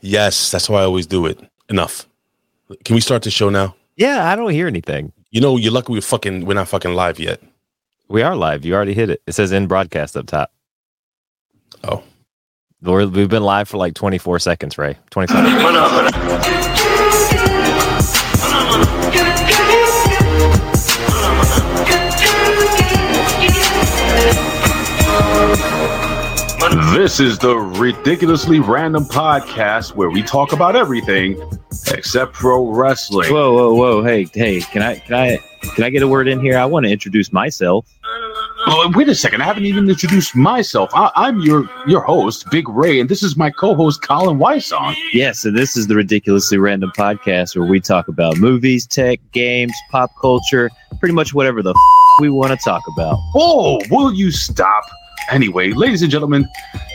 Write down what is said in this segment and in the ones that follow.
Yes, that's how I always do it. Enough. Can we start the show now? Yeah, I don't hear anything. You know, you're lucky we're fucking we're not fucking live yet. We are live. You already hit it. It says in broadcast up top. Oh. We're, we've been live for like 24 seconds, Ray. 25. This is the ridiculously random podcast where we talk about everything except pro wrestling. Whoa, whoa, whoa! Hey, hey! Can I, can I, can I get a word in here? I want to introduce myself. Oh, wait a second! I haven't even introduced myself. I, I'm your your host, Big Ray, and this is my co-host, Colin Weissong. Yeah, so this is the ridiculously random podcast where we talk about movies, tech, games, pop culture, pretty much whatever the f- we want to talk about. Oh, will you stop? Anyway, ladies and gentlemen,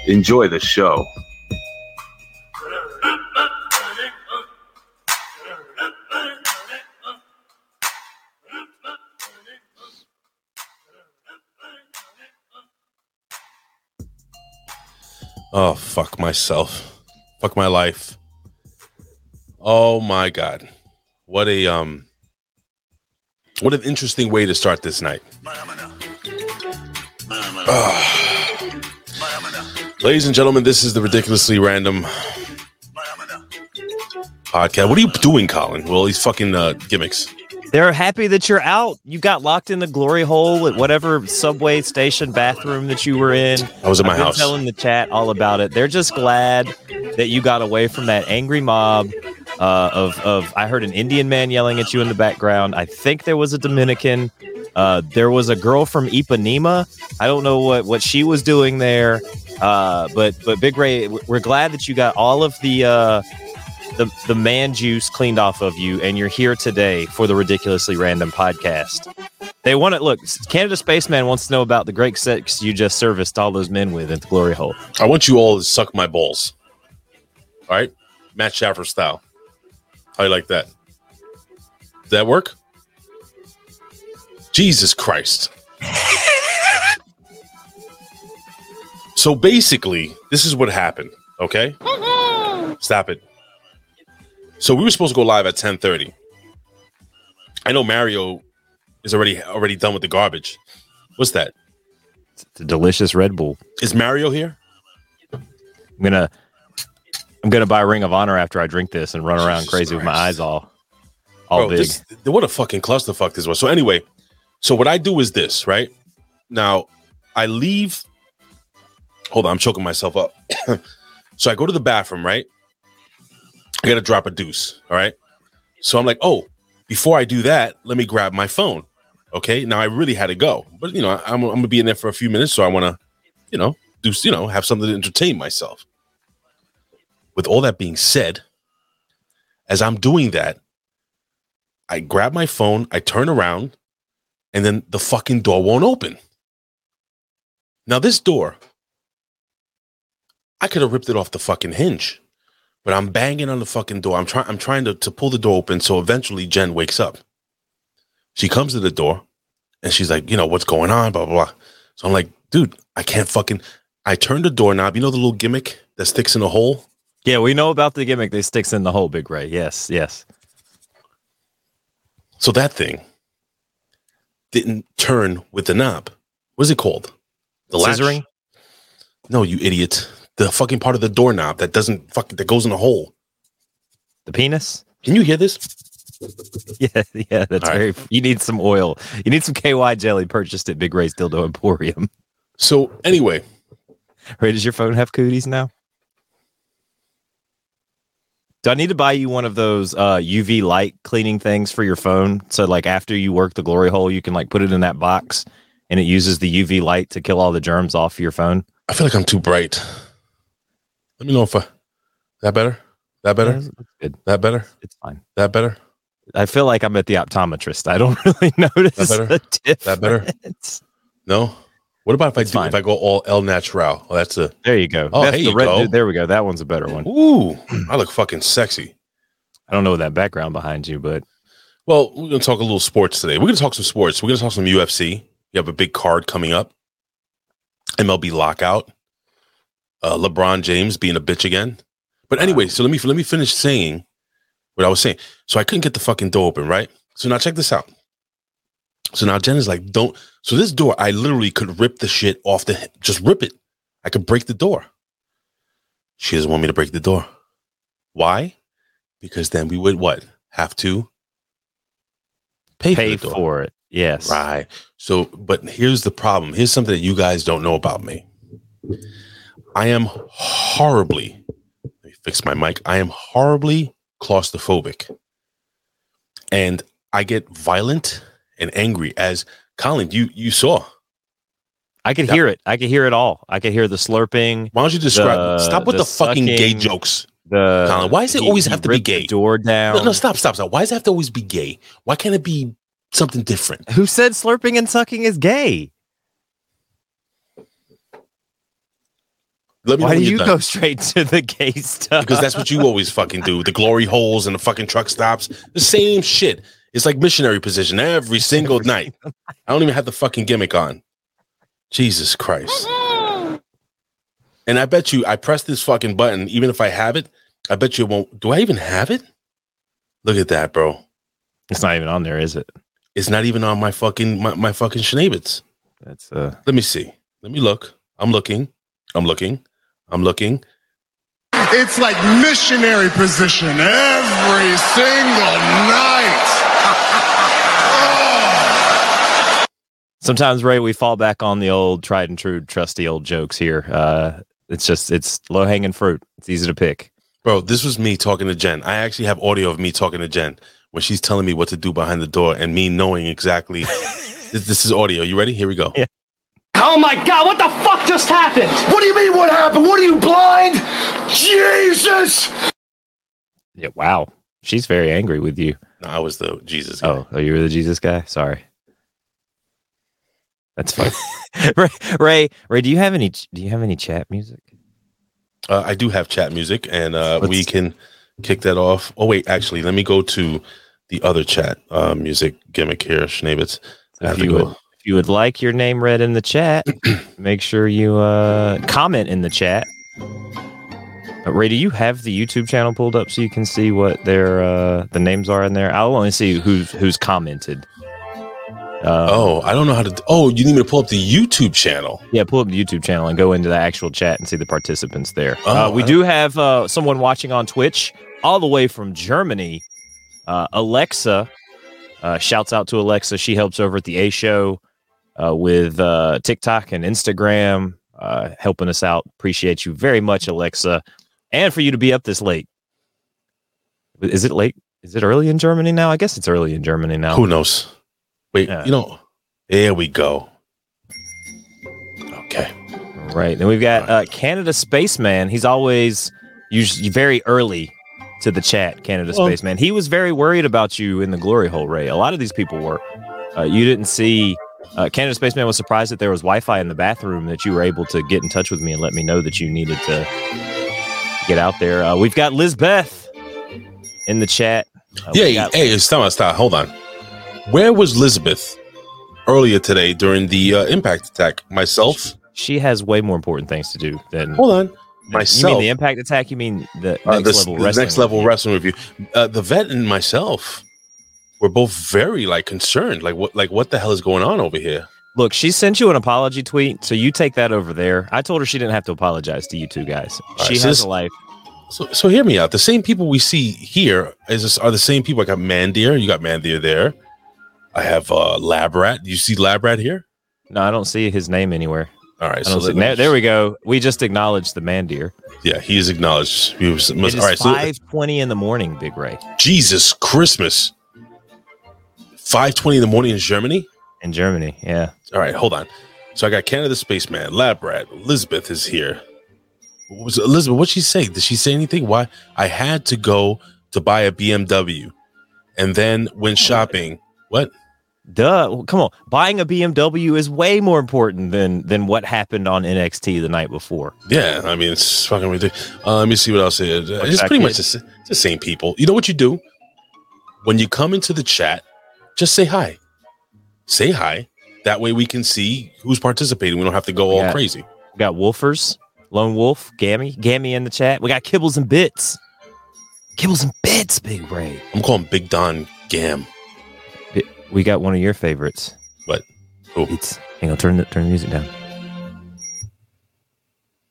enjoy the show. Oh fuck myself. Fuck my life. Oh my god. What a um what an interesting way to start this night. Ah. Ladies and gentlemen, this is the ridiculously random podcast. What are you doing, Colin? Well, these fucking uh, gimmicks. They're happy that you're out. You got locked in the glory hole at whatever subway station bathroom that you were in. I was in my I've been house. telling the chat all about it. They're just glad that you got away from that angry mob uh, of of. I heard an Indian man yelling at you in the background. I think there was a Dominican. Uh, there was a girl from Ipanema. I don't know what what she was doing there. Uh, but but Big Ray, we're glad that you got all of the uh, the the man juice cleaned off of you, and you're here today for the ridiculously random podcast. They want to look. Canada Spaceman wants to know about the great sex you just serviced all those men with at the glory hole. I want you all to suck my balls. All right? Matt Schaffer style. How you like that? Does that work? Jesus Christ. so basically, this is what happened, okay? Stop it. So we were supposed to go live at 10:30. I know Mario is already already done with the garbage. What's that? It's a delicious Red Bull. Is Mario here? I'm gonna I'm gonna buy Ring of Honor after I drink this and run around Jesus crazy with my eyes all all Bro, big. this- what a fucking clusterfuck this was. So anyway, so what I do is this, right? Now I leave. Hold on, I'm choking myself up. so I go to the bathroom, right? I gotta drop a deuce. All right. So I'm like, oh, before I do that, let me grab my phone. Okay. Now I really had to go, but you know, I'm, I'm gonna be in there for a few minutes, so I want to, you know, do you know, have something to entertain myself. With all that being said, as I'm doing that, I grab my phone, I turn around, and then the fucking door won't open. Now, this door, I could have ripped it off the fucking hinge, but I'm banging on the fucking door. I'm trying, I'm trying to, to pull the door open. So eventually Jen wakes up. She comes to the door and she's like, you know, what's going on? Blah, blah, blah. So I'm like, dude, I can't fucking, I turn the doorknob. You know the little gimmick that sticks in the hole? yeah, we know about the gimmick that sticks in the hole, Big Ray. Yes, yes. So that thing didn't turn with the knob. What's it called? The latch? Scissoring? No, you idiot. The fucking part of the doorknob that doesn't fuck that goes in a hole. The penis? Can you hear this? Yeah, yeah, that's All right. very you need some oil. You need some KY jelly purchased at Big Ray's Dildo Emporium. So anyway, Ray, does your phone have cooties now? Do I need to buy you one of those uh, UV light cleaning things for your phone? So, like, after you work the glory hole, you can like put it in that box, and it uses the UV light to kill all the germs off your phone. I feel like I'm too bright. Let me know if I that better? That better? Yeah, good. That better? It's fine. That better? I feel like I'm at the optometrist. I don't really notice better? the difference. That better? No? What about if I do fine. if I go all El Natural? Oh, that's a There you go. Oh, That's here the red- go. There we go. That one's a better one. ooh, I look fucking sexy. I don't know that background behind you, but Well, we're gonna talk a little sports today. We're gonna talk some sports. We're gonna talk some UFC. You have a big card coming up. MLB lockout. Uh, LeBron James being a bitch again. But anyway, so let me let me finish saying what I was saying. So I couldn't get the fucking door open, right? So now check this out. So now Jen is like, don't. So this door, I literally could rip the shit off the, just rip it. I could break the door. She doesn't want me to break the door. Why? Because then we would what? Have to pay, Pay for for it. Yes. Right. So, but here's the problem. Here's something that you guys don't know about me. I am horribly, let me fix my mic. I am horribly claustrophobic. And I get violent and angry as Colin, you you saw. I could hear it. I could hear it all. I could hear the slurping. Why don't you describe The- stop with the the, fucking gay jokes? The Colin, why does it he- always have to be gay? Door down. No, no, stop, stop, stop. Why does it have to always be gay? Why can't it be something different? Who said slurping and sucking is gay? Let me Why do you done. go straight to the gay stuff? because that's what you always fucking do. The glory holes and the fucking truck stops. The same shit. It's like missionary position every single night. I don't even have the fucking gimmick on. Jesus Christ. And I bet you I press this fucking button, even if I have it, I bet you it won't. Do I even have it? Look at that, bro. it's not even on there, is it? It's not even on my fucking my, my fucking Schneebits. That's uh Let me see. Let me look. I'm looking. I'm looking. I'm looking. It's like missionary position every single night. Sometimes Ray, we fall back on the old tried and true, trusty old jokes here. Uh it's just it's low hanging fruit. It's easy to pick. Bro, this was me talking to Jen. I actually have audio of me talking to Jen when she's telling me what to do behind the door and me knowing exactly. this, this is audio. You ready? Here we go. Yeah. Oh my god, what the fuck just happened? What do you mean what happened? What are you blind? Jesus! Yeah, wow. She's very angry with you. No, I was the Jesus. guy. Oh, oh, you were the Jesus guy? Sorry. That's fine. Ray, Ray, Ray, do you have any do you have any chat music? Uh, I do have chat music, and uh, we can kick that off. Oh wait, actually, let me go to the other chat uh, music gimmick here, Schnabitz. I have If you, would, if you would like your name read in the chat, make sure you uh, comment in the chat. Uh, Ray, do you have the YouTube channel pulled up so you can see what their uh, the names are in there? I'll only see who's who's commented. Uh, Oh, I don't know how to. Oh, you need me to pull up the YouTube channel. Yeah, pull up the YouTube channel and go into the actual chat and see the participants there. uh, Oh, we do have uh, someone watching on Twitch all the way from Germany. Uh, Alexa, uh, shouts out to Alexa. She helps over at the A Show uh, with uh, TikTok and Instagram, uh, helping us out. Appreciate you very much, Alexa, and for you to be up this late. Is it late? Is it early in Germany now? I guess it's early in Germany now. Who knows? Wait, Yeah. you know, there we go. Okay. Right. Then we've got uh, Canada Spaceman. He's always usually very early to the chat, Canada Well- Spaceman. He was very worried about you in the glory hole, Ray. A lot of these people were. Uh, you didn't see. Uh, Canada Spaceman was surprised that there was Wi Fi in the bathroom, that you were able to get in touch with me and let me know that you needed to get out there. Uh, we've got Lizbeth in the chat. Uh, Yeah, hey, stop, stop. Hold on. Where was Elizabeth earlier today during the uh, impact attack? Myself? she has way more important things to do than. Hold on. You mean Myself. the impact attack? You mean the next Uh, this- level the wrestling? next level review? wrestling review. Uh, the vet and myself were both very like concerned. Like what? Like what the hell is going on over here? Look, she sent you an apology tweet, so you take that over there. I told her she didn't have to apologize to you two guys. right, she so has this- a life. So, so hear me out. The same people we see here is this, are the same people. I got Mandir. You got Mandir there. I have uh Labrat. You see Labrat here? No, I don't see his name anywhere. All right. So see, there, there we go. We just acknowledged the man deer. yeah, he is acknowledged. He was, It must, is all right. So five twenty in the morning, Big Ray, Jesus Christmas. Five twenty in the morning in Germany. in Germany. Yeah, All right, hold on. So I got Canada Spaceman, Labrat, Elizabeth is here. What was Elizabeth? What'd she say? Did she say anything? Why I had to go to buy a BMW, and then when shopping, what? Duh. Well, come on, buying a BMW is way more important than than what happened on NXT the night before. Yeah, I mean it's fucking ridiculous. Uh, let me see what else here. It's that pretty much the, it's the same people. You know what you do when you come into the chat? Just say hi. Say hi. That way we can see who's participating. We don't have to go all Yeah. crazy. We got Wolfers Lone Wolf, Gammy, Gammy in the chat. We got Kibbles and Bits. Kibbles and Bits, Big Ray. I'm calling Big Don Gam. We got one of your favorites. What? Who? It's hang on, turn the turn the music down.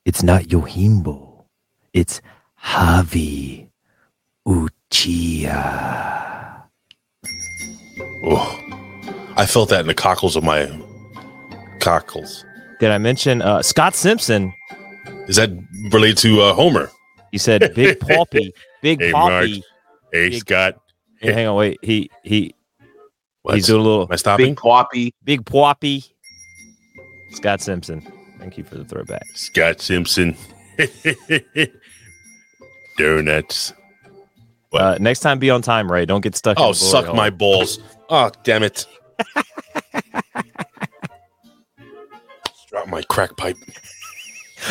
It's not Yohimbo. It's Javi Uchiha. Oh, I felt that in the cockles of my cockles. Did I mention uh, Scott Simpson? Is that related to uh, Homer? He said Big Poppy. Big Hey, Poppy. Hey, Big- Scott. Hey, hang on, wait. He he What? he's doing a little Am I stopping? Big Poppy. Big Poppy. Scott Simpson. Thank you for the throwback. Scott Simpson. Donuts. What? Uh, next time, be on time, Ray. Don't get stuck. in Oh, the suck hole. my balls. Oh, damn it. Drop my crack pipe.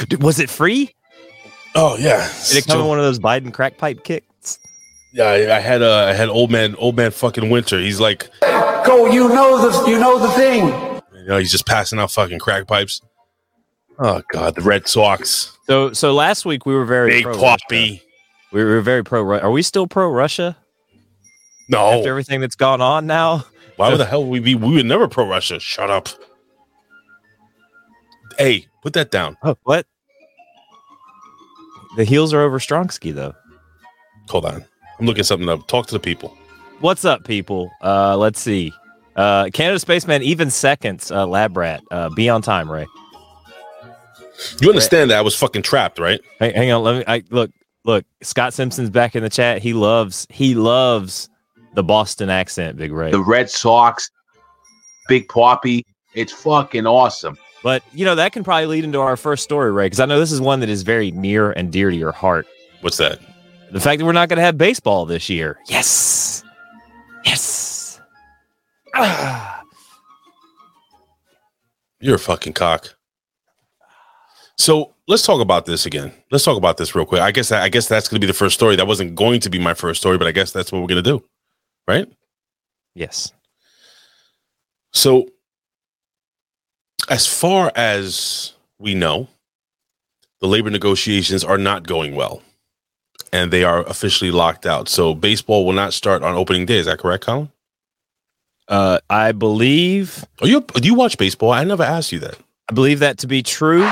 Dude, Was it free? Oh yeah. Did it come in one of those Biden crack pipe kicks? Yeah, I, I had uh, I had old man, old man, fucking winter. He's like, Go, you know the you know the thing. you know, he's just passing out fucking crack pipes. Oh god, the Red Sox, So, so last week we were very big poppy. We were very pro. Are we still pro Russia No. after everything that's gone on now? why the hell would we be? We were never pro Russia. Shut up. Hey, put that down. Oh, what? The heels are over Strongski though. Hold on, I'm looking something up. Talk to the people. What's up, people? Uh, let's see. Uh, Canada Spaceman, even seconds. Uh, Lab Rat. Uh, be on time, Ray. You understand that I was fucking trapped, right? Hey, hang on. Let me. I look. Look. Scott Simpson's back in the chat. He loves. He loves the Boston accent, Big Ray. The Red Sox. Big Poppy. It's fucking awesome. But you know that can probably lead into our first story, Ray, because I know this is one that is very near and dear to your heart. What's that? The fact that we're not going to have baseball this year. Yes. Yes. Ah. You're a fucking cock. So let's talk about this again. Let's talk about this real quick. I guess I guess that's going to be the first story. That wasn't going to be my first story, but I guess that's what we're going to do, right? Yes. So, as far as we know, the labor negotiations are not going well, and they are officially locked out. So, baseball will not start on opening day. Is that correct, Colin? Uh, I believe Are you do you watch baseball? I never asked you that. I believe that to be true.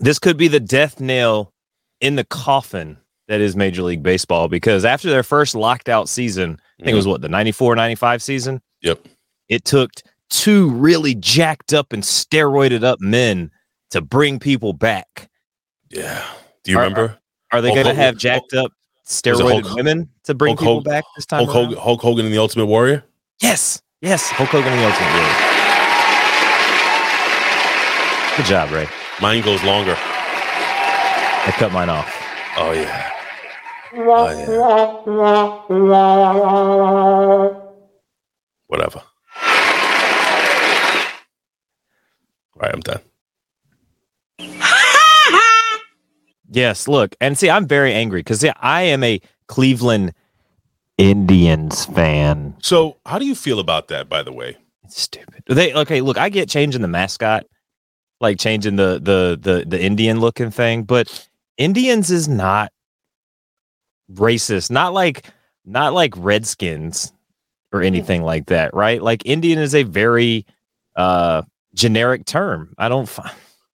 This could be the death nail in the coffin that is Major League Baseball because after their first locked out season, I think it was what the 94 95 season. Yep. It took two really jacked up and steroided up men to bring people back. Yeah. Do you Are- remember? Are they going to have jacked up was it steroided Hulk- women to bring Hulk people back this time? Hulk Hogan. Hulk Hogan and the Ultimate Warrior. Yes. Yes. Hulk Hogan and the Ultimate Warrior. Good job, Ray. Mine goes longer. I cut mine off. Oh yeah. Oh yeah. Whatever. All right, I'm done. Yes, look, and see, I'm very angry because yeah, I am a Cleveland Indians fan. So, how do you feel about that? By the way, It's stupid. They okay. Look, I get changing the mascot, like changing the the the the Indian looking thing, but Indians is not racist. Not like not like Redskins or anything like that, right? Like Indian is a very uh generic term. I don't. Fi-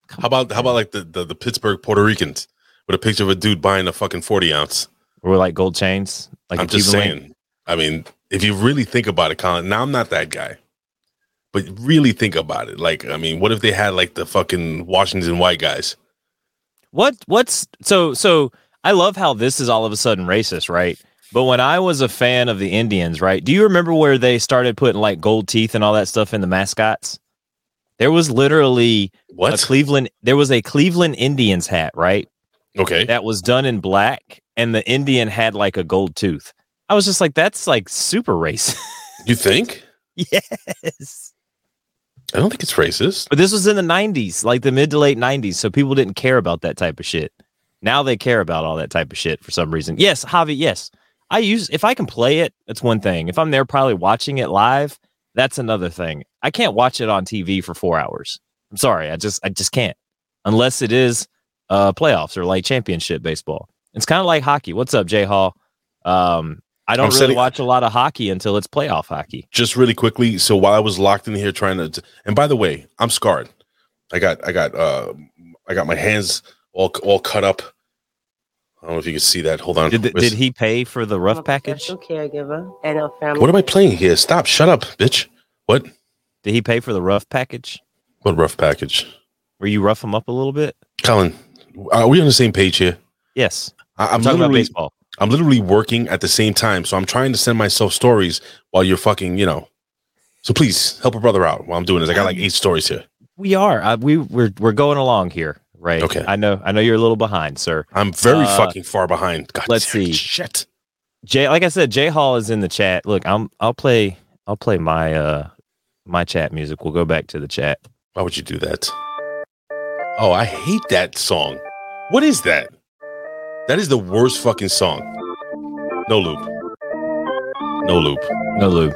how about how about like the the, the Pittsburgh Puerto Ricans with a picture of a dude buying a fucking forty ounce? or like gold chains. Like I'm just Cuban link. saying. I mean, if you really think about it, Colin. Now I'm not that guy, but really think about it. Like, I mean, what if they had like the fucking Washington white guys? What what's so so I love how this is all of a sudden racist, right? But when I was a fan of the Indians, right? Do you remember where they started putting like gold teeth and all that stuff in the mascots? There was literally what? a? Cleveland there was a Cleveland Indians hat, right? Okay. That was done in black and the Indian had like a gold tooth. I was just like that's like super racist. You think? yes. I don't think it's racist. But this was in the 90s, like the mid to late 90s. So people didn't care about that type of shit. Now they care about all that type of shit for some reason. Yes, Javi, yes. I use, if I can play it, that's one thing. If I'm there probably watching it live, that's another thing. I can't watch it on TV for four hours. I'm sorry, I just I just can't unless it is uh playoffs or like championship baseball. It's kind of like hockey. What's up, Jay Hall? Um, I don't I'm really setting- watch a lot of hockey until it's playoff hockey. Just really quickly. So while I was locked in here trying to, and by the way, I'm scarred. I got, I got, uh, I got my hands all all cut up. I don't know if you can see that. Hold on. Did, Where's- did he pay for the I'm rough package? professional caregiver and a family. What am I playing here? Stop! Shut up, bitch. What? Did he pay for the rough package? What rough package? Where you rough him up a little bit? Colin, are we on the same page here? Yes. I, I'm I'm talking about baseball. I'm literally working at the same time, so I'm trying to send myself stories while you're fucking, you know. So please help a brother out while I'm doing this. I got like eight stories here. We are. Uh, we we're we're going along here, right? Okay. I know. I know you're a little behind, sir. I'm very Uh, fucking far behind. God let's damn see. Shit. Jay, like I said, Jay Hall is in the chat. Look, I'm. I'll play. I'll play my uh my chat music. We'll go back to the chat. Why would you do that? Oh, I hate that song. What is that? That is the worst fucking song. No loop. No loop. No loop.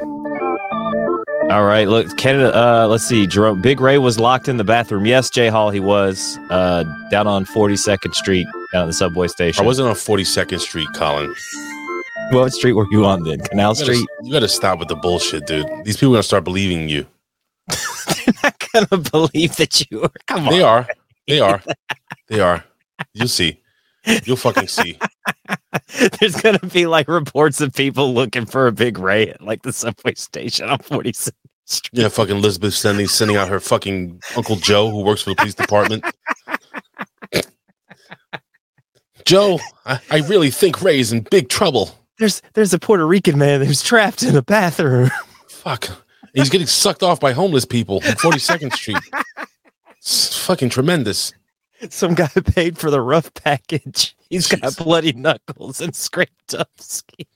All right. Look, Canada. Uh, let's see. Jerome, Big Ray was locked in the bathroom. Yes, Jay Hall, he was. Uh, down on 42nd Street, down at the subway station. I wasn't on 42nd Street, Colin. What street were you on then? Canal You gotta, Street. you gotta stop with the bullshit, dude. These people are gonna start believing you. They're not gonna believe that you were. Come on. They are. They are. They are. You'll see. You'll fucking see. There's gonna be like reports of people looking for a big Ray at like the subway station on 46th Street. Yeah, fucking Elizabeth sending sending out her fucking Uncle Joe who works for the police department. Joe, I, I really think Ray's in big trouble. There's there's a Puerto Rican man who's trapped in a bathroom. Fuck. He's getting sucked off by homeless people on 42nd Street. It's fucking tremendous. Some guy paid for the rough package. He's got Jeez. bloody knuckles and scraped up skin.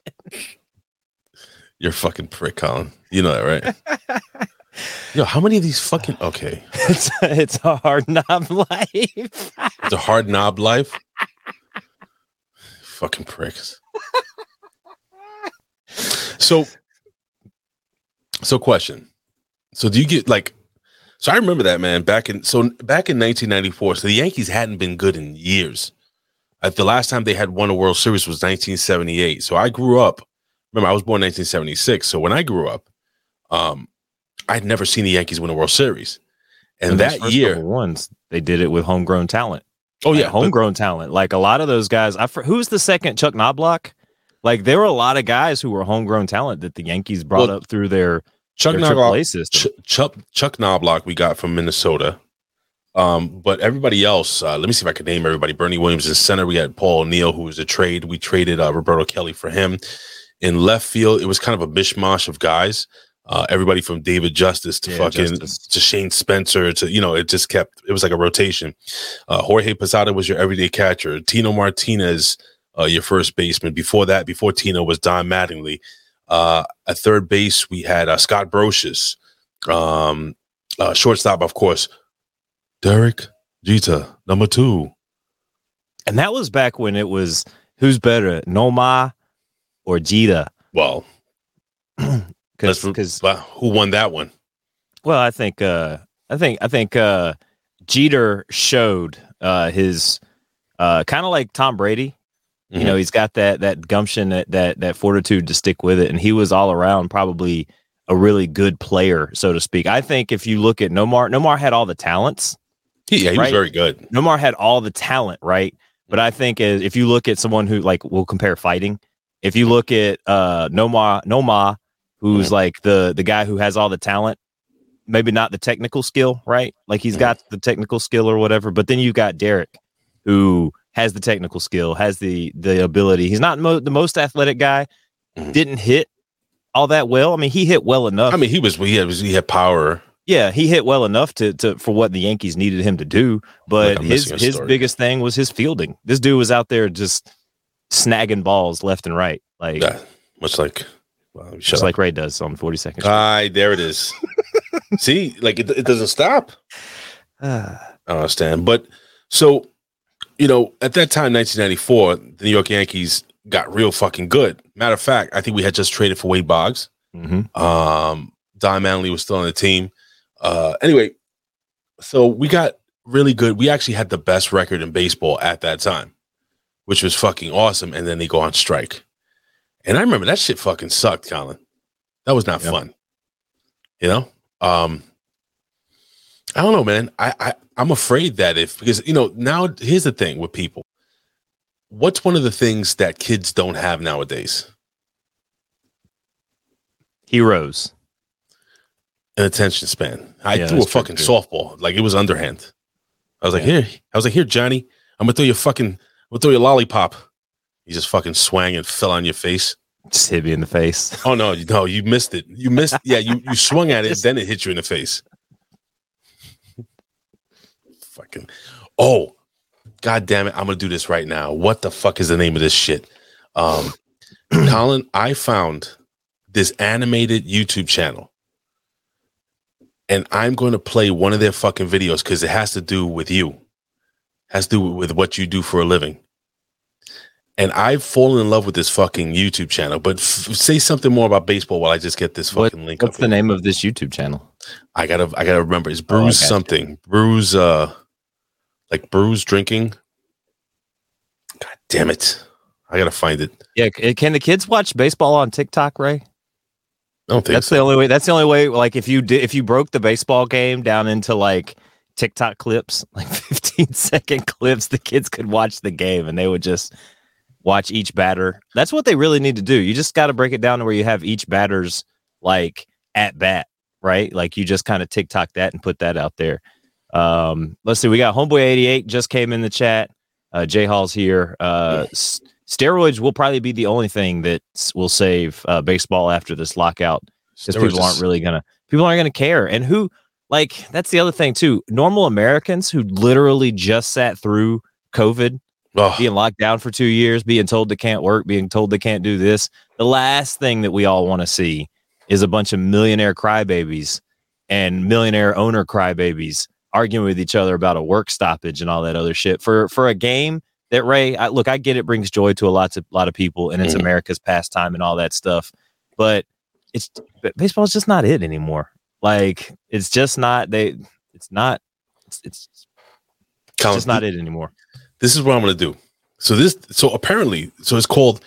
You're a fucking prick, Colin. You know that, right? Yo, how many of these fucking okay? It's it's a hard knob life. It's a hard knob life. Fucking pricks. So, so question. So do you get like? So I remember that man back in so back in 1994. So the Yankees hadn't been good in years. At the last time they had won a World Series was 1978. So I grew up. Remember, I was born in 1976. So when I grew up, um, I'd never seen the Yankees win a World Series. And that year, ones they did it with homegrown talent. oh Like, yeah, but- homegrown talent. Like a lot of those guys. I who's the second Chuck Knoblauch? Like there were a lot of guys who were homegrown talent that the Yankees brought Well, up through their, Chuck their Knoblauch, Ch- Chuck Chuck Knoblauch we got from Minnesota. Um, but everybody else, uh, let me see if I can name everybody. Bernie Williams in center. We had Paul O'Neill, who was a trade. We traded uh, Roberto Kelly for him. In left field, it was kind of a mishmash of guys. Uh, everybody from David Justice to Yeah, fucking Justice. to Shane Spencer to you know, it just kept. It was like a rotation. Uh, Jorge Posada was your everyday catcher. Tino Martinez, uh, your first baseman. Before that, before Tino was Don Mattingly. Uh, at third base, we had uh, Scott Brosius. Um, uh, shortstop, of course, Derek Jeter, number two. And that was back when it was who's better, Nomar or Jeter? Well, Because well, who won that one? well, I think uh, I think I think uh, Jeter showed uh, his uh, kind of like Tom Brady. You Mhm. know, he's got that that gumption, that that that fortitude to stick with it, and he was all around probably a really good player, so to speak. I think if you look at Nomar, Nomar had all the talents. He, yeah, he was very good. Nomar had all the talent, right? But I think as, if you look at someone who like we'll compare fighting, if you look at uh Nomar Noma, who's like the the guy who has all the talent, maybe not the technical skill, right? Like he's got the technical skill or whatever, but then you've got Derek who has the technical skill, has the the ability. He's not mo- the most athletic guy, Mhm. didn't hit all that well. I mean, he hit well enough. I mean, he was he had he had power. Yeah, he hit well enough to to for what the Yankees needed him to do, but I'm his his biggest thing was his fielding. This dude was out there just snagging balls left and right, like Yeah, much like well, just up. like Ray does on Forty Seconds. Aye, there it is. See, like it, it doesn't stop. I don't understand. But so, you know, at that time, 1994, the New York Yankees got real fucking good. Matter of fact, I think we had just traded for Wade Boggs. hmm Um, Don Manley was still on the team. Uh, anyway, so we got really good. We actually had the best record in baseball at that time, which was fucking awesome. And then they go on strike. And I remember that shit fucking sucked, Colin. That was not Yeah. fun. You know? Um I don't know, man. I, I I'm afraid that if because you know, now here's the thing with people. What's one of the things that kids don't have nowadays? Heroes. An attention span. I Yeah, threw a that's true, fucking softball. Like it was underhand. I was like, Yeah. here. I was like, here, Johnny. I'm gonna throw you a fucking I'm gonna throw you a lollipop. You just fucking swang and fell on your face. Just hit me in the face. Oh no, no, you missed it. You missed. Yeah, you you swung at it, then it hit you in the face. Fucking. Oh, god damn it! I'm gonna do this right now. What the fuck is the name of this shit? Um, Colin, I found this animated YouTube channel, and I'm going to play one of their fucking videos because it has to do with you, it has to do with what you do for a living and I've fallen in love with this fucking YouTube channel. But f- say something more about baseball while I just get this What- fucking link. What's the here. name of this YouTube channel? I gotta, I gotta remember. It's Oh, I Bruise something. Bruise, uh, like Bruise drinking. God damn it! I gotta find it. Yeah, can the kids watch baseball on TikTok, Ray? I don't think That's so. the only way. That's the only way. Like if you did, if you broke the baseball game down into like TikTok clips, like 15 second clips, the kids could watch the game and they would just watch each batter. That's what they really need to do. You just got to break it down to where you have each batter's like at bat, right? Like you just kind of TikTok that and put that out there. Um, let's see. We got Homeboy 88 just came in the chat. Uh, J Hall's here. Uh, s- steroids will probably be the only thing that will save uh, baseball after this lockout because people aren't really gonna people aren't gonna care. And who like that's the other thing too. Normal Americans who literally just sat through COVID, Oh, being locked down for two years, being told they can't work, being told they can't do this. The last thing that we all want to see is a bunch of millionaire crybabies and millionaire owner crybabies arguing with each other about a work stoppage and all that other shit for for a game that Ray. I, look, I get it brings joy to a lot of lot of people, and it's Mhm. America's pastime and all that stuff, but it's but baseball's just not it anymore. Like it's just not they. It's not. It's, it's Colin, just not it anymore. this is what I'm gonna do. So this, so apparently, so it's called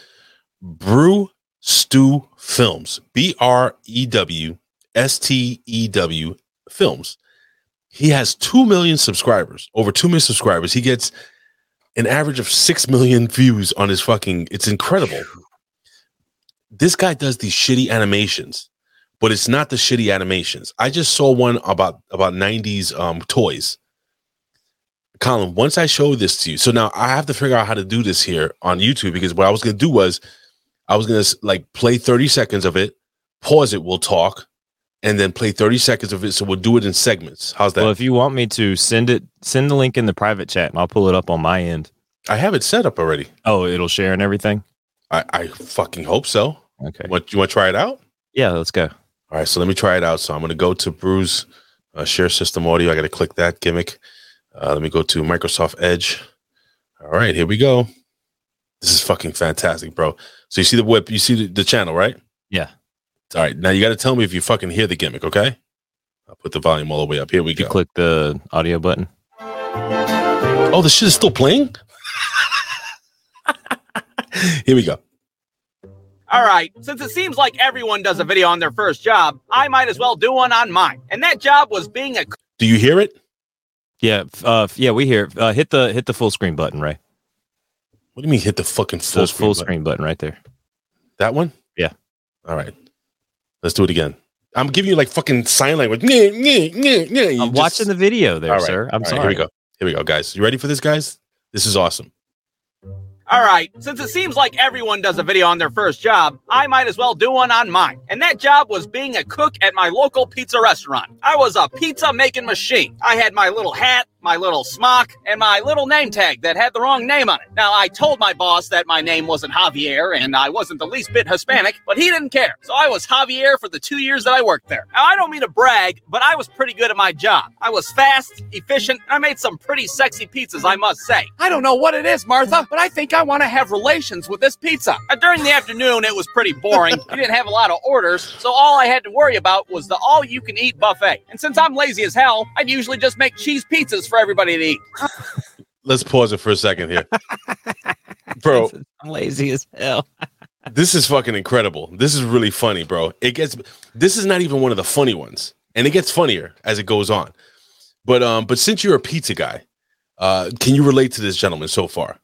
Brew Stew Films. B R E W S T E W Films. He has two million subscribers, over two million subscribers. He gets an average of six million views on his fucking. It's incredible. This guy does these shitty animations, but it's not the shitty animations. I just saw one about about 90s um toys. Colin, once I show this to you, so now I have to figure out how to do this here on YouTube because what I was gonna do was I was gonna like play 30 seconds of it, pause it, we'll talk, and then play 30 seconds of it. So we'll do it in segments. How's that? Well, if you want me to send it, send the link in the private chat, and I'll pull it up on my end. I have it set up already. Oh, it'll share and everything. I, I fucking hope so. Okay. What you want to try it out? Yeah, let's go. All right, so let me try it out. So I'm going to go to Bruce uh, Share System Audio. I got to click that gimmick. Uh, let me go to Microsoft Edge. All right, here we go. This is fucking fantastic, bro. So you see the whip, you see the, the channel, right? Yeah. All right, now you got to tell me if you fucking hear the gimmick, okay? I'll put the volume all the way up. Here we You go. click the audio button. Oh, the shit is still playing? here we go. All right, since it seems like everyone does a video on their first job, I might as well do one on mine. And that job was being a Do you hear it? Yeah, uh, yeah, we hear. it. Uh, hit the hit the full screen button, Ray. What do you mean hit the fucking full Full, screen? full button? screen button right there. That one? Yeah. All right. Let's do it again. I'm giving you like fucking sign language. Nyeh, nyeh, nyeh, nyeh. You I'm just- watching the video there, All right, sir. I'm all right, sorry. Here we go. Here we go, guys. You ready for this, guys? This is awesome. All right, since it seems like everyone does a video on their first job, I might as well do one on mine. And that job was being a cook at my local pizza restaurant. I was a pizza making machine. I had my little hat, my little smock, and my little name tag that had the wrong name on it. Now, I told my boss that my name wasn't Javier and I wasn't the least bit Hispanic, but he didn't care. So I was Javier for the two years that I worked there. Now, I don't mean to brag, but I was pretty good at my job. I was fast, efficient, and I made some pretty sexy pizzas, I must say. I don't know what it is, Martha, but I think I want to have relations with this pizza. Now, during the afternoon, it was pretty boring. we didn't have a lot of orders, so all I had to worry about was the all you can eat buffet. And since I'm lazy as hell, I'd usually just make cheese pizzas for everybody to eat. Let's pause it for a second here. Bro, I'm lazy as hell. this is fucking incredible. This is really funny, bro. It gets this is not even one of the funny ones. And it gets funnier as it goes on. But um but since you're a pizza guy, uh can you relate to this gentleman so far?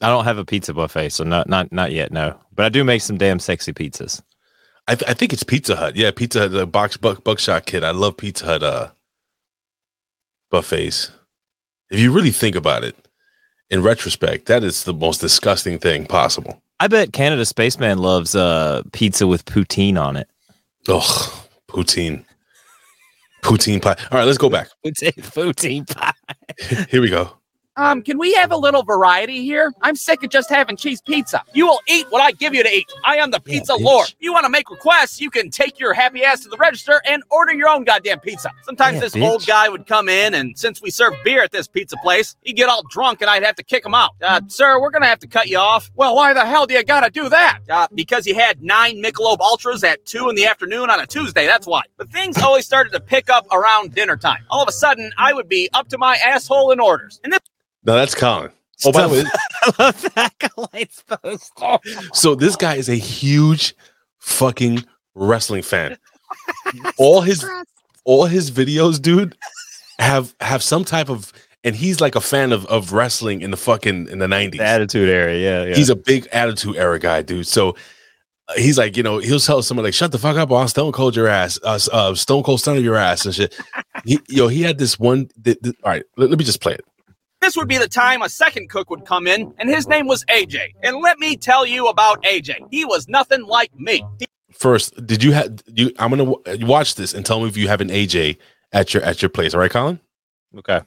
I don't have a pizza buffet, so not not not yet. No, but I do make some damn sexy pizzas. I, th- I think it's Pizza Hut. Yeah, Pizza Hut, the box buck buckshot kid. I love Pizza Hut uh buffets. If you really think about it, in retrospect, that is the most disgusting thing possible. I bet Canada Spaceman loves uh, pizza with poutine on it. Ugh, poutine. Poutine pie. All right, let's go back. poutine pie. Here we go. Um, can we have a little variety here? I'm sick of just having cheese pizza. You will eat what I give you to eat. I am the pizza bitch. lord. You want to make requests, you can take your happy ass to the register and order your own goddamn pizza. Sometimes Yeah, this bitch. old guy would come in, and since we serve beer at this pizza place, he'd get all drunk and I'd have to kick him out. Uh, sir, we're gonna have to cut you off. Well, why the hell do you gotta do that? Uh, because you had nine Michelob Ultras at two in the afternoon on a Tuesday, that's why. But things always started to pick up around dinner time. All of a sudden, I would be up to my asshole in orders. And this No, that's Colin. Oh, by the way, I love the acolytes poster. so this guy is a huge fucking wrestling fan. all his all his videos, dude, have have some type of and he's like a fan of, of wrestling in the fucking in the 90s. The attitude era, yeah, yeah. He's a big attitude era guy, dude. So uh, he's like, you know, he'll tell someone like, "Shut the fuck up, I'll Stone Cold your ass, uh, uh, Stone Cold Stunner your ass and shit." he, yo, he had this one. Th- th- all right, let, let me just play it. This would be the time a second cook would come in, and his name was AJ. And let me tell you about AJ. He was nothing like me. First, did you have you? I'm gonna w- watch this and tell me if you have an AJ at your at your place. All right, Colin. okay.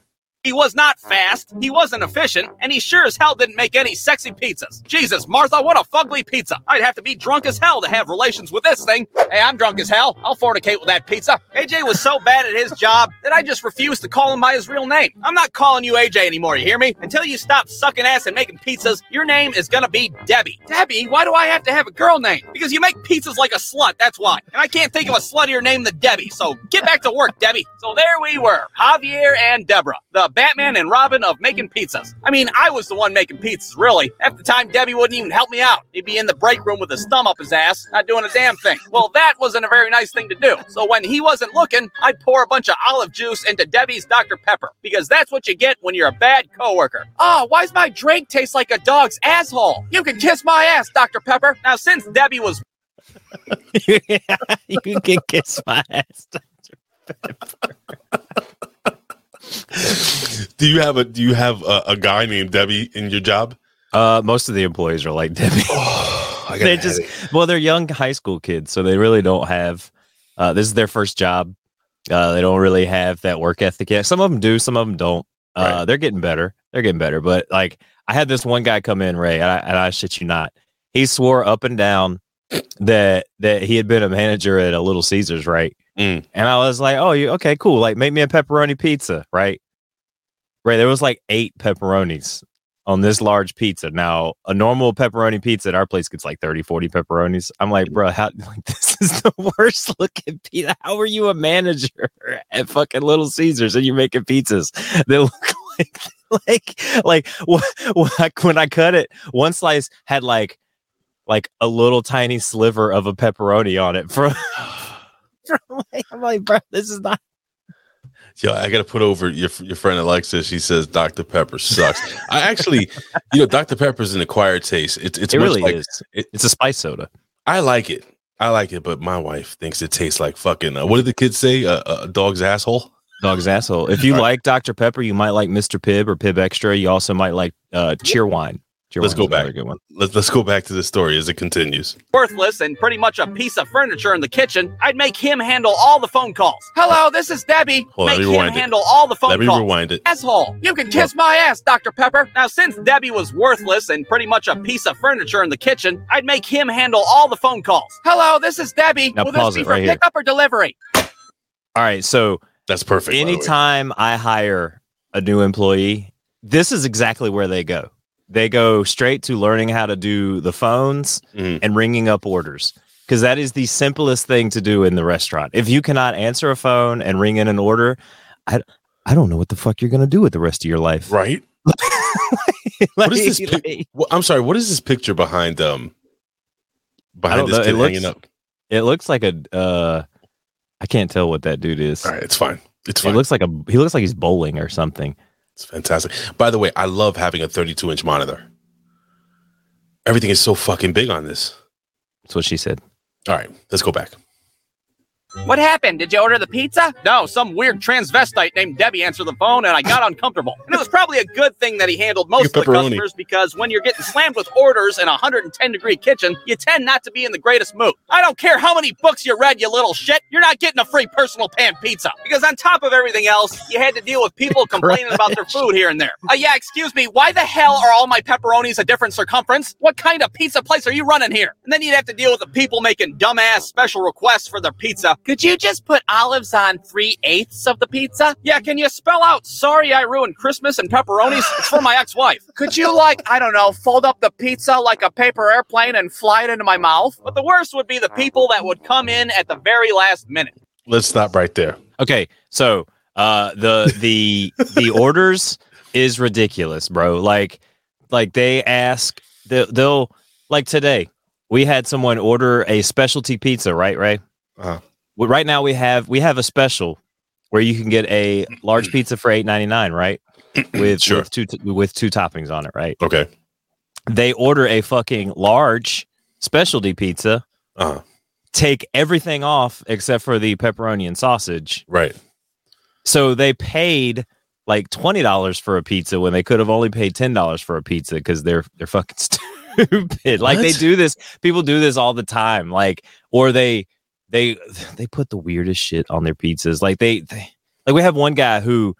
He was not uh-huh. fast, he wasn't efficient, and he sure as hell didn't make any sexy pizzas. Jesus, Martha, what a fugly pizza. I'd have to be drunk as hell to have relations with this thing. Hey, I'm drunk as hell. I'll fornicate with that pizza. AJ was so bad at his job that I just refused to call him by his real name. I'm not calling you AJ anymore, you hear me? Until you stop sucking ass and making pizzas, your name is gonna be Debbie. Debbie? Why do I have to have a girl name? Because you make pizzas like a slut, that's why. And I can't think of a sluttier name than Debbie, so get back to work, Debbie. So there we were, Javier and Deborah, the Batman and Robin of making pizzas. I mean, I was the one making pizzas, really. Half the time, Debbie wouldn't even help me out. He'd be in the break room with his thumb up his ass, not doing a damn thing. Well, that wasn't a very nice thing to do. So when he wasn't looking, I'd pour a bunch of olive juice into Debbie's Dr. Pepper, because that's what you get when you're a bad coworker. Oh, why's my drink taste like a dog's asshole? You can kiss my ass, Dr. Pepper. Now, since Debbie was you can kiss my ass. Do you have a Do you have a, a guy named Debbie in your job? Uh, most of the employees are like Debbie. Oh, they just well, they're young high school kids, so they really don't have. Uh, this is their first job. Uh, they don't really have that work ethic yet. Some of them do, some of them don't. Uh, Right. They're getting better. They're getting better. But like, I had this one guy come in, Ray, and I, and I shit you not, he swore up and down that that he had been a manager at a Little Caesars, right? Mm. And I was like, oh, you okay? Cool. Like, make me a pepperoni pizza, right? Right. There was like eight pepperonis on this large pizza. Now, a normal pepperoni pizza at our place gets like 30, 40 pepperonis. I'm like, bro, how like this is the worst looking pizza. How are you a manager at fucking Little Caesars and you're making pizzas that look like like like wh- wh- when I cut it, one slice had like like a little tiny sliver of a pepperoni on it from, I'm like, bro, this is not Yo, I got to put over your your friend Alexa. She says Dr Pepper sucks. I actually, you know, Dr Pepper's an acquired taste. It's it's it really like, is. it- It's a spice soda. I like it. I like it, but my wife thinks it tastes like fucking. Uh, what did the kids say? Uh, a dog's asshole. Dog's asshole. If you like Dr. Pepper, you might like Mr. Pibb or Pibb Extra. You also might like uh, Cheer Wine. Let's go Jerome was another back. Good one. Let's let's go back to the story as it continues. worthless and pretty much a piece of furniture in the kitchen, I'd make him handle all the phone calls. Hello, this is Debbie. Hold make let me him rewind it. handle all the phone Let me calls. rewind it. Asshole, you can kiss my ass, Dr. Pepper. Now, since Debbie was worthless and pretty much a piece of furniture in the kitchen, I'd make him handle all the phone calls. Hello, this is Debbie. Now Will pause this be it right here. pickup or delivery? All right, so That's perfect. by the anytime I hire a new employee, this is exactly where they go. They go straight to learning how to do the phones Mhm. and ringing up orders because that is the simplest thing to do in the restaurant. If you cannot answer a phone and ring in an order, I, I don't know what the fuck you're going to do with the rest of your life. Right? What is this? Pic- I'm sorry. What is this picture behind um behind this know. kid It looks- hanging up? It looks like a. Uh, I can't tell what that dude is. All right, it's fine. It's It fine. looks like a. He looks like he's bowling or something. It's fantastic. By the way, I love having a 32 inch monitor. Everything is so fucking big on this. That's what she said. All right, let's go back. What happened? Did you order the pizza? No, some weird transvestite named Debbie answered the phone and I got uncomfortable. And it was probably a good thing that he handled most of the Pepperoni. customers because when you're getting slammed with orders in a 110 degree kitchen, you tend not to be in the greatest mood. I don't care how many books you read, you little shit. You're not getting a free personal pan pizza. Because on top of everything else, you had to deal with people complaining about their food here and there. Uh, yeah, excuse me, why the hell are all my pepperonis a different circumference? What kind of pizza place are you running here? And then you'd have to deal with the people making dumbass special requests for their pizza. Could you just put olives on three eighths of the pizza? Yeah, can you spell out sorry I ruined Christmas and pepperonis? It's for my ex-wife. Could you like, I don't know, fold up the pizza like a paper airplane and fly it into my mouth? But the worst would be the people that would come in at the very last minute. Let's stop right there. Okay, so uh the the the orders is ridiculous, bro. Like like they ask they'll, they'll like today we had someone order a specialty pizza, right? Right. Uh-huh. Right now we have we have a special where you can get a large pizza for eight ninety nine, right? With Sure. with two with two toppings on it, right? Okay. They order a fucking large specialty pizza, Uh-huh. take everything off except for the pepperoni and sausage. Right. So they paid like twenty dollars for a pizza when they could have only paid ten dollars for a pizza because they're they're fucking stupid. Like they do this, people do this all the time. Like, or they they they put the weirdest shit on their pizzas. Like they, they like we have one guy who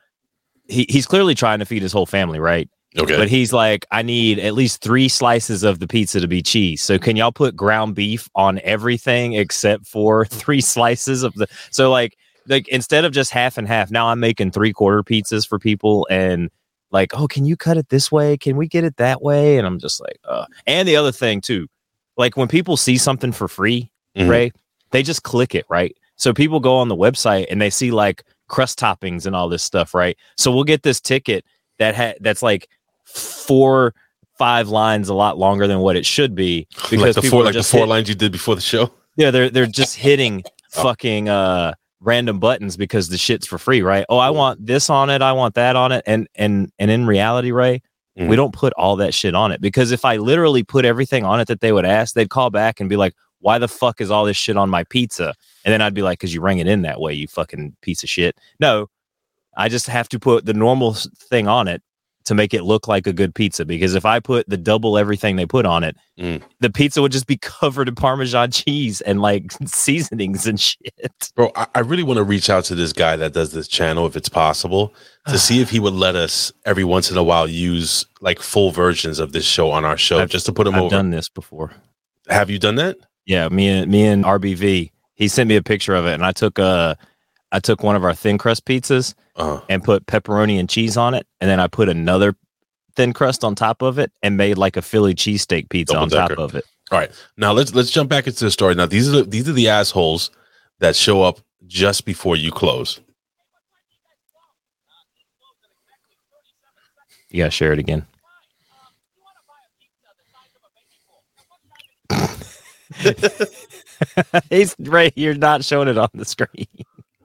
he, he's clearly trying to feed his whole family, right? Okay. But he's like, I need at least three slices of the pizza to be cheese. So can y'all put ground beef on everything except for three slices of the? So like, like instead of just half and half, now I'm making three quarter pizzas for people and like, oh, can you cut it this way? Can we get it that way? And I'm just like, uh. And the other thing too, like when people see something for free, Mhm. right? They just click it, right? So people go on the website and they see like crust toppings and all this stuff, right? So we'll get this ticket that ha- that's like four five lines a lot longer than what it should be because like the four like the four hit- lines you did before the show. yeah they're they're just hitting Oh. fucking uh random buttons because the shit's for free right oh i want this on it i want that on it and and and in reality ray Mhm. we don't put all that shit on it because if i literally put everything on it that they would ask they'd call back and be like why the fuck is all this shit on my pizza and then i'd be like because you rang it in that way you fucking piece of shit no i just have to put the normal thing on it to make it look like a good pizza because if i put the double everything they put on it Mm. the pizza would just be covered in parmesan cheese and like seasonings and shit Bro, I, I really want to reach out to this guy that does this channel if it's possible to see if he would let us every once in a while use like full versions of this show on our show I've- just to put him i've over. done this before Have you done that? Yeah, me and me and RBV. He sent me a picture of it, and I took uh I took one of our thin crust pizzas Uh, and put pepperoni and cheese on it, and then I put another thin crust on top of it and made like a Philly cheesesteak pizza on top of it. all right. Now let's let's jump back into the story. Now these are the, these are the assholes that show up just before you close. You gotta share it again. He's right. You're not showing it on the screen.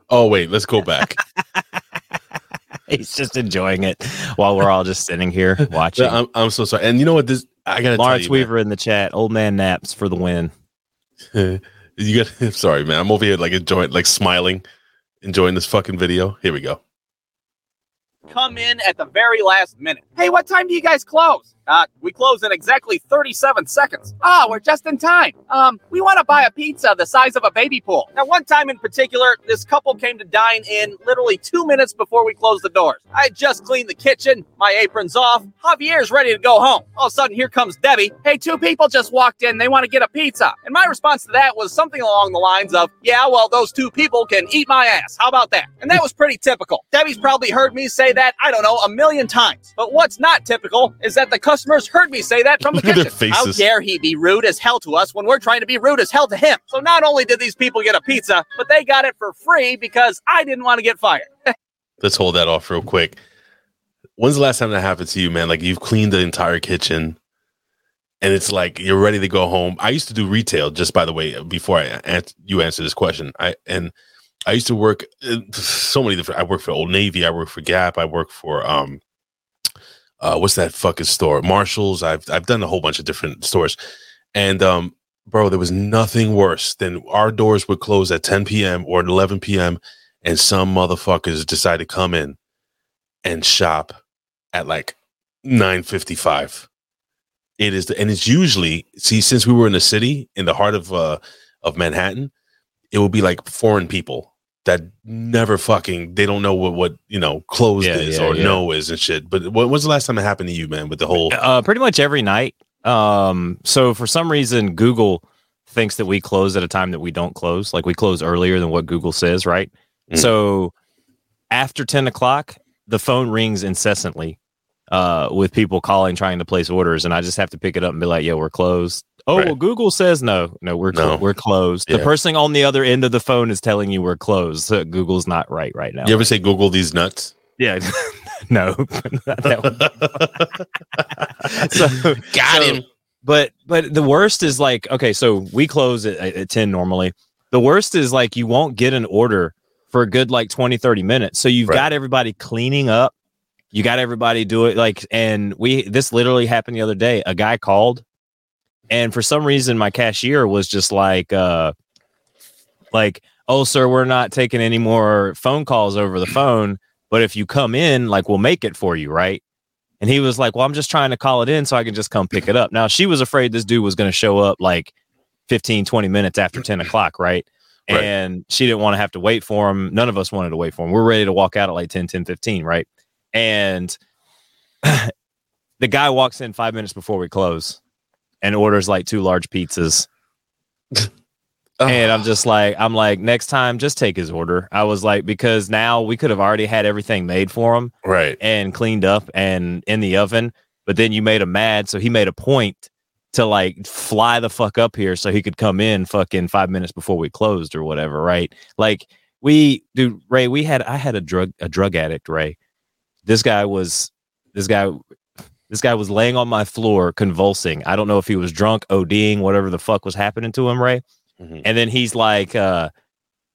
Oh wait, let's go back. He's just enjoying it while we're all just sitting here watching. I'm, I'm so sorry. And you know what? This I gotta Lawrence tell you, Weaver in the chat. Old man naps for the win. you got. I'm sorry, man. I'm over here like enjoying, like smiling, enjoying this fucking video. Here we go. come in at the very last minute. Hey, what time do you guys close? Uh, we close in exactly 37 seconds. Ah, we're just in time. Um, we want to buy a pizza the size of a baby pool. Now, one time in particular, this couple came to dine in literally two minutes before we closed the doors. I just cleaned the kitchen, my apron's off. Javier's ready to go home. All of a sudden, here comes Debbie. Hey, two people just walked in. They want to get a pizza. And my response to that was something along the lines of, yeah, well, those two people can eat my ass. How about that? And that was pretty typical. Debbie's probably heard me say that, I don't know, a million times. But what's not typical is that the customers heard me say that from the kitchen. How dare he be rude as hell to us when we're trying to be rude as hell to him? So not only did these people get a pizza, but they got it for free because I didn't want to get fired. Let's hold that off real quick. When's the last time that happened to you, man? Like you've cleaned the entire kitchen and it's like you're ready to go home. I used to do retail, just by the way, before I ans- you answer this question. I and I used to work so many different. I worked for Old Navy. I worked for Gap. I worked for um, uh, what's that fucking store? Marshalls. I've I've done a whole bunch of different stores, and um, bro, there was nothing worse than our doors would close at 10 p.m. or 11 p.m. and some motherfuckers decide to come in and shop at like 9:55. It is, the, and it's usually see since we were in the city in the heart of uh of Manhattan, it will be like foreign people that never fucking they don't know what what you know closed Yeah, is yeah, or yeah. no is and shit. But when was the last time it happened to you, man? With the whole Uh, pretty much every night. Um, so for some reason, Google thinks that we close at a time that we don't close. Like we close earlier than what Google says, right? Mm. So after 10 o'clock, the phone rings incessantly uh, with people calling, trying to place orders. And I just have to pick it up and be like, yo, we're closed. Oh, Right. well, Google says no. No, we're, No. we're closed. The person on the other end of the phone is telling you we're closed. So Google's not right right now. you ever say Google these nuts? Yeah. no. So, Got so- him. but but the worst is like okay so we close at, at 10 normally the worst is like you won't get an order for a good like 20 30 minutes so you've Right. got everybody cleaning up you got everybody do it like and we this literally happened the other day a guy called and for some reason my cashier was just like uh like oh sir we're not taking any more phone calls over the phone but if you come in like we'll make it for you right and he was like, Well, I'm just trying to call it in so I can just come pick it up. Now, she was afraid this dude was going to show up like 15, 20 minutes after 10 o'clock, right? Right. And she didn't want to have to wait for him. None of us wanted to wait for him. We're ready to walk out at like 10, 10, 15, right? And the guy walks in five minutes before we close and orders like two large pizzas. And I'm just like, I'm like, next time, just take his order. I was like, because now we could have already had everything made for him right. and cleaned up and in the oven, but then you made him mad, so he made a point to like fly the fuck up here so he could come in fucking five minutes before we closed or whatever, right? Like we dude, Ray, we had I had a drug a drug addict, Ray. This guy was this guy this guy was laying on my floor convulsing. I don't know if he was drunk, ODing, whatever the fuck was happening to him, Ray. Mhm. And then he's like, uh,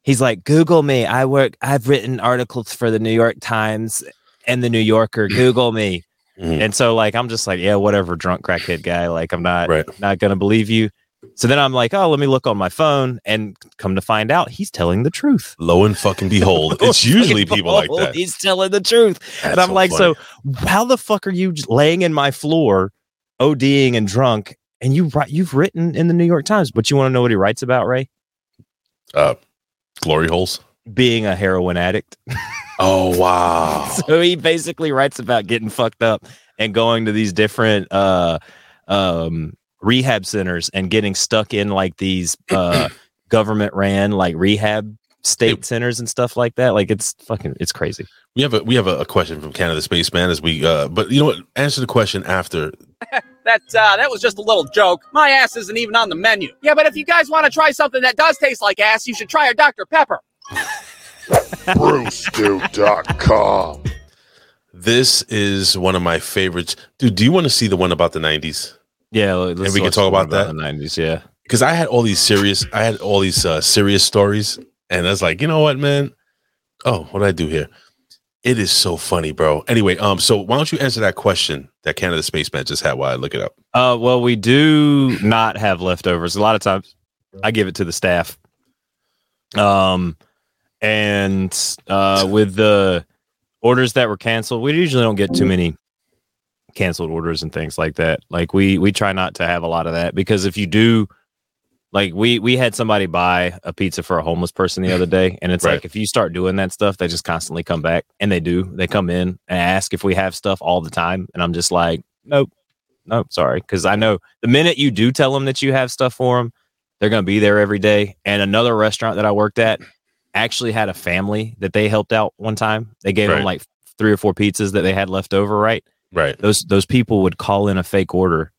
he's like, Google me. I work, I've written articles for the New York Times and the New Yorker. Google me. Mhm. And so like I'm just like, yeah, whatever, drunk crackhead guy. Like I'm not Right. not gonna believe you. So then I'm like, oh, let me look on my phone and come to find out he's telling the truth. Lo and fucking behold, it's usually people like that. He's telling the truth. and I'm like, funny. so how the fuck are you laying in my floor, ODing and drunk, and you you've written in the New York Times, but you want to know what he writes about, Ray? uh, glory holes. Being a heroin addict. Oh wow. so he basically writes about getting fucked up and going to these different uh um rehab centers and getting stuck in like these uh government ran like rehab state centers and stuff like that like it's fucking it's crazy We have a we have a, a question from Canada Spaceman as we uh but you know what answer the question after That uh, that was just a little joke. My ass isn't even on the menu. Yeah, but if you guys want to try something that does taste like ass, you should try our Dr. Pepper. BruceDude.com. this is one of my favorites. Dude, do you want to see the one about the 90s? Yeah let's And we can talk one about that? the 90s yeah Because I had all these serious I had all these uh serious stories and I was like, you know what, man? Oh, what did I do here? It is so funny, bro. Anyway, um, so why don't you answer that question that Canada Spaceman just had while I look it up? uh well we do not have leftovers a lot of times i give it to the staff um and uh with the orders that were canceled we usually don't get too many canceled orders and things like that. Like we we try not to have a lot of that because if you do like we we had somebody buy a pizza for a homeless person the other day and it's Right. like if you start doing that stuff they just constantly come back and they do. They come in and ask if we have stuff all the time and I'm just like, "Nope. Nope, sorry." Cuz I know the minute you do tell them that you have stuff for them, they're going to be there every day. And another restaurant that I worked at actually had a family that they helped out one time. They gave Right. them like three or four pizzas that they had left over, right? Right. Those those people would call in a fake order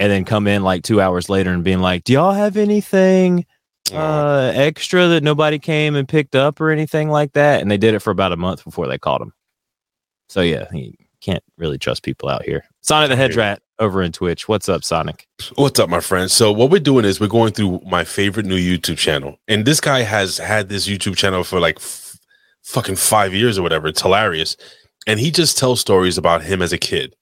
and then come in like 2 hours later and being like, "Do y'all have anything uh extra that nobody came and picked up or anything like that?" And they did it for about a month before they caught them. So yeah, you can't really trust people out here. Sonic the Hedge Rat over in Twitch. What's up, Sonic? What's up, my friend? So what we're doing is we're going through my favorite new YouTube channel, and this guy has had this YouTube channel for like f- fucking five years or whatever. It's hilarious, and he just tells stories about him as a kid.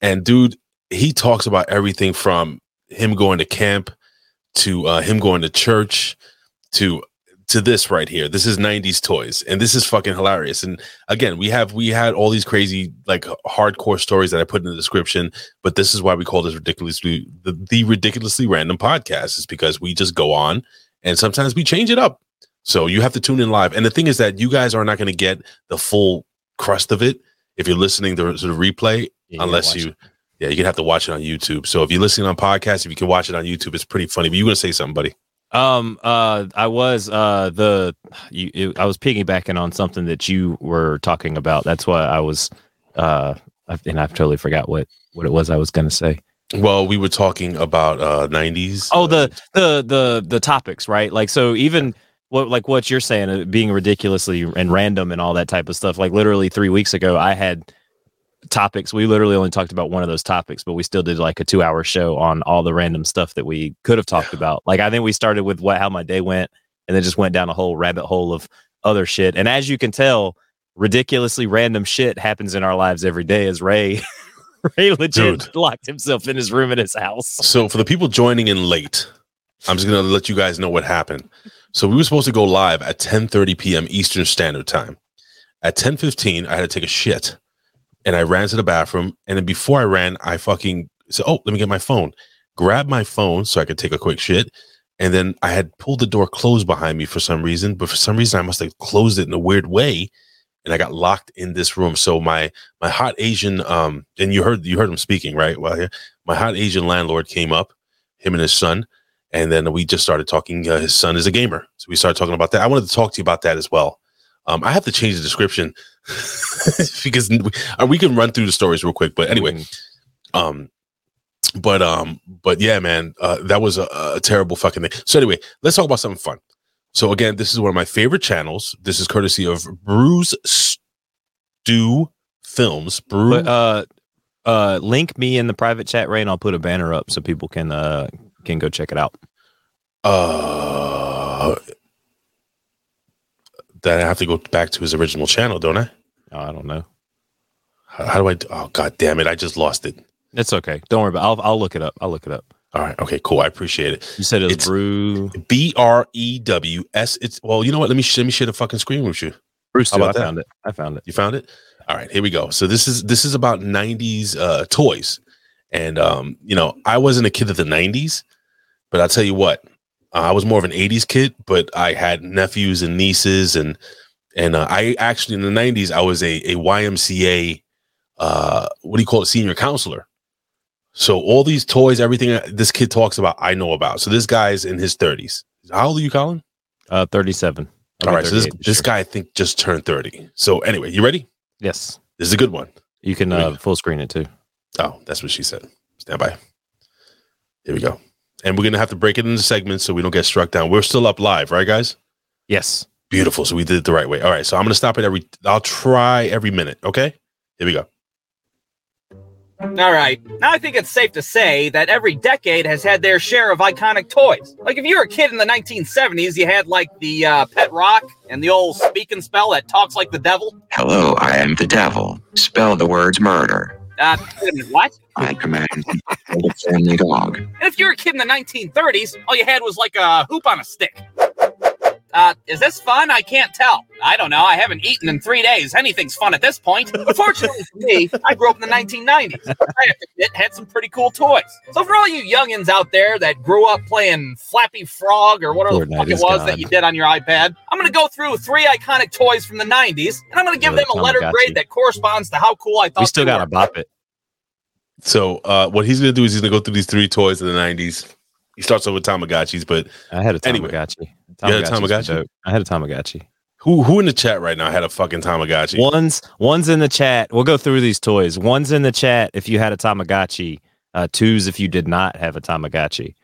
And dude, he talks about everything from him going to camp to uh, him going to church to to this right here. This is 90s toys and this is fucking hilarious. And again, we have we had all these crazy like hardcore stories that I put in the description, but this is why we call this ridiculously the, the ridiculously random podcast is because we just go on and sometimes we change it up. So you have to tune in live. And the thing is that you guys are not going to get the full crust of it if you're listening to, to the replay Yeah, unless you yeah, you're gonna have to watch it on YouTube. So if you're listening on podcast, if you can watch it on YouTube, it's pretty funny. But you're gonna say something, buddy. Um, uh, I was uh the you, you I was piggybacking on something that you were talking about. That's why I was uh, and I've totally forgot what what it was I was gonna say. Well, we were talking about uh 90s. Oh, the the the the topics, right? Like so, even what like what you're saying, uh, being ridiculously and random and all that type of stuff. Like literally three weeks ago, I had topics. We literally only talked about one of those topics, but we still did like a two hour show on all the random stuff that we could have talked about. Like I think we started with what how my day went, and then just went down a whole rabbit hole of other shit. And as you can tell, ridiculously random shit happens in our lives every day. As Ray. Ray legit Dude. locked himself in his room in his house. So for the people joining in late, I'm just gonna let you guys know what happened. So we were supposed to go live at 10:30 p.m. Eastern Standard Time. At 10:15, I had to take a shit, and I ran to the bathroom. And then before I ran, I fucking said, "Oh, let me get my phone." Grab my phone so I could take a quick shit, and then I had pulled the door closed behind me for some reason. But for some reason, I must have closed it in a weird way, and I got locked in this room. So my my hot Asian um, and you heard you heard him speaking right well. My hot Asian landlord came up, him and his son, and then we just started talking. Uh, his son is a gamer, so we started talking about that. I wanted to talk to you about that as well. Um, I have to change the description because we, uh, we can run through the stories real quick. But anyway, um, but um, but yeah, man, uh, that was a, a terrible fucking thing. So anyway, let's talk about something fun. So again, this is one of my favorite channels. This is courtesy of Bruce Stew Films. Brew. But uh, uh, link me in the private chat, Ray, and I'll put a banner up so people can uh can go check it out. Uh, then I have to go back to his original channel, don't I? Oh, I don't know. How, how do I? Do, oh God damn it! I just lost it. It's okay. Don't worry about. It. I'll I'll look it up. I'll look it up. All right. Okay. Cool. I appreciate it. You said it was It's- Brew. B R E W S. It's well. You know what? Let me let me share the fucking screen with you. Bruce. How about I that? found it. I found it. You found it. All right. Here we go. So this is this is about '90s uh, toys, and um, you know, I wasn't a kid of the '90s, but I'll tell you what, uh, I was more of an '80s kid. But I had nephews and nieces, and and uh, I actually in the '90s I was a a YMCA. Uh, what do you call it? Senior counselor. So all these toys, everything this kid talks about, I know about. So this guy's in his 30s. How old are you, Colin? Uh, thirty-seven. All right. So this, 38 this guy, I think, just turned 30. So anyway, you ready? Yes, This is a good one. you can uh, full screen it too. Oh, that's what she said. Stand by. Here we go. And we're gonna have to break it into segments so we don't get struck down. We're still up live, right, guys? Yes. Beautiful. So we did it the right way. All right. So I'm gonna stop it every. I'll try every minute. Okay. Here we go. All right. Now I think it's safe to say that every decade has had their share of iconic toys. Like if you were a kid in the 1970s, you had like the uh, Pet Rock and the old speak and spell that talks like the devil. Hello, I am the devil. Spell the words murder. Uh, a what? I command the family dog. And if you're a kid in the 1930s, all you had was like a hoop on a stick. Uh, is this fun? I can't tell. I don't know. I haven't eaten in three days. Anything's fun at this point. Fortunately for me, I grew up in the 1990s. I to admit, had some pretty cool toys. So for all you youngins out there that grew up playing Flappy Frog or whatever the fuck it was gone. that you did on your iPad, I'm going to go through three iconic toys from the 90s, and I'm going to give Oh, them a letter grade that corresponds to how cool I thought We still got to bop it. So uh, what he's gonna do is he's gonna go through these three toys of the '90s. He starts off with Tamagotchis, but I had a Anyway. Tamagotchi. You had a Tamagotchi? I had a Tamagotchi. who who in the chat right now had a fucking Tamagotchi? One's one's in the chat. We'll go through these toys. One's in the chat if you had a Tamagotchi. Uh, two's if you did not have a Tamagotchi.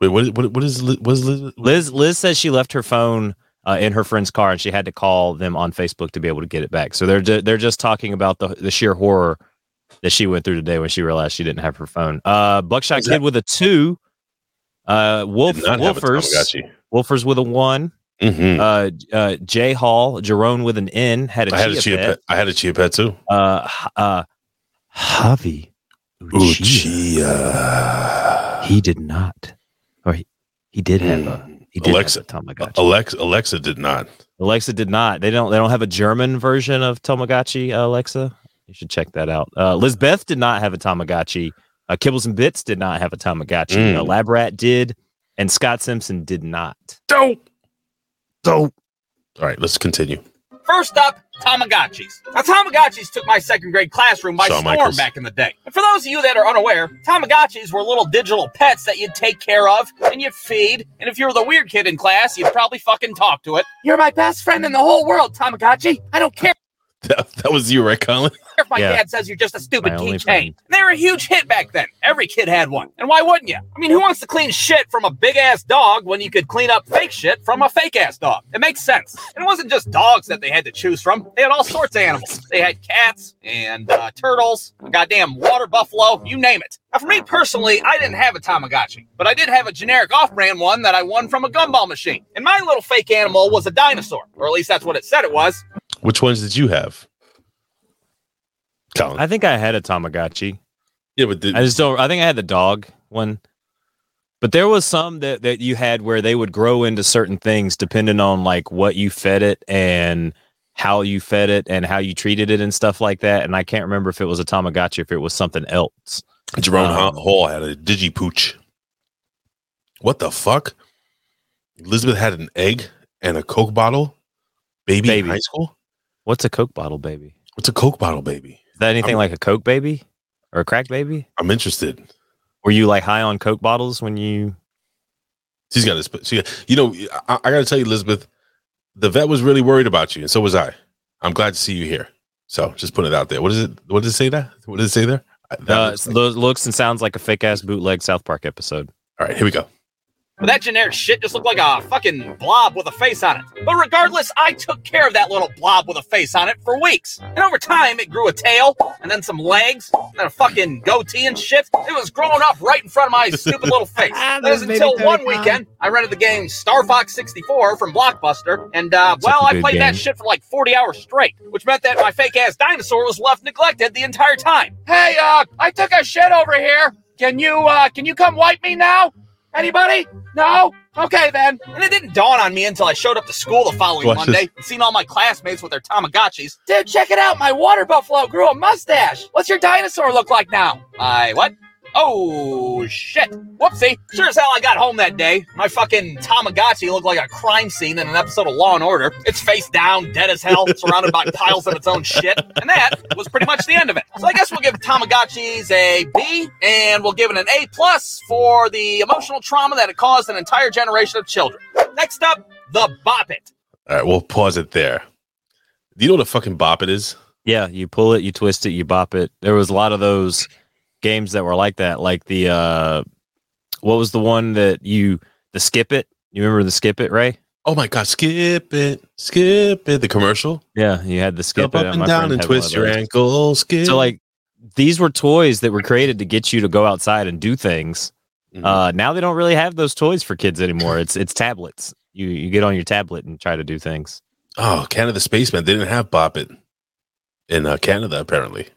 Wait, what? What? What is? What is? Liz? Liz Liz says she left her phone uh, in her friend's car and she had to call them on Facebook to be able to get it back. So they're they're just talking about the the sheer horror that she went through today when she realized she didn't have her phone. Uh, Buckshot Is Kid with a two. Uh, Wolf Did not have a Wolfers Wolfers with a one. Mhm. Uh, uh, J Hall Jerome with an N had a I had a chia pet. pet. I had a chia pet too. Uh, uh, Javi Uchiha. He did not, or he, he did have a he did Alexa- have a Tamagotchi. Alexa. Alexa did not. Alexa did not. They don't. They don't have a German version of Tamagotchi. Uh, Alexa, you should check that out. Uh, Lizbeth did not have a Tamagotchi. Uh, Kibbles and Bits did not have a Tamagotchi. Mm. Uh, Lab Rat did, and Scott Simpson did not. Dope. Dope. All right, let's continue. First up, Tamagotchis. Now, Tamagotchis took my second grade classroom by Shawn storm Michaels. back in the day. And for those of you that are unaware, Tamagotchis were little digital pets that you'd take care of and you'd feed. And if you were the weird kid in class, you'd probably fucking talk to it. You're my best friend in the whole world, Tamagotchi. I don't care That, that was you, right, Colin? If my Yeah. dad says you're just a stupid keychain. They were a huge hit back then. Every kid had one. And why wouldn't you? I mean, who wants to clean shit from a big ass dog when you could clean up fake shit from a fake ass dog? It makes sense. And it wasn't just dogs that they had to choose from. They had all sorts of animals. They had cats and uh, turtles, goddamn water buffalo, you name it. Now, for me personally, I didn't have a Tamagotchi, but I did have a generic off-brand one that I won from a gumball machine. And my little fake animal was a dinosaur, or at least that's what it said it was. Which ones did you have? Colin. I think I had a Tamagotchi. yeah, but did, I just don't. I think I had the dog one, but there was some that that you had where they would grow into certain things depending on like what you fed it and how you fed it and how you treated it and stuff like that. And I can't remember if it was a Tamagotchi, if it was something else. Jerome um, Hall had a digipooch. What the fuck? Elizabeth had an egg and a Coke bottle. Baby, Baby. in high school. What's a Coke bottle baby? What's a Coke bottle, baby? That anything I'm- like a Coke baby or a crack baby? I'm interested. Were you like high on Coke bottles when you? She's got this. She, you know, I, I got to tell you, Elizabeth, the vet was really worried about you, and so was I. I'm glad to see you here. So just put it out there. What is it? What does it say that? What does it say there? That Uh, looks like- looks and sounds like a fake ass bootleg South Park episode. all right, here we go. But that generic shit just looked like a fucking blob with a face on it. But regardless, I took care of that little blob with a face on it for weeks. And over time, it grew a tail, and then some legs, and then a fucking goatee and shit. It was growing up right in front of my stupid little face. That was until one weekend, I rented the game Star Fox 64 from Blockbuster, and uh, well, I played that shit for like 40 hours straight, which meant that my fake ass dinosaur was left neglected the entire time. Hey, uh, I took a shit over here. Can you, uh, can you come wipe me now? Anybody? No? Okay then. And it didn't dawn on me until I showed up to school the following Watch Monday and seen all my classmates with their Tamagotchis. Dude, check it out. My water buffalo grew a mustache. What's your dinosaur look like now? I what? Oh shit. Whoopsie. Sure as hell I got home that day. My fucking Tamagotchi looked like a crime scene in an episode of Law and Order. It's face down, dead as hell, surrounded by piles of its own shit. And that was pretty much the end of it. So I guess we'll give Tamagotchis a B, and we'll give it an A plus for the emotional trauma that it caused an entire generation of children. Next up, the Bop It. All right, we'll pause it there. Do you know what a fucking bop it is? Yeah, you pull it, you twist it, you bop it. There was a lot of those games that were like that, like the uh what was the one that you the skip it? You remember the skip it, Ray? Oh my god, skip it, skip it. The commercial. Yeah, you had the skip Skip up and down and had one of twist your ankle. Skip. So like these were toys that were created to get you to go outside and do things. Mhm. Uh now they don't really have those toys for kids anymore. It's it's tablets. You you get on your tablet and try to do things. oh, Canada Spaceman. They didn't have bop it in uh, Canada apparently.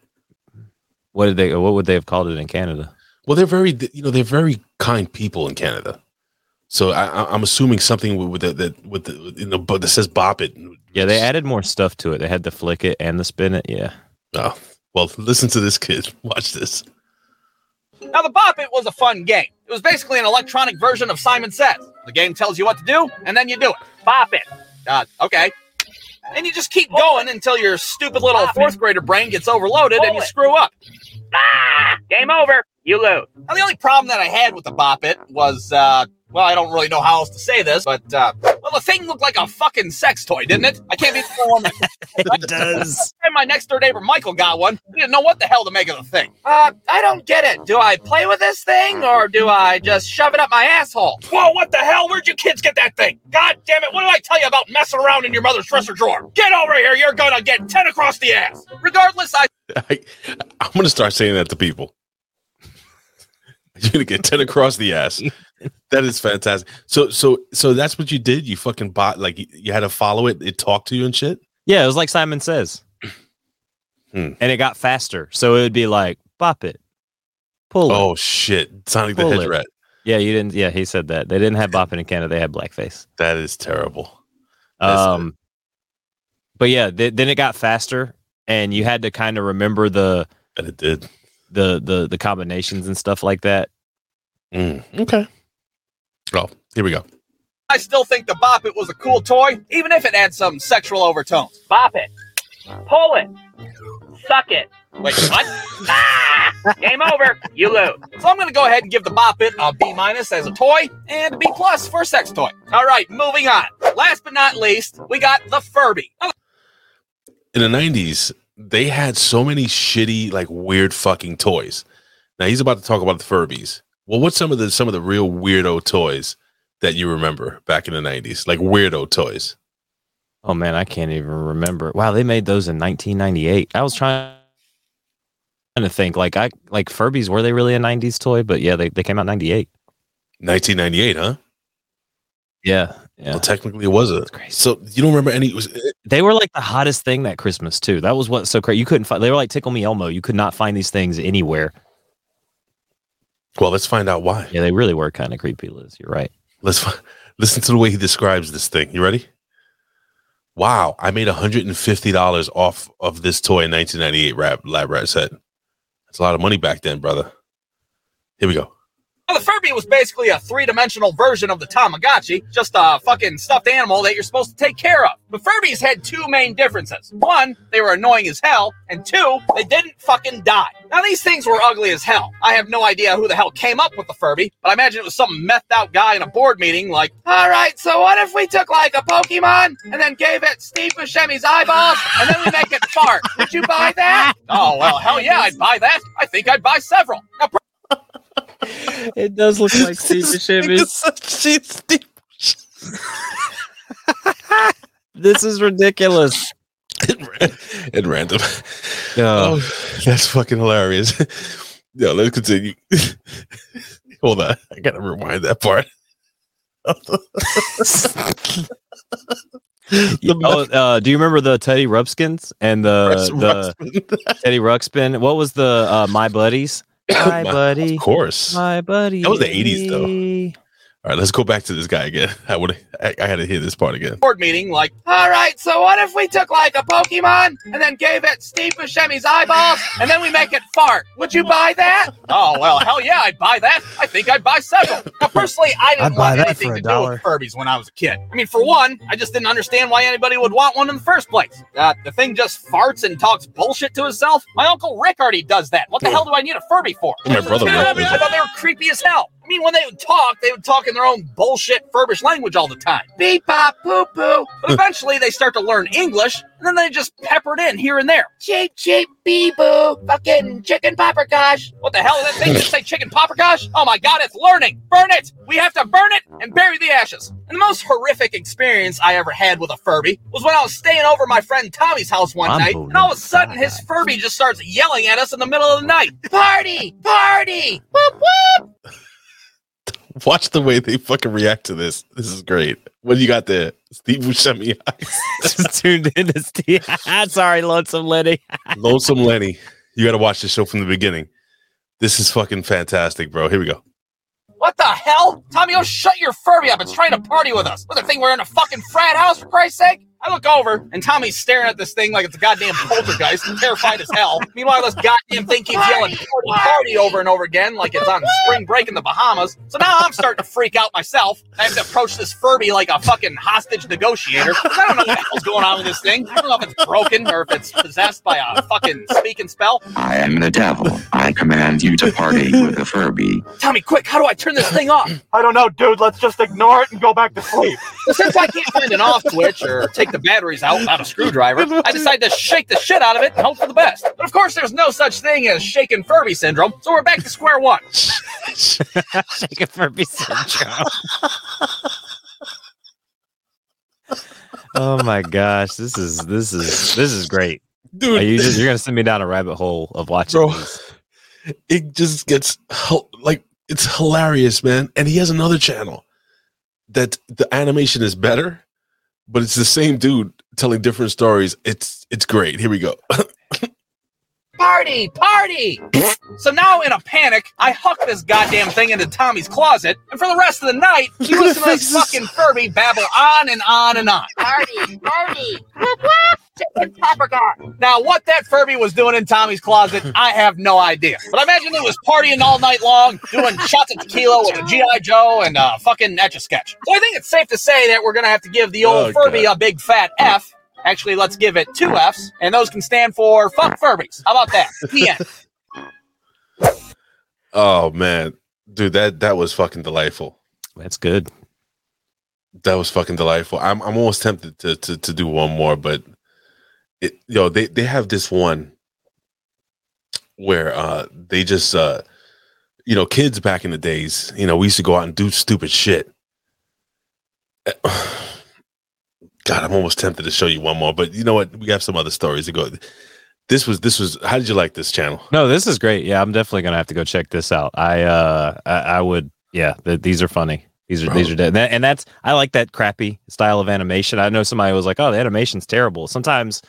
What did they what would they have called it in Canada? Well, they're very, you know, they're very kind people in Canada. So I, I- I'm assuming something with, with the, that with the you know, but that says "bop it." Yeah, they added more stuff to it. They had the flick it and the spin it. Yeah. Oh, well, listen to this kid. Watch this. Now, the Bop It was a fun game. It was basically an electronic version of Simon Says. The game tells you what to do, and then you do it. Bop It. Uh, okay. And you just keep going until your stupid little fourth grader brain gets overloaded and you screw up. Ah! Game over. You lose. Now, the only problem that I had with the Bop It was, uh, well, I don't really know how else to say this, but, uh, well, the thing looked like a fucking sex toy, didn't it? I can't be the one It does. and my next door neighbor Michael got one. He didn't know what the hell to make of the thing. Uh, I don't get it. Do I play with this thing or do I just shove it up my asshole? Whoa, what the hell? Where'd you kids get that thing? God damn it, what did I tell you about messing around in your mother's dresser drawer? Get over here, you're gonna get 10 across the ass. Regardless, I I, I'm gonna start saying that to people. You're gonna get ten across the ass. That is fantastic. So, so, so that's what you did. You fucking bought like you, had to follow it. It talked to you and shit. Yeah, it was like Simon Says. Hmm. And it got faster. So it would be like, bop it. Pull it. Oh shit! Sonic the Pull Hedge it. Yeah, you didn't. Yeah, he said that. They didn't have bop it in Canada. They had blackface. That is terrible. That's Um, but yeah, th- then it got faster, and you had to kind of remember the And it did. the the the combinations and stuff like that. Mm, okay. Well, here we go. I still think the Bop It was a cool toy, even if it had some sexual overtones. Bop it. Pull it. Suck it. Wait, what? ah! Game over. You lose. So I'm going to go ahead and give the Bop It a B minus as a toy and a B plus for a sex toy. All right, moving on. Last but not least, we got the Furby. In the '90s, they had so many shitty, like weird fucking toys. Now he's about to talk about the Furbies. Well, what's some of the some of the real weirdo toys that you remember back in the '90s? Like weirdo toys. Oh man, I can't even remember. Wow, they made those in 1998. I was trying to think like I like Furbies were they really a 90s toy? But yeah, they, they came out in 98. 1998, huh? Yeah, yeah. Well, technically, it was a. So you don't remember any? It was They were like the hottest thing that Christmas too. That was what so crazy. You couldn't find. They were like Tickle Me Elmo. You could not find these things anywhere. Well. Let's find out why. Yeah, they really were kind of creepy, Liz. You're right. Let's listen to the way he describes this thing. You ready? Wow, I made $150 off of this toy in 1998. Rap Lab Rat said, "That's a lot of money back then, brother." Here we go. The Furby was basically a three-dimensional version of the Tamagotchi, just a fucking stuffed animal that you're supposed to take care of. But Furbies had two main differences. One, they were annoying as hell, and two, they didn't fucking die. Now these things were ugly as hell. I have no idea who the hell came up with the Furby, but I imagine it was some methed out guy in a board meeting like, all right, so what if we took like a Pokemon and then gave it Steve Buscemi's eyeballs and then we make it fart? Would you buy that? Oh, well, hell yeah, I'd buy that. I think I'd buy several. Now, It does look like Steve This is ridiculous. At random. Oh. Oh, that's fucking hilarious. Yo, let's continue. Hold on, I gotta rewind that part. oh, uh, do you remember the Teddy Rubskins and the, the Teddy Ruxpin? What was the uh, My Buddies? My buddy, Of course. my buddy. That was the 80s though. All right, let's go back to this guy again. I would I, I had to hear this part again. board meeting like, all right, so what if we took like a Pokemon and then gave it Steve Buscemi's eyeballs and then we make it fart? Would you buy that? Oh, well, hell yeah, I'd buy that. I think I'd buy several. Now, personally, I didn't I'd buy want that anything for a to dollar. do with Furbies when I was a kid. I mean, for one, I just didn't understand why anybody would want one in the first place. Uh, the thing just farts and talks bullshit to itself. My Uncle Rick already does that. What the hell do I need a Furby for? My brother Rick I thought they were creepy as hell. I mean, when they would talk, they would talk in their own bullshit Furbish language all the time. Beep, pop, poo, poo. But eventually they start to learn English, and then they just pepper it in here and there. Cheep, cheep, bee boo, fucking chicken paprikash. What the hell did that thing just say chicken paprikash? Oh my god, it's learning. Burn it. We have to burn it and bury the ashes. And the most horrific experience I ever had with a Furby was when I was staying over my friend Tommy's house one night, and all of a sudden his Furby just starts yelling at us in the middle of the night. Party! Party! Whoop whoop! Watch the way they fucking react to this. This is great. What do you got there? Steve Buscemi eyes. Just tuned in to Steve. Sorry, lonesome Lenny. Lonesome Lenny. You got to watch the show from the beginning. This is fucking fantastic, bro. Here we go. What the hell? Tommy, oh, shut your Furby up. It's trying to party with us. What, the thing we're in a fucking frat house, for Christ's sake? I look over, and Tommy's staring at this thing like it's a goddamn poltergeist, terrified as hell. Meanwhile, this goddamn thing keeps yelling party, party over and over again like it's on spring break in the Bahamas. So now I'm starting to freak out myself. I have to approach this Furby like a fucking hostage negotiator. I don't know what the hell's going on with this thing. I don't know if it's broken or if it's possessed by a fucking speaking spell. I am the devil. I command you to party with the Furby. Tommy, quick, how do I turn this thing off? I don't know, dude. Let's just ignore it and go back to sleep. Well, since I can't find an off switch or take the batteries out without a screwdriver, I decided to shake the shit out of it and hope for the best. But of course, there's no such thing as shaken Furby syndrome, so we're back to square one. Shaken Furby syndrome. oh my gosh, this is this is this is great. Dude, Are you just you're gonna send me down a rabbit hole of watching Bro. these. it just gets like it's hilarious, man. And he has another channel that the animation is better, but it's the same dude telling different stories. It's it's great. Here we go. Party, party! so now, in a panic, I huck this goddamn thing into Tommy's closet, and for the rest of the night, you gonna listen to this this? fucking Furby babble on and on and on. Party, party. Chicken peppercorn. Now, what that Furby was doing in Tommy's closet, I have no idea. But I imagine it was partying all night long, doing shots of tequila with a G.I. Joe and uh, fucking etch a sketch. So I think it's safe to say that we're going to have to give the old Oh, Furby God. a big fat F. Actually, let's give it two F's, and those can stand for fuck Furbies. How about that? The oh man, dude, that that was fucking delightful. That's good. That was fucking delightful. I'm I'm almost tempted to to, to do one more, but it know they they have this one where uh they just uh you know kids back in the days you know we used to go out and do stupid shit. God, I'm almost tempted to show you one more, but you know what? We have some other stories to go. This was this was. How did you like this channel? No, this is great. Yeah, I'm definitely gonna have to go check this out. I uh I, I would yeah, th- these are funny. These are these are dead. And that's I like that crappy style of animation. I know somebody was like, "Oh, the animation's terrible." Sometimes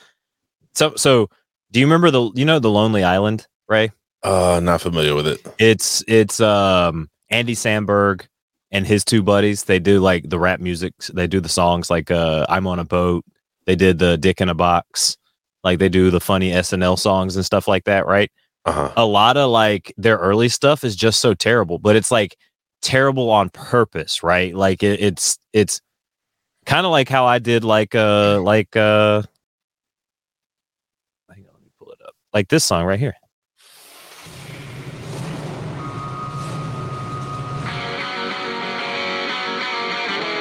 so so do you remember the you know the Lonely Island, Ray? Uh, not familiar with it. It's it's um Andy Samberg and his two buddies. They do like the rap music. They do the songs like uh I'm on a boat. They did the Dick in a Box. Like they do the funny SNL songs and stuff like that, right? Uh huh. a lot of like their early stuff is just so terrible, but it's like terrible on purpose, right? Like it, it's it's kind of like how I did like uh like uh hang on, let me pull it up. Like this song right here.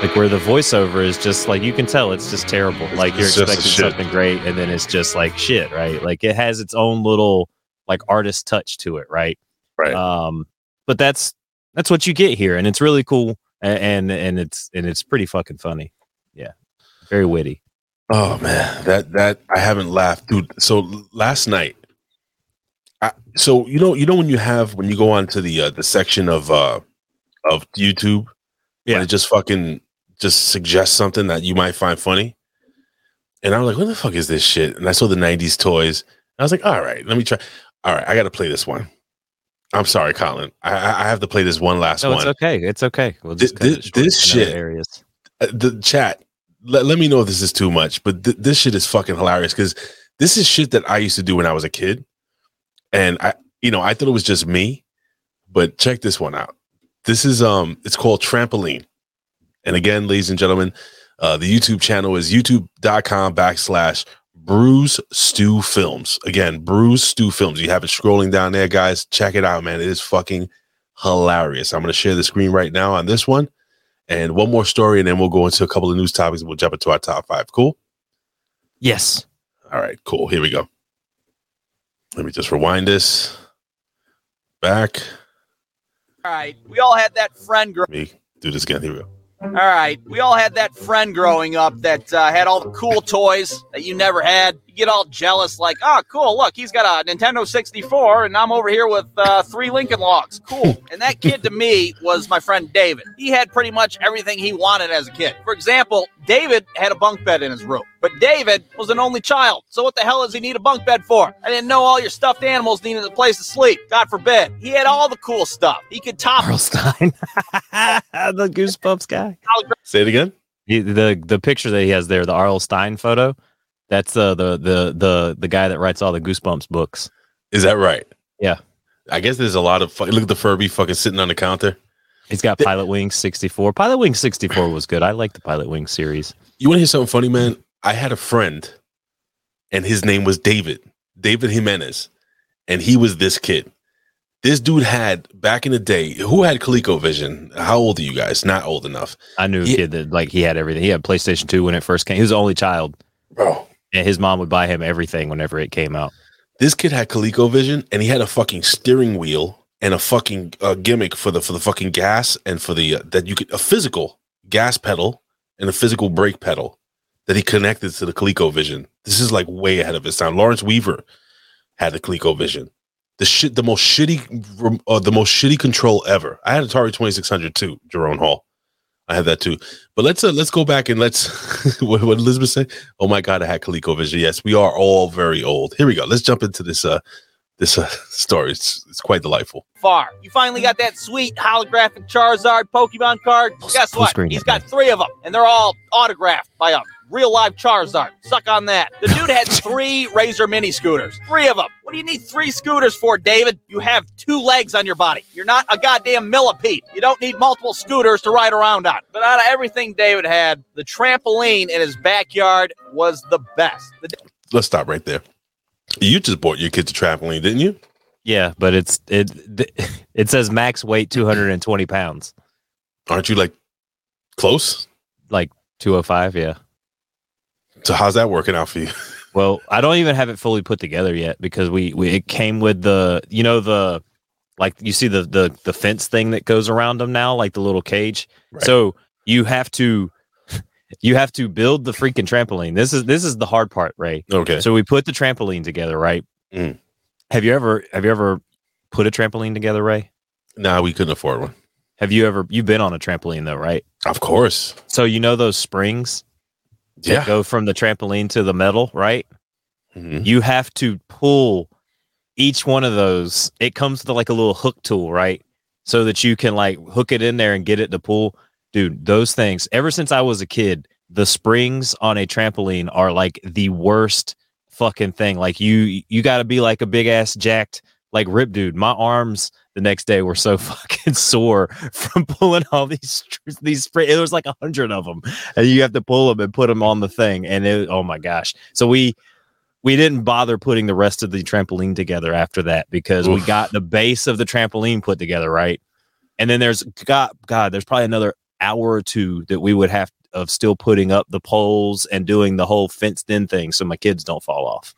Like where the voiceover is just like you can tell it's just terrible. Like you're It's just a expecting something great and then it's just like shit, right? Like it has its own little like artist touch to it, right? Right. Um, but that's that's what you get here, and it's really cool, a- and and it's and it's pretty fucking funny. Yeah, very witty. Oh man, that that I haven't laughed, dude. So last night, I, so you know, you know when you have when you go onto the uh, the section of uh of YouTube, yeah, Yeah. it just fucking just suggests something that you might find funny, and I'm like, what the fuck is this shit? And I saw the '90s toys. I was like, all right, let me try. All right, I got to play this one. I'm sorry, Colin. I, I I have to play this one last No, one. it's okay. It's okay. We'll just Thi- cut it thi- short this shit- areas. uh, the chat let, let me know if this is too much but th- this shit is fucking hilarious because this is shit that i used to do when i was a kid and i you know i thought it was just me but check this one out this is um it's called trampoline and again ladies and gentlemen uh the youtube channel is youtube.com backslash bruise stew films again brewstew films you have it scrolling down there guys check it out man it is fucking hilarious i'm going to share the screen right now on this one and one more story, and then we'll go into a couple of news topics and we'll jump into our top five. Cool. Yes. All right, cool. Here we go. Let me just rewind this back. All right, we all had that friend grow. Let me do this again. Here we go. All right, we all had that friend growing up that uh, had all the cool toys that you never had. You get all jealous, like, oh, cool, look, he's got a Nintendo 64, and I'm over here with uh, three Lincoln Logs. Cool. and that kid to me was my friend David. He had pretty much everything he wanted as a kid. For example, David had a bunk bed in his room, but David was an only child. So what the hell does he need a bunk bed for? I didn't know all your stuffed animals needed a place to sleep. God forbid. He had all the cool stuff. He could top R.L. Stine, the Goosebumps guy. Say it again. He, the the picture that he has there, the R.L. Stine photo, that's uh, the the the the guy that writes all the Goosebumps books. Is that right? Yeah. I guess there's a lot of fu- look at the Furby fucking sitting on the counter. He's got Pilot Wings 64. Pilotwings 64 was good. I like the Pilotwings series. You want to hear something funny, man? I had a friend, and his name was David, David Jimenez, and he was this kid. This dude had back in the day. Who had ColecoVision? How old are you guys? Not old enough, I knew a kid that like he had everything. He had PlayStation 2 when it first came. He was the only child. bro. And his mom would buy him everything whenever it came out. This kid had ColecoVision, and he had a fucking steering wheel and a fucking uh, gimmick for the for the fucking gas and for the uh, that you could a physical gas pedal and a physical brake pedal that he connected to the ColecoVision. This is like way ahead of his time. Lawrence Weaver had the ColecoVision. The shit, the most shitty, uh, the most shitty control ever. I had Atari Twenty Six Hundred too, Jerome Hall. I had that too. But let's uh, let's go back and let's what, what Elizabeth said. Oh my God, I had ColecoVision. Yes, we are all very old. Here we go. Let's jump into this uh this uh, story. It's it's quite delightful. far. You finally got that sweet holographic Charizard Pokemon card. Guess full what? screen He's it, got man. three of them, and they're all autographed by a real live Charizard. Suck on that. The dude had three Razor mini scooters. Three of them. What do you need three scooters for, David? You have two legs on your body. You're not a goddamn millipede. You don't need multiple scooters to ride around on. But out of everything David had, the trampoline in his backyard was the best. The Let's stop right there. You just bought your kids a trampoline, didn't you? Yeah, but it's it it says max weight 220 pounds. Aren't you like close? Like 205, yeah. So how's that working out for you? Well, I don't even have it fully put together yet because we, we it came with the you know the like you see the the the fence thing that goes around them now, like the little cage. Right. So you have to you have to build the freaking trampoline. This is this is the hard part, Ray. Okay. So we put the trampoline together, right? Mm. Have you ever have you ever put a trampoline together, Ray? nah, we couldn't afford one. Have you ever you've been on a trampoline though, right? Of course. So you know those springs that Yeah. go from the trampoline to the metal, right? Mhm. you have to pull each one of those. It comes with like a little hook tool, right? So that you can like hook it in there and get it to pull. Dude, those things, ever since I was a kid, the springs on a trampoline are like the worst fucking thing. Like you you gotta be like a big ass jacked like rip dude. My arms the next day were so fucking sore from pulling all these these spring. It was like a hundred of them, and you have to pull them and put them on the thing. And it, oh my gosh! So we we didn't bother putting the rest of the trampoline together after that because we got the base of the trampoline put together right, and then there's God, God, there's probably another hour or two that we would have of still putting up the poles and doing the whole fenced in thing so my kids don't fall off.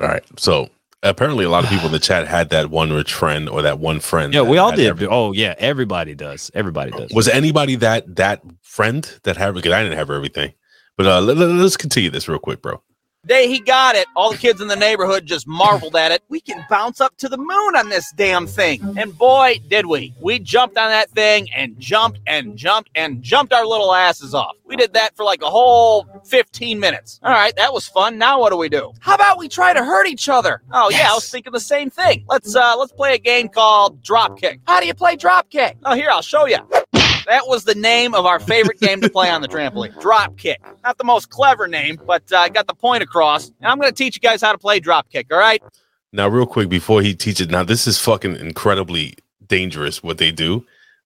All right. So apparently a lot of people in the chat had that one rich friend or that one friend. Yeah, we all did. every- oh yeah, everybody does. Everybody does. Was anybody that that friend that had because I didn't have everything. But uh let, us continue this real quick, bro. Day he got it, all the kids in the neighborhood just marveled at it. We can bounce up to the moon on this damn thing. And boy, did we. We jumped on that thing and jumped and jumped and jumped our little asses off. We did that for like a whole 15 minutes. All right, that was fun. Now what do we do? How about we try to hurt each other? Oh yeah, I was thinking the same thing. Let's uh let's play a game called Drop Kick. How do you play Drop Kick? Oh, here, I'll show you. That was the name of our favorite game to play on the trampoline. Drop kick. Not the most clever name, but uh, I got the point across. And I'm going to teach you guys how to play drop kick, all right? Now, real quick before he teaches, now this is fucking incredibly dangerous what they do.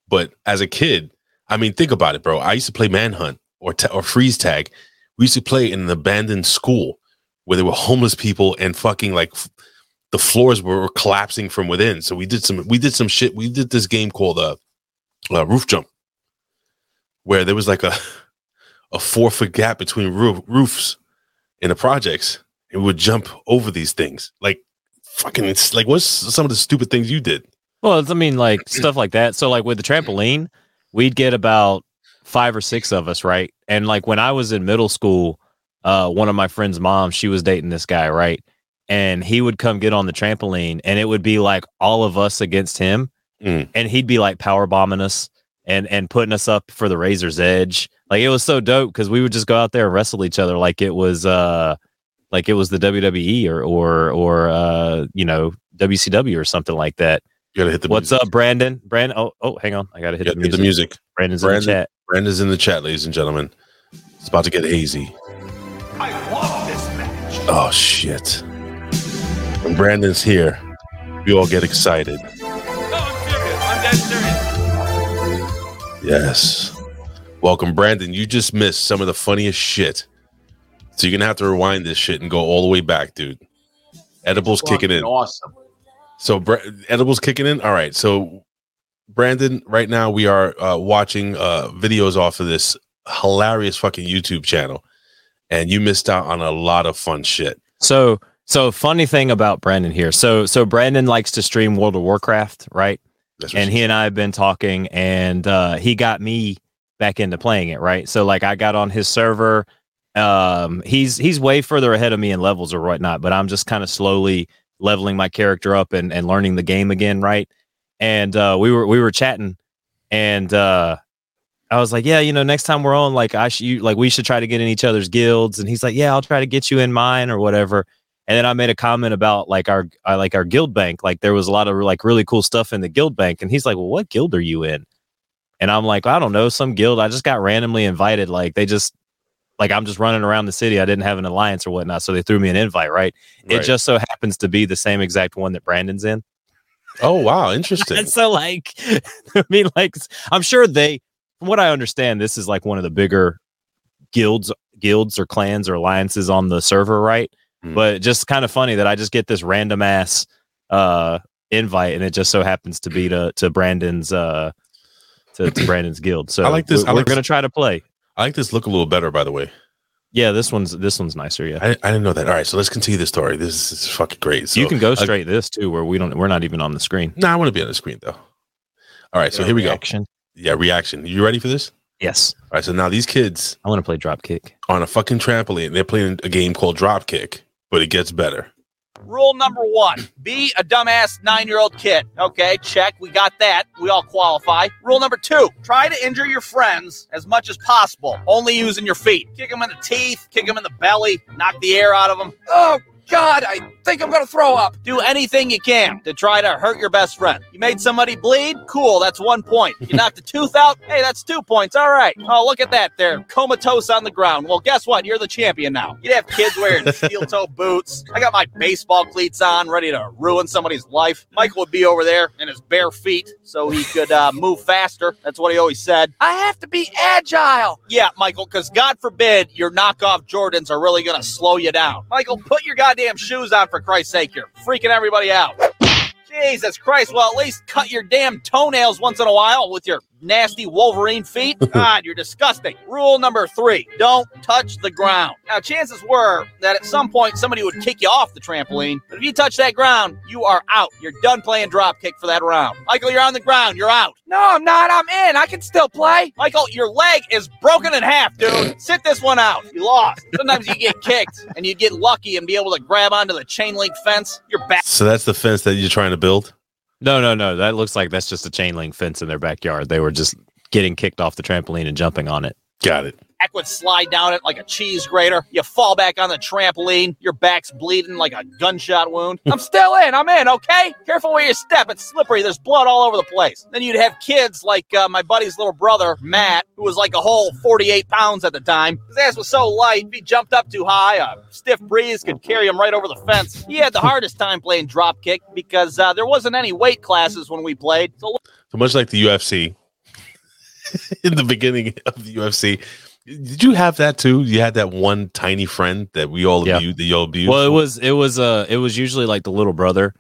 But as a kid, I mean, think about it, bro. I used to play manhunt or or freeze tag. We used to play in an abandoned school where there were homeless people and fucking like f- the floors were collapsing from within. So we did some we did some shit. We did this game called uh, uh roof jump, where there was like a a four foot gap between roof, roofs in the projects, and we would jump over these things. Like fucking, it's like what's some of the stupid things you did? Well, I mean, like stuff like that. So, like with the trampoline, we'd get about five or six of us, right? And like when I was in middle school, uh, one of my friend's moms, she was dating this guy, right? And he would come get on the trampoline, and it would be like all of us against him, Mm. and he'd be like power bombing us and and putting us up for the razor's edge. Like it was so dope because we would just go out there and wrestle each other like it was uh like it was the WWE or or or uh you know WCW or something like that. You gotta hit the What's music. up, Brandon? Brandon. Oh, oh, hang on. I gotta hit the gotta hit music. the music. Brandon's in the chat. Brandon's in the chat, ladies and gentlemen. It's about to get hazy. I love this match. Oh shit. When Brandon's here, we all get excited. Yes. Welcome, Brandon. You just missed some of the funniest shit. So you're gonna have to rewind this shit and go all the way back, dude. Edibles kicking in. Awesome. So Bra- edibles kicking in. All right. So Brandon, right now we are uh, watching uh, videos off of this hilarious fucking YouTube channel, and you missed out on a lot of fun shit. So so funny thing about Brandon here. So so Brandon likes to stream World of Warcraft, right? And he and I have been talking, and uh, he got me back into playing it, right? So like I got on his server. Um, he's he's way further ahead of me in levels or whatnot, but I'm just kind of slowly leveling my character up and, and learning the game again, right? And uh, we were we were chatting, and uh, I was like, yeah, you know, next time we're on, like I should you, like we should try to get in each other's guilds, and he's like, yeah, I'll try to get you in mine or whatever. And then I made a comment about like our uh, like our guild bank, like there was a lot of like really cool stuff in the guild bank, and he's like, well, what guild are you in? And I'm like, I don't know, some guild. I just got randomly invited. Like they just like I'm just running around the city. I didn't have an alliance or whatnot, so they threw me an invite. Right? It just so happens to be the same exact one that Brandon's in. Oh wow, interesting. And so like, I mean, like I'm sure they, from what I understand, this is like one of the bigger guilds, guilds or clans or alliances on the server, right? Hmm. But just kind of funny that I just get this random ass uh invite, and it just so happens to be to to Brandon's uh to, to Brandon's guild. So I like this- We're, I like we're gonna try to play. I like this look a little better, by the way. Yeah, this one's this one's nicer. Yeah, I, I didn't know that. All right, so let's continue the story. This is fucking great. So you can go uh, straight this too, where we don't we're not even on the screen. No, I want to be on the screen though. All right, so here we go. Yeah, reaction. You ready for this? Yes, All right, so now these kids I want to play drop kick. on a fucking trampoline, they're playing a game called Dropkick, but it gets better. Rule number one be a dumbass nine year old kid. Okay, check. We got that. We all qualify. Rule number two try to injure your friends as much as possible, only using your feet. Kick them in the teeth, kick them in the belly, knock the air out of them. Oh, God, I think I'm going to throw up. Do anything you can to try to hurt your best friend. You made somebody bleed? Cool, that's one point. You knocked a tooth out? Hey, that's two points. All right. Oh, look at that. They're comatose on the ground. Well, guess what? You're the champion now. You'd have kids wearing steel toe boots. I got my baseball cleats on, ready to ruin somebody's life. Michael would be over there in his bare feet so he could uh, move faster. That's what he always said. I have to be agile. Yeah, Michael, because God forbid your knockoff Jordans are really going to slow you down. Michael, put your goddamn shoes on for Christ's sake. You're freaking everybody out. Jesus Christ. Well, at least cut your damn toenails once in a while with your nasty Wolverine feet. God, you're disgusting. Rule number three don't touch the ground. Now, chances were that at some point somebody would kick you off the trampoline, but if you touch that ground, you are out. You're done playing drop kick for that round. Michael, you're on the ground. You're out. No, I'm not. I'm in. I can still play. Michael, your leg is broken in half, dude. Sit this one out. You lost. Sometimes you get kicked and you get lucky and be able to grab onto the chain link fence. You're back. So that's the fence that you're trying to build. No, no, no. That looks like that's just a chain link fence in their backyard. They were just getting kicked off the trampoline and jumping on it. Got it. Back would slide down it like a cheese grater. You fall back on the trampoline. Your back's bleeding like a gunshot wound. I'm still in. I'm in. Okay. Careful where you step. It's slippery. There's blood all over the place. Then you'd have kids like uh, my buddy's little brother Matt, who was like a whole 48 pounds at the time. His ass was so light. If he jumped up too high, a stiff breeze could carry him right over the fence. He had the hardest time playing drop kick because uh, there wasn't any weight classes when we played. So So much like the UFC in the beginning of the UFC. Did you have that too? You had that one tiny friend that we all Yeah. abused. That you all abused. Well, it was it was uh it was usually like the little brother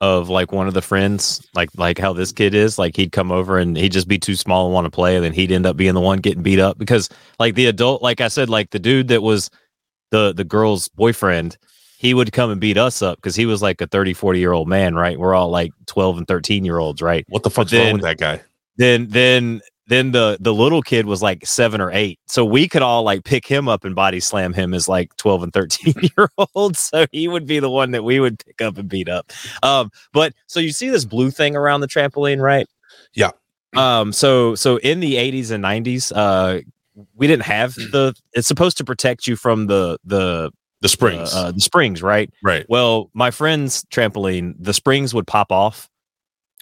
of like one of the friends, like like how this kid is. Like he'd come over and he'd just be too small and want to play, and then he'd end up being the one getting beat up because like the adult, like I said, like the dude that was the the girl's boyfriend, he would come and beat us up because he was like a 30, 40 year old man, right? We're all like 12 and 13 year olds, right? what the fuck's then- wrong with that guy? then then then the the little kid was like seven or eight so we could all like pick him up and body slam him as like 12 and 13 year olds so he would be the one that we would pick up and beat up um but so you see this blue thing around the trampoline right Yeah. um so so in the 80s and 90s uh we didn't have the it's supposed to protect you from the the The springs. uh, uh, the springs right right. well my friend's trampoline the springs would pop off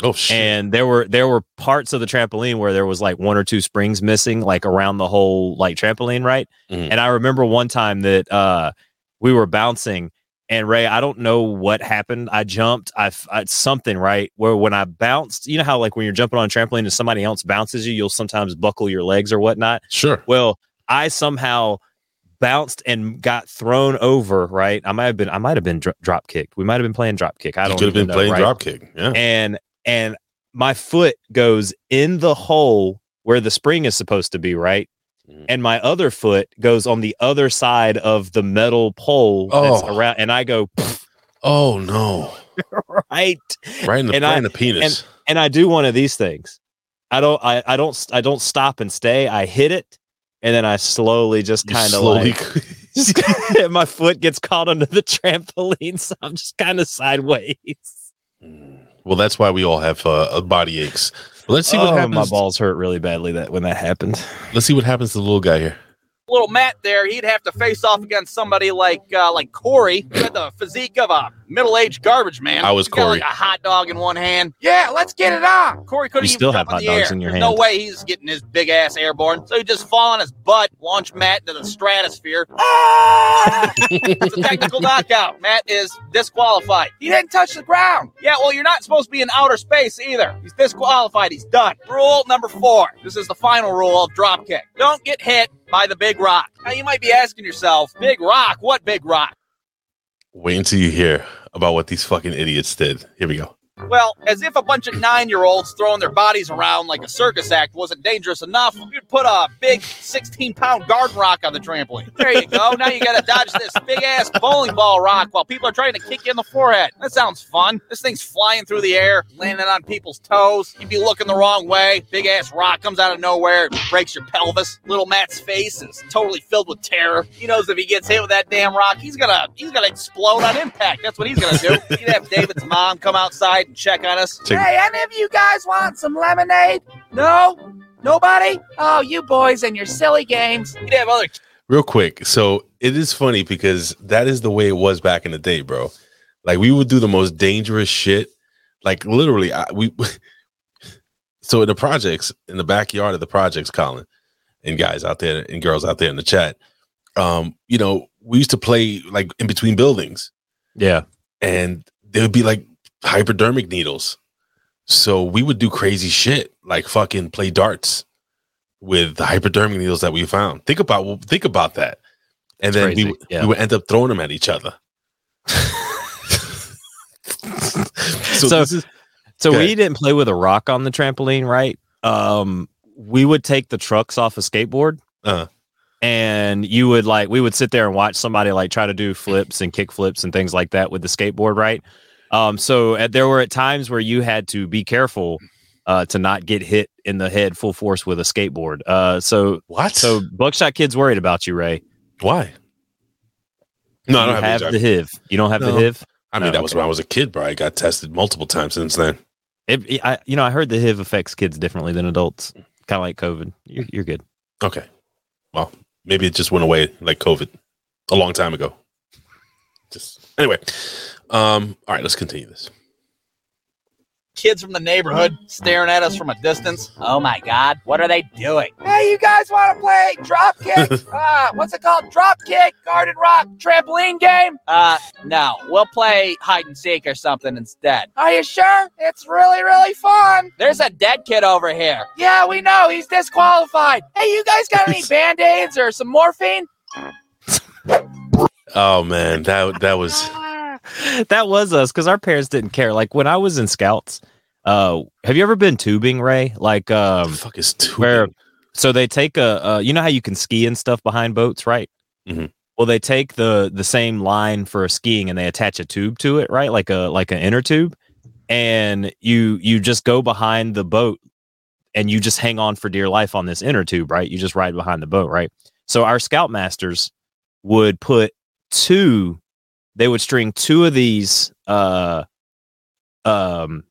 Oh shit. and there were there were parts of the trampoline where there was like one or two springs missing like around the whole like trampoline right Mhm. and i remember one time that uh we were bouncing and ray i don't know what happened i jumped i, I something right where when i bounced you know how like when you're jumping on a trampoline and somebody else bounces you you'll sometimes buckle your legs or whatnot sure. well i somehow bounced and got thrown over right i might have been i might have been dro- drop kicked we might have been playing drop kick i don't could have been know, playing right? dropkick. Yeah. and and my foot goes in the hole where the spring is supposed to be, right? Mhm. And my other foot goes on the other side of the metal pole that's Oh. around, and I go Oh no. right, Right in the, And right I- in the penis. and I do one of these things. I don't, I, I don't, I don't stop and stay. I hit it, and then I slowly just kind of like my foot gets caught under the trampoline, so I'm just kind of sideways. Well, that's why we all have uh, uh, body aches. But let's see what Oh, happens. My balls hurt really badly that when that happened. Let's see what happens to the little guy here. Little Matt there, he'd have to face off against somebody like uh, like Corey, who had the physique of a middle-aged garbage man. I was He's got, Corey. like a hot dog in one hand. Yeah, let's get it on. Corey couldn't You still jump have hot the dogs air. in your There's hand. No way he's getting his big ass airborne. So he just fall on his butt, launch Matt into the stratosphere. Ah! it's a technical knockout. Matt is disqualified. He didn't touch the ground. Yeah, well, you're not supposed to be in outer space either. He's disqualified. He's done. Rule number four. This is the final rule of dropkick. Don't get hit by the big rock. Now you might be asking yourself, big rock? What big rock? Wait until you hear about what these fucking idiots did. Here we go. Well, as if a bunch of nine year olds throwing their bodies around like a circus act wasn't dangerous enough, you'd put a big 16 pound garden rock on the trampoline. There you go. Now you gotta dodge this big ass bowling ball rock while people are trying to kick you in the forehead. That sounds fun. This thing's flying through the air, landing on people's toes. You'd be looking the wrong way. Big ass rock comes out of nowhere, breaks your pelvis. Little Matt's face is totally filled with terror. He knows if he gets hit with that damn rock, he's gonna he's gonna explode on impact. That's what he's gonna do. He'd have David's mom come outside and check on us. Check- Hey, any of you guys want some lemonade? No? Nobody? Oh, you boys and your silly games. You'd have other Real quick. So it is funny because that is the way it was back in the day, bro. Like we would do the most dangerous shit. Like literally, I, we. So in the projects, in the backyard of the projects, Colin, and guys out there and girls out there in the chat, um, you know, we used to play like in between buildings, Yeah. and there would be like hypodermic needles. So we would do crazy shit, like fucking play darts with the hypodermic needles that we found. Think about think about that, and then we crazy, yeah. we would end up throwing them at each other. so, So- is So we didn't play with a rock on the trampoline, right? Um, we would take the trucks off a skateboard, Uh-huh. and you would like we would sit there and watch somebody like try to do flips and kick flips and things like that with the skateboard, right? Um, so at, there were at times where you had to be careful uh, to not get hit in the head full force with a skateboard. Uh, so what? so Buckshot Kid's worried about you, Ray. why? No, I don't have, have, the HIV. You don't have No. the HIV. I mean, that was okay. when I was a kid, bro. I got tested multiple times since then. It, it- I, you know, I heard the HIV affects kids differently than adults, kind of like COVID. You're, you're good. Okay. Well, maybe it just went away like COVID a long time ago. Just anyway. Um, all right, let's continue this. kids from the neighborhood staring at us from a distance. Oh my god, what are they doing? Hey, you guys want to play drop kick? uh, what's it called? Drop kick, garden rock, trampoline game? Uh, no, we'll play hide and seek or something instead. Are you sure? It's really, really fun. There's a dead kid over here. Yeah, we know. He's disqualified. Hey, you guys got any band aids or some morphine? Oh man, that that was that was us because our parents didn't care. Like when I was in scouts, uh, have you ever been tubing, Ray? Like, um, fuck is tubing? where so they take a, uh, you know how you can ski and stuff behind boats, right? Mm-hmm. Well, they take the the same line for skiing and they attach a tube to it, right? Like a like an inner tube, and you you just go behind the boat and you just hang on for dear life on this inner tube, right? You just ride behind the boat, right? So our scoutmasters would put two, they would string two of these uh um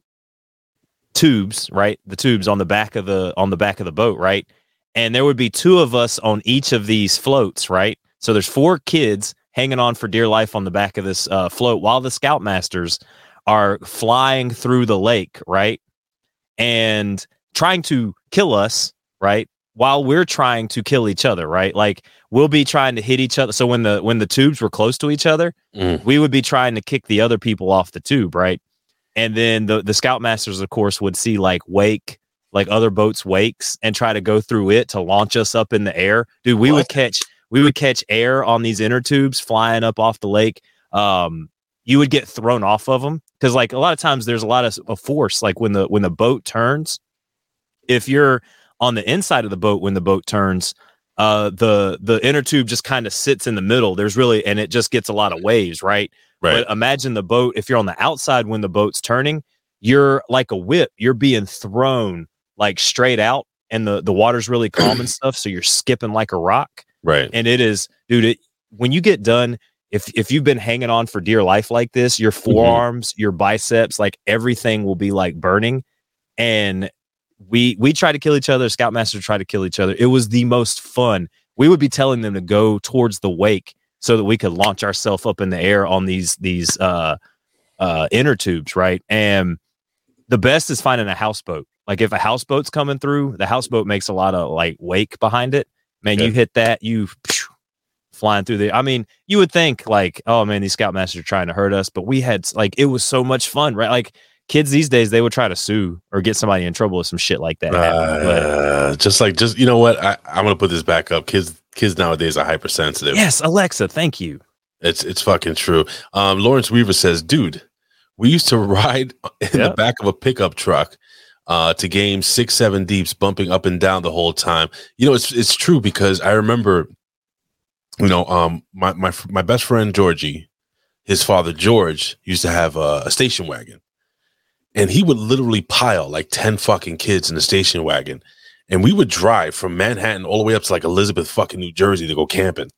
tubes, right? The tubes on the back of the on the back of the boat, right? And there would be two of us on each of these floats, right? So there's four kids hanging on for dear life on the back of this uh, float while the scoutmasters are flying through the lake, right? And trying to kill us, right? While we're trying to kill each other, right? Like we'll be trying to hit each other. So when the when the tubes were close to each other, Mm. we would be trying to kick the other people off the tube, right? And then the the scoutmasters, of course, would see like wake, like other boats' wakes, and try to go through it to launch us up in the air. Dude, we would catch we would catch air on these inner tubes flying up off the lake. Um, you would get thrown off of them because like a lot of times there's a lot of, of force like when the when the boat turns if you're on the inside of the boat when the boat turns uh the the inner tube just kind of sits in the middle. There's really and it just gets a lot of waves right? Right. but imagine the boat if you're on the outside when the boat's turning you're like a whip. You're being thrown like straight out and the the water's really calm and stuff so you're skipping like a rock. Right. and it is dude it when you get done if if you've been hanging on for dear life like this your forearms your biceps like everything will be like burning. And we we try to kill each other scoutmaster try to kill each other. It was the most fun. We would be telling them to go towards the wake so that we could launch ourselves up in the air on these these uh uh inner tubes right? And the best is finding a houseboat. Like if a houseboat's coming through the houseboat makes a lot of like wake behind it. Man you hit that you phew, flying through the i mean you would think like oh man these scoutmasters are trying to hurt us but we had like it was so much fun right? Like kids these days they would try to sue or get somebody in trouble with some shit like that Uh, just like just you know what I, I'm gonna put this back up. Kids kids nowadays are hypersensitive. yes alexa thank you It's it's fucking true. Um, Lawrence Weaver says, dude, we used to ride in Yeah. the back of a pickup truck uh, to game six, seven deeps, bumping up and down the whole time. You know, it's it's true because I remember, you know, um, my my my best friend Georgie, his father George used to have a, a station wagon, and he would literally pile like ten fucking kids in the station wagon, and we would drive from Manhattan all the way up to like Elizabeth fucking New Jersey to go camping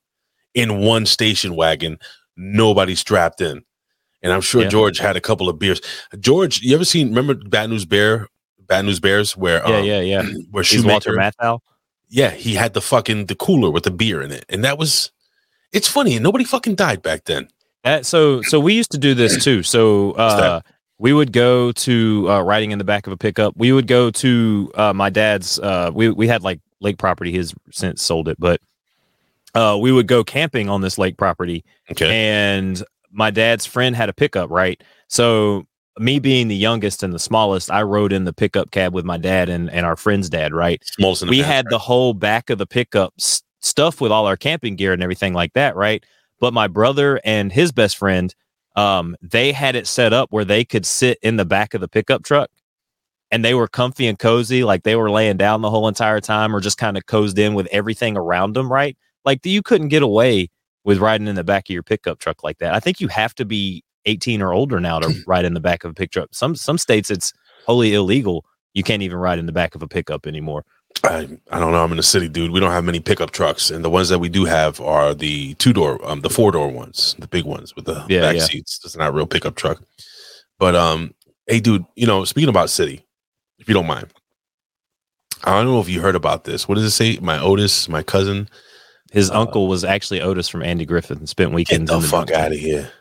in one station wagon, nobody strapped in. And I'm sure Yeah. George had a couple of beers. George, you ever seen remember Bad News Bear, Bad News Bears, where yeah um, yeah yeah where He's walter matthau yeah, he had the fucking the cooler with the beer in it, and that was, it's funny, and nobody fucking died back then. That, so so we used to do this too. So uh, we would go to uh, riding in the back of a pickup. We would go to uh, my dad's. Uh, we we had like lake property. He's since sold it, but uh, we would go camping on this lake property. Okay, And my dad's friend had a pickup, right? So me being the youngest and the smallest, I rode in the pickup cab with my dad and, and our friend's dad, right? smallest we had right? the whole back of the pickup stuff with all our camping gear and everything like that, right? But my brother and his best friend, um, they had it set up where they could sit in the back of the pickup truck and they were comfy and cozy, like they were laying down the whole entire time or just kind of cozied in with everything around them, right? Like you couldn't get away with riding in the back of your pickup truck like that. I think you have to be 18 or older now to ride in the back of a pickup. Some some states it's wholly illegal. You can't even ride in the back of a pickup anymore. I, I don't know. I'm in the city, dude. We don't have many pickup trucks, and the ones that we do have are the two door, um, the four door ones, the big ones with the Yeah, back yeah. seats. It's not a real pickup truck. But um, hey, dude, you know, speaking about city, if you don't mind, I don't know if you heard about this. What does it say? My Otis, my cousin. His Uh, uncle was actually Otis from Andy Griffith and spent Get weekends the in the fuck out of here.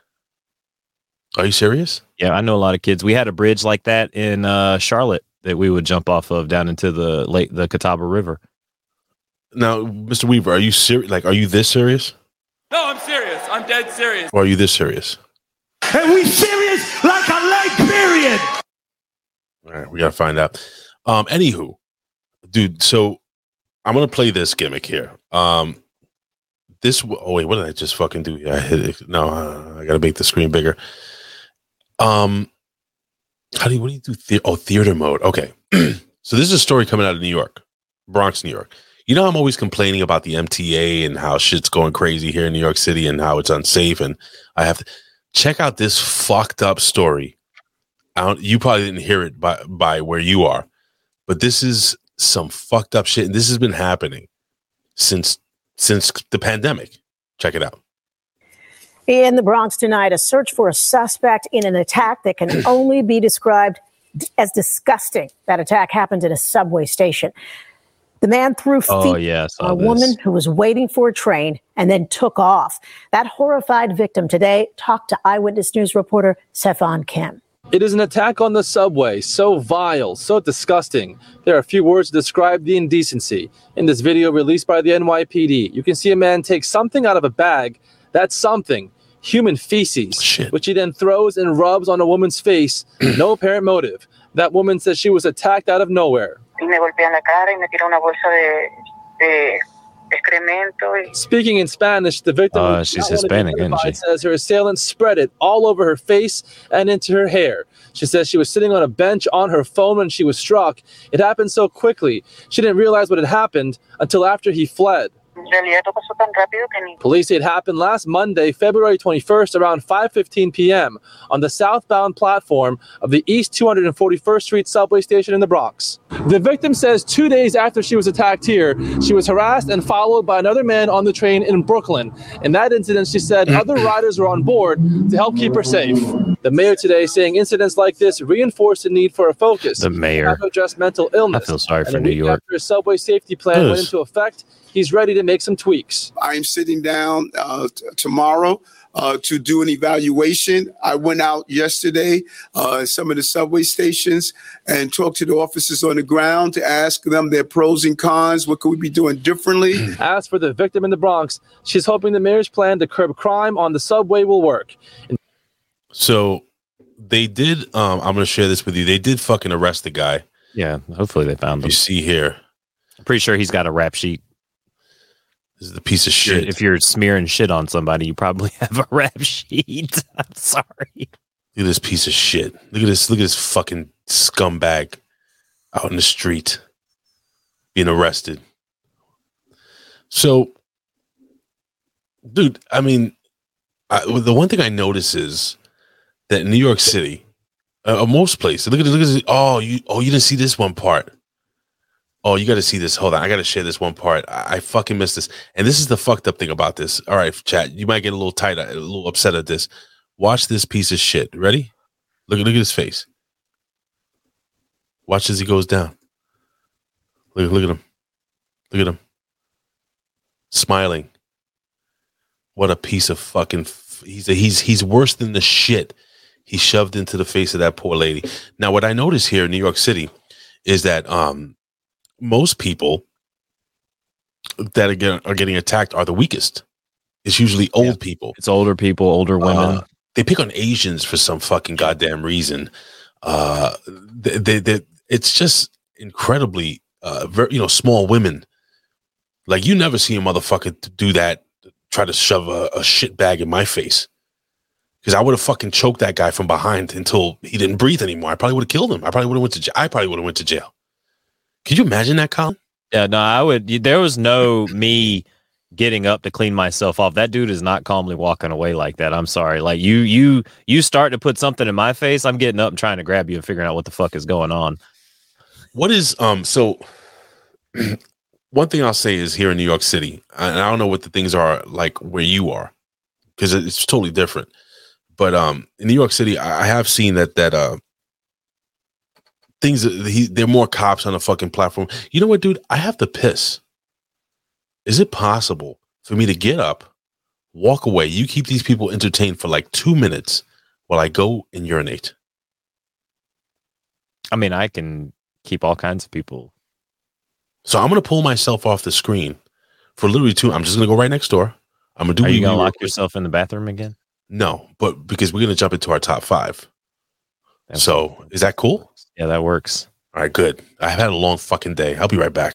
Are you serious? Yeah, I know a lot of kids. We had a bridge like that in uh, Charlotte that we would jump off of down into the lake, the Catawba River. Now, Mr. Weaver, are you serious? Like, are you this serious, No, I'm serious. I'm dead serious. or are you this serious? And we serious like a lake period. All right, we gotta find out. Um, anywho, dude, so I'm gonna play this gimmick here. Um, this. Oh wait, what did I just fucking do? Yeah, I hit it. No, uh, I gotta make the screen bigger. Um, how do you? What do you do? The- oh, theater mode. Okay, so this is a story coming out of New York, Bronx, New York. You know, I'm always complaining about the MTA and how shit's going crazy here in New York City and how it's unsafe. And I have to check out this fucked up story you probably didn't hear it by by where you are, but this is some fucked up shit, and this has been happening since since the pandemic. Check it out. In the Bronx tonight, a search for a suspect in an attack that can only be described as disgusting. That attack happened at a subway station. The man threw oh, feet Oh yeah, I on a this. woman who was waiting for a train and then took off. That horrified victim today talked to Eyewitness News reporter Stefan Kim. It is an attack on the subway, so vile, so disgusting. There are a few words to describe the indecency. In this video released by the NYPD, you can see a man take something out of a bag. That's something, human feces, which he then throws and rubs on a woman's face. no apparent motive. That woman says she was attacked out of nowhere. y me golpea en la cara y me tira una bolsa de, de excremento. Y... Speaking in Spanish, the victim Uh, she's did not want to be Hispanic, isn't she? says her assailant spread it all over her face and into her hair. She says she was sitting on a bench on her phone when she was struck. It happened so quickly. She didn't realize what had happened until after he fled. En realidad todo pasó tan rápido que ni... Police say it happened last Monday, February 21st, around 5:15 p.m. on the southbound platform of the East 241st Street subway station in the Bronx. The victim says two days after she was attacked here, she was harassed and followed by another man on the train in Brooklyn. In that incident, she said mm. other riders were on board to help keep her safe. The mayor today saying incidents like this reinforce the need for a focus. The mayor. to address mental illness. I feel sorry for New York. After a subway safety plan went into effect, he's ready to make some tweaks. I'm sitting down uh, t- tomorrow uh, to do an evaluation. I went out yesterday, uh, some of the subway stations, and talked to the officers on the ground to ask them their pros and cons. What could we be doing differently? As for the victim in the Bronx, she's hoping the mayor's plan to curb crime on the subway will work. So they did. Um, I'm gonna share this with you. They did fucking arrest the guy. Yeah, hopefully they found him. You see here, I'm pretty sure he's got a rap sheet. This is the piece of shit. If you're smearing shit on somebody, you probably have a rap sheet. I'm sorry. Look at this piece of shit. Look at this. Look at this fucking scumbag out in the street being arrested. So, dude, I mean, I, the one thing I notice is that in New York City, uh, uh, most places, look at this. Look at this. Oh, you. Oh, you didn't see this one part. Oh, you got to see this. Hold on, I got to share this one part. I, I fucking missed this, and this is the fucked up thing about this. All right, chat. You might get a little tight, a little upset at this. Watch this piece of shit. Ready? Look at look at his face. Watch as he goes down. Look look at him. Look at him. Smiling. What a piece of fucking. f- He's a, he's he's worse than the shit he shoved into the face of that poor lady. Now, what I notice here in New York City is that um most people that are getting, are getting attacked are the weakest. It's usually old people. It's older people, older women. Uh, they pick on Asians for some fucking goddamn reason. Uh, they, they, they, it's just incredibly, uh, very, you know, small women. Like you never see a motherfucker do that, try to shove a, a shit bag in my face. Because I would have fucking choked that guy from behind until he didn't breathe anymore. I probably would have killed him. I probably would have went to. j- I probably would have went to jail. Could you imagine that, Colin? Yeah, no, I would. There was no me getting up to clean myself off. That dude is not calmly walking away like that. I'm sorry. Like you, you, you start to put something in my face. I'm getting up and trying to grab you and figuring out what the fuck is going on. What is um so one thing I'll say is here in New York City, and I don't know what the things are like where you are, because it's totally different. But um in New York City, I I have seen that that uh things that he there are more cops on the fucking platform. You know what, dude? I have to piss. Is it possible for me to get up, walk away? You keep these people entertained for like two minutes while I go and urinate. I mean, I can keep all kinds of people. So I'm gonna pull myself off the screen for literally two. I'm just gonna go right next door. I'm gonna do. Are you gonna lock yourself in the bathroom again? No, but because we're gonna jump into our top five. So is that cool? Yeah, that works. All right, good. I've had a long fucking day. I'll be right back.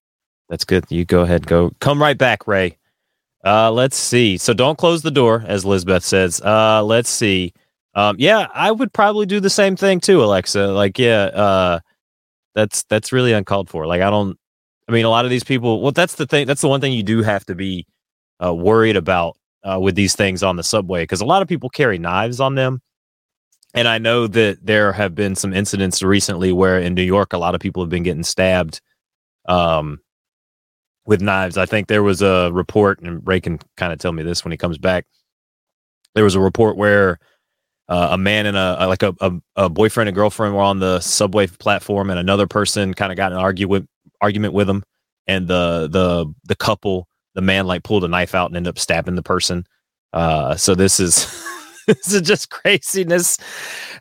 That's good. You go ahead. Go. Come right back, Ray. Uh, let's see. So don't close the door, as Lizbeth says. Uh, let's see. Um, yeah, I would probably do the same thing too, Alexa. Like, yeah, uh, that's that's really uncalled for. Like, I don't. I mean, a lot of these people. Well, that's the thing. That's the one thing you do have to be uh, worried about uh, with these things on the subway because a lot of people carry knives on them. And I know that there have been some incidents recently where in New York, a lot of people have been getting stabbed um, with knives. I think there was a report, and Ray can kind of tell me this when he comes back. There was a report where uh, a man and a, like a, a, a boyfriend and girlfriend were on the subway platform, and another person kind of got an argument argument with them, and the the the couple, the man like pulled a knife out and ended up stabbing the person. Uh, so this is this is just craziness,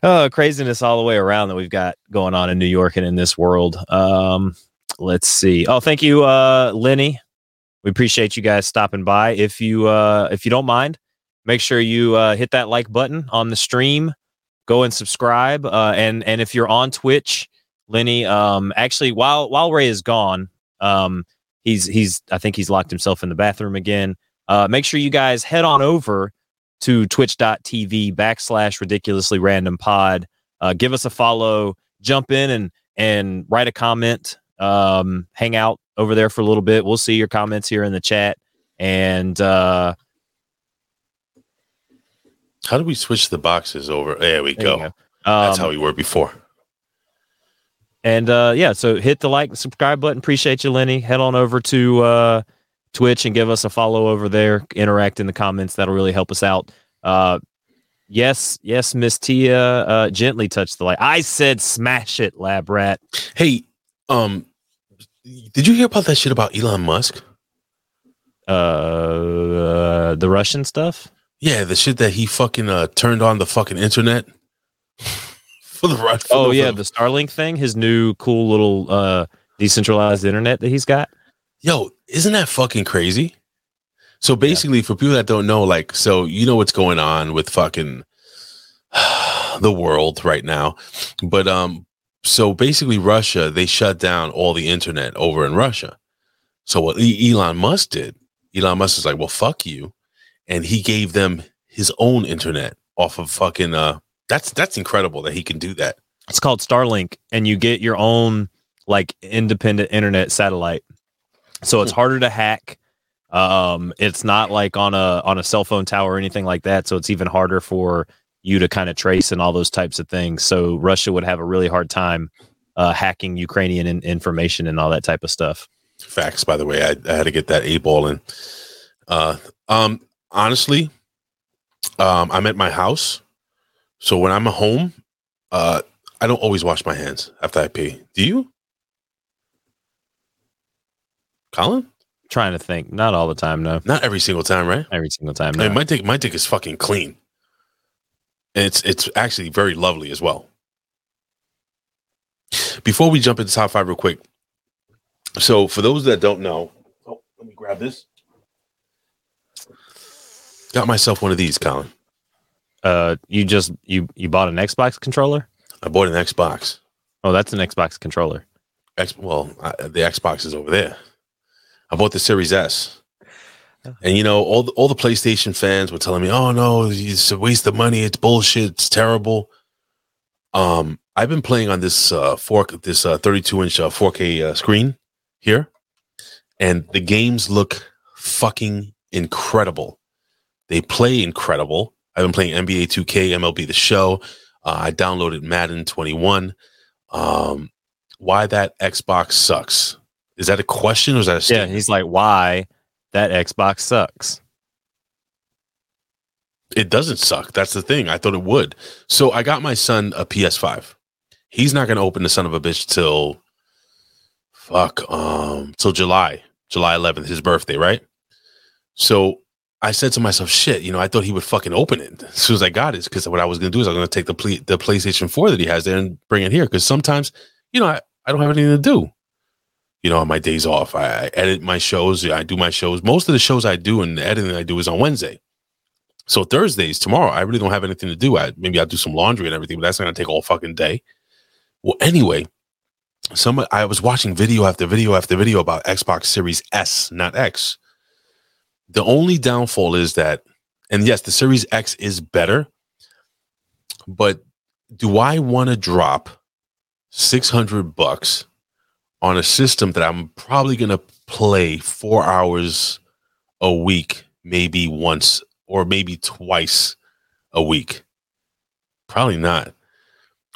uh, craziness all the way around that we've got going on in New York and in this world. Um, let's see. Oh, thank you, uh, Lenny. We appreciate you guys stopping by. If you uh, if you don't mind, make sure you uh, hit that like button on the stream. Go and subscribe. Uh, and and if you're on Twitch, Lenny, um, actually, while while Ray is gone, um, he's he's I think he's locked himself in the bathroom again. Uh, make sure you guys head on over to twitch.tv backslash ridiculously random pod. Uh, give us a follow, jump in and and write a comment. Um, hang out over there for a little bit. We'll see your comments here in the chat. And uh, How do we switch the boxes over? There we There go. go. That's Um, how we were before. And uh, yeah, so hit the like, subscribe button. Appreciate you, Lenny. Head on over to uh, Twitch and give us a follow over there. Interact in the comments. That'll really help us out. Uh, yes, yes, Miss Tia, uh, gently touch the light. I said smash it, lab rat. Hey, um, did you hear about that shit about Elon Musk? Uh, uh the Russian stuff. Yeah, the shit that he fucking uh, turned on the fucking internet for the. Oh yeah, the Starlink thing. His new cool little uh, decentralized internet that he's got. Yo, isn't that fucking crazy? So basically, for people that don't know, like, so you know what's going on with fucking the world right now, but um, so basically, Russia they shut down all the internet over in Russia. So what Elon Musk did, Elon Musk is like, well, fuck you, and he gave them his own internet off of fucking uh. That's that's incredible that he can do that. It's called Starlink, and you get your own like independent internet satellite. So it's harder to hack. Um, it's not like on a on a cell phone tower or anything like that. So it's even harder for you to kind of trace and all those types of things. So Russia would have a really hard time uh, hacking Ukrainian in- information and all that type of stuff. Facts, by the way, I, I had to get that eight ball in. Uh, um, honestly, um, I'm at my house, so when I'm home, uh, I don't always wash my hands after I pee. Do you, Colin? Trying to think, not all the time, no. Not every single time, right? Every single time, I no. mean, my dick, my dick is fucking clean, and it's it's actually very lovely as well. Before we jump into top five, real quick. So, for those that don't know, oh, let me grab this. Got myself one of these, Colin. Uh, you just you you bought an Xbox controller? I bought an Xbox. Oh, that's an Xbox controller. X, well, I, the Xbox is over there. I bought the Series S, and you know all the, all the PlayStation fans were telling me, "Oh no, it's a waste of money. It's bullshit. It's terrible." Um, I've been playing on this uh four this uh 32 inch uh, 4K uh, screen here, and the games look fucking incredible. They play incredible. I've been playing NBA 2K, MLB The Show. Uh, I downloaded Madden 21. Um, why that Xbox sucks? Is that a question or is that a statement? Yeah, he's like, why that Xbox sucks. It doesn't suck. That's the thing. I thought it would. So I got my son a PS5. He's not going to open the son of a bitch till fuck um till July, July 11th, his birthday, right? So I said to myself, shit, you know, I thought he would fucking open it as soon as I got it. Because what I was going to do is I was going to take the play, the PlayStation 4 that he has there and bring it here. Because sometimes, you know, I, I don't have anything to do. You know, on my days off, I, I edit my shows. I do my shows. Most of the shows I do and the editing I do is on Wednesday. So Thursdays, tomorrow, I really don't have anything to do. I maybe I'll do some laundry and everything, but that's not gonna take all fucking day. Well, anyway, some I was watching video after video after video about Xbox Series S, not X. The only downfall is that, and yes, the Series X is better, but do I want to drop 600 bucks on a system that I'm probably going to play four hours a week, maybe once or maybe twice a week? Probably not.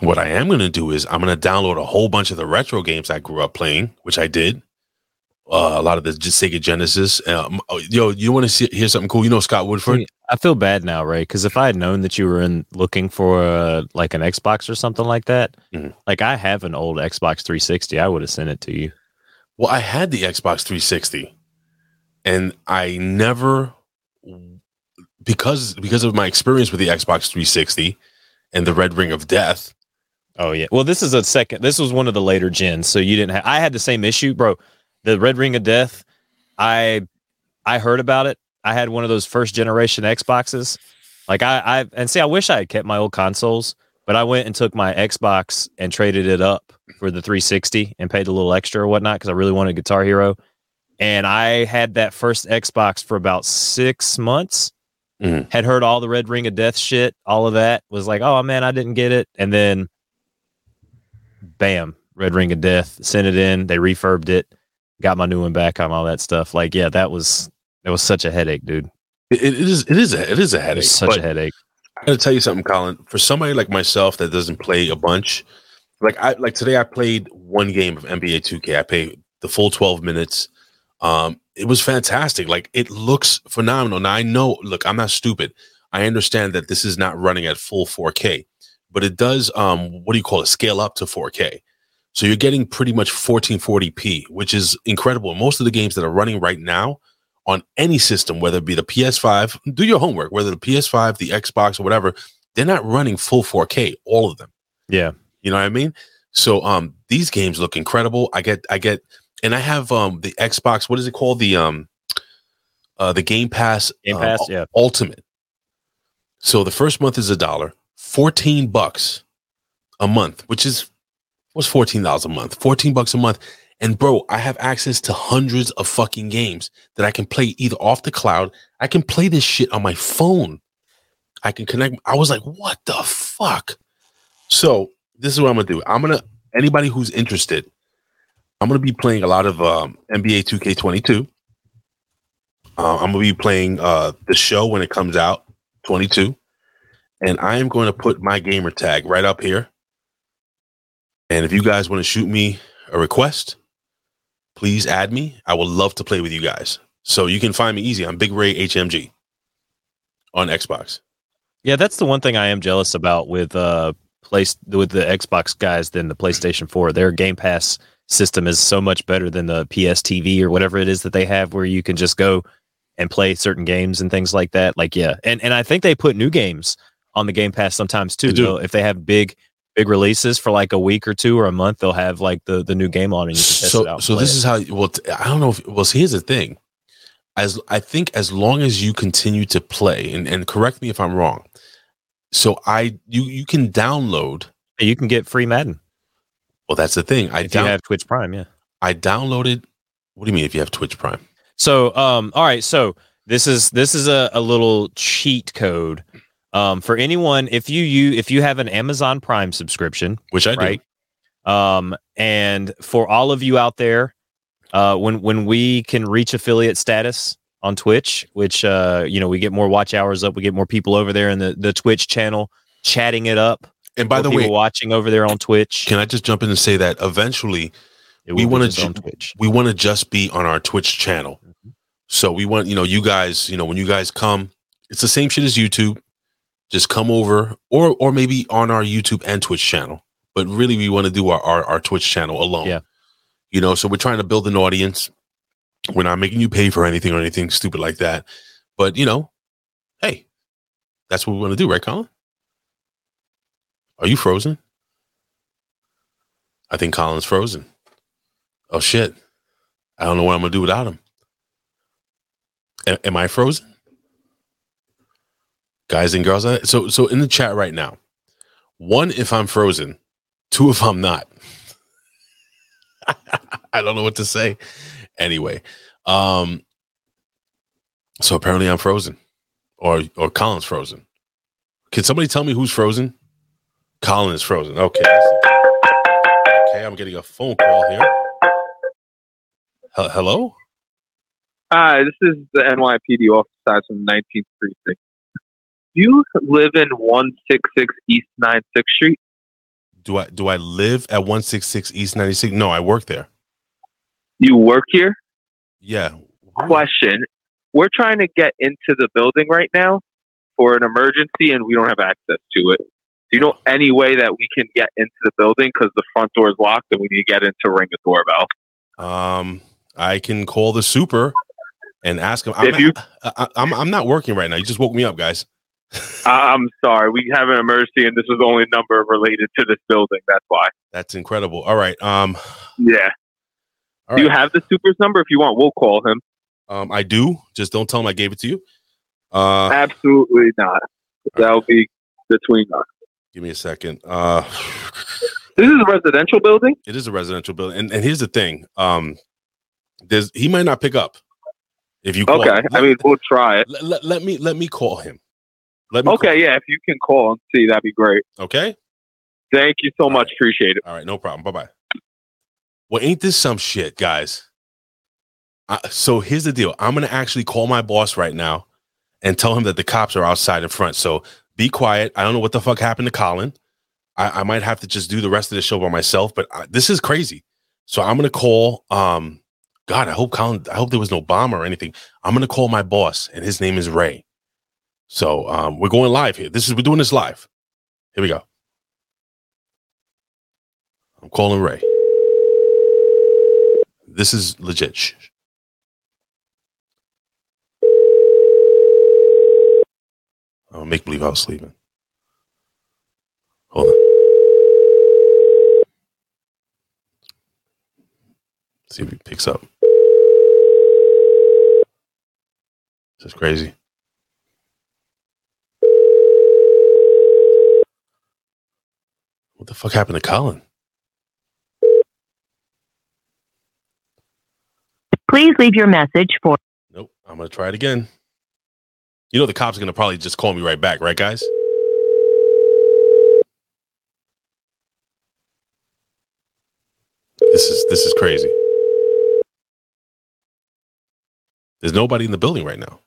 What I am going to do is I'm going to download a whole bunch of the retro games I grew up playing, which I did. Uh, a lot of the Sega Genesis. Um, oh, yo, you want to see hear something cool? You know Scott Woodford? I feel bad now, Ray, because if I had known that you were in looking for uh, like an Xbox or something like that, Mhm. like I have an old Xbox 360, I would have sent it to you. Well, I had the Xbox 360, and I never because because of my experience with the Xbox 360 and the Red Ring of Death. Oh yeah. Well, this is a second. This was one of the later gens, so you didn't have. I had the same issue, bro. The Red Ring of Death. I I heard about it. I had one of those first generation Xboxes. Like I I and see, I wish I had kept my old consoles, but I went and took my Xbox and traded it up for the 360 and paid a little extra or whatnot because I really wanted Guitar Hero. And I had that first Xbox for about six months. Mhm. Had heard all the Red Ring of Death shit, all of that. Was like, oh man, I didn't get it. And then bam, Red Ring of Death. Sent it in. They refurbed it. Got my new one back on all that stuff. Like, yeah, that was that was such a headache, dude. It, it is it is a it is a headache. such a headache. I gotta tell you something, Colin. For somebody like myself that doesn't play a bunch, like I like today, I played one game of NBA 2K. I played the full 12 minutes. Um, it was fantastic. Like it looks phenomenal. Now I know. Look, I'm not stupid. I understand that this is not running at full 4K, but it does. Um, what do you call it? Scale up to 4K. So you're getting pretty much 1440p, which is incredible. Most of the games that are running right now on any system, whether it be the PS5, do your homework, whether the PS5, the Xbox, or whatever, they're not running full 4K, all of them. Yeah. You know what I mean? So um these games look incredible. I get I get and I have um the Xbox, what is it called? The um uh the Game Pass Game um, Pass, yeah. Ultimate. So the first month is a dollar, 14 bucks a month, which is what's $14 a month? 14 bucks a month. And bro, I have access to hundreds of fucking games that I can play either off the cloud. I can play this shit on my phone. I can connect. I was like, what the fuck? So this is what I'm gonna do. I'm gonna anybody who's interested, I'm gonna be playing a lot of um, NBA 2K22. Uh, I'm gonna be playing uh, the show when it comes out, 22, and I am going to put my gamer tag right up here. And if you guys want to shoot me a request, please add me. I would love to play with you guys. So you can find me easy. I'm Big Ray HMG on Xbox. Yeah, that's the one thing I am jealous about with uh place with the Xbox guys than the PlayStation 4. Their Game Pass system is so much better than the PS TV or whatever it is that they have where you can just go and play certain games and things like that. Like yeah. And and I think they put new games on the Game Pass sometimes too. They do. They'll- If they have big big releases for like a week or two or a month, they'll have like the the new game on and you can test it so out. and so this it. is how well i don't know if well here's the thing as i think as long as you continue to play and, and correct me if i'm wrong so i you you can download you can get free Madden. well that's the thing i if you down, have Twitch Prime, yeah. i downloaded what do you mean if you have twitch prime So, um, all right. So this is this is a, a little cheat code, um, for anyone if you you if you have an Amazon Prime subscription, which i do right, um, and for all of you out there, uh, when when we can reach affiliate status on Twitch, which uh, you know, we get more watch hours up, we get more people over there in the the Twitch channel chatting it up. and by the way watching over there on Twitch, can i just jump in and say that eventually we want to Twitch. we want to just be on our twitch channel so we want you know you guys you know when you guys come it's the same shit as youtube just come over or or maybe on our youtube and twitch channel but really we want to do our, our our twitch channel alone Yeah. you know so we're trying to build an audience we're not making you pay for anything or anything stupid like that but you know hey that's what we want to do right colin are you frozen i think colin's frozen oh shit I don't know what I'm gonna do without him. A- am I frozen? Guys and girls, uh, so so in the chat right now, one if I'm frozen, two if I'm not. I don't know what to say. Anyway, um, so apparently I'm frozen, or or Colin's frozen. Can somebody tell me who's frozen? Colin is frozen. Okay. Okay, I'm getting a phone call here. Hel- Hello. Hi, this is the NYPD officer from 19th Precinct. Do you live in 166 East 96th Street? Do I do I live at 166 East 96? No, I work there. You work here? Yeah. Question: We're trying to get into the building right now for an emergency, and we don't have access to it. Do you know any way that we can get into the building because the front door is locked and we need to get in to ring a doorbell? Um, I can call the super and ask him. I'm, If you- I, I, I'm I'm not working right now. You just woke me up, guys. I'm sorry, we have an emergency, and this is the only number related to this building. That's why. That's incredible. All right. Um, Yeah. all Do you have the super's number? If you want, we'll call him. um, I do. Just don't tell him I gave it to you. Uh, Absolutely not. That'll be between us. give me a second. Uh, This is a residential building. it is a residential building, and and here's the thing. Um, there's he might not pick up if you call. Okay, I mean we'll try it. Let, let, let me let me call him. Let me. Okay, yeah. If you can call and see, that'd be great. Okay. Thank you so much. Appreciate it. All right, no problem. Bye bye. Well, ain't this some shit, guys? Uh, so here's the deal. I'm gonna actually call my boss right now and tell him that the cops are outside in front. So be quiet. I don't know what the fuck happened to Colin. I, I might have to just do the rest of the show by myself, but I, this is crazy. So I'm gonna call. Um, God, I hope Colin. I hope there was no bomb or anything. I'm gonna call my boss, and his name is Ray. So um, we're going live here. This is we're doing this live. Here we go. I'm calling Ray. This is legit. Shh, shh. I'll make believe I was sleeping. Hold on. See if he picks up. This is crazy. What the fuck happened to Colin? Please leave your message for Nope. I'm gonna try it again. You know the cops are gonna probably just call me right back, right, guys? This is this is crazy. There's nobody in the building right now.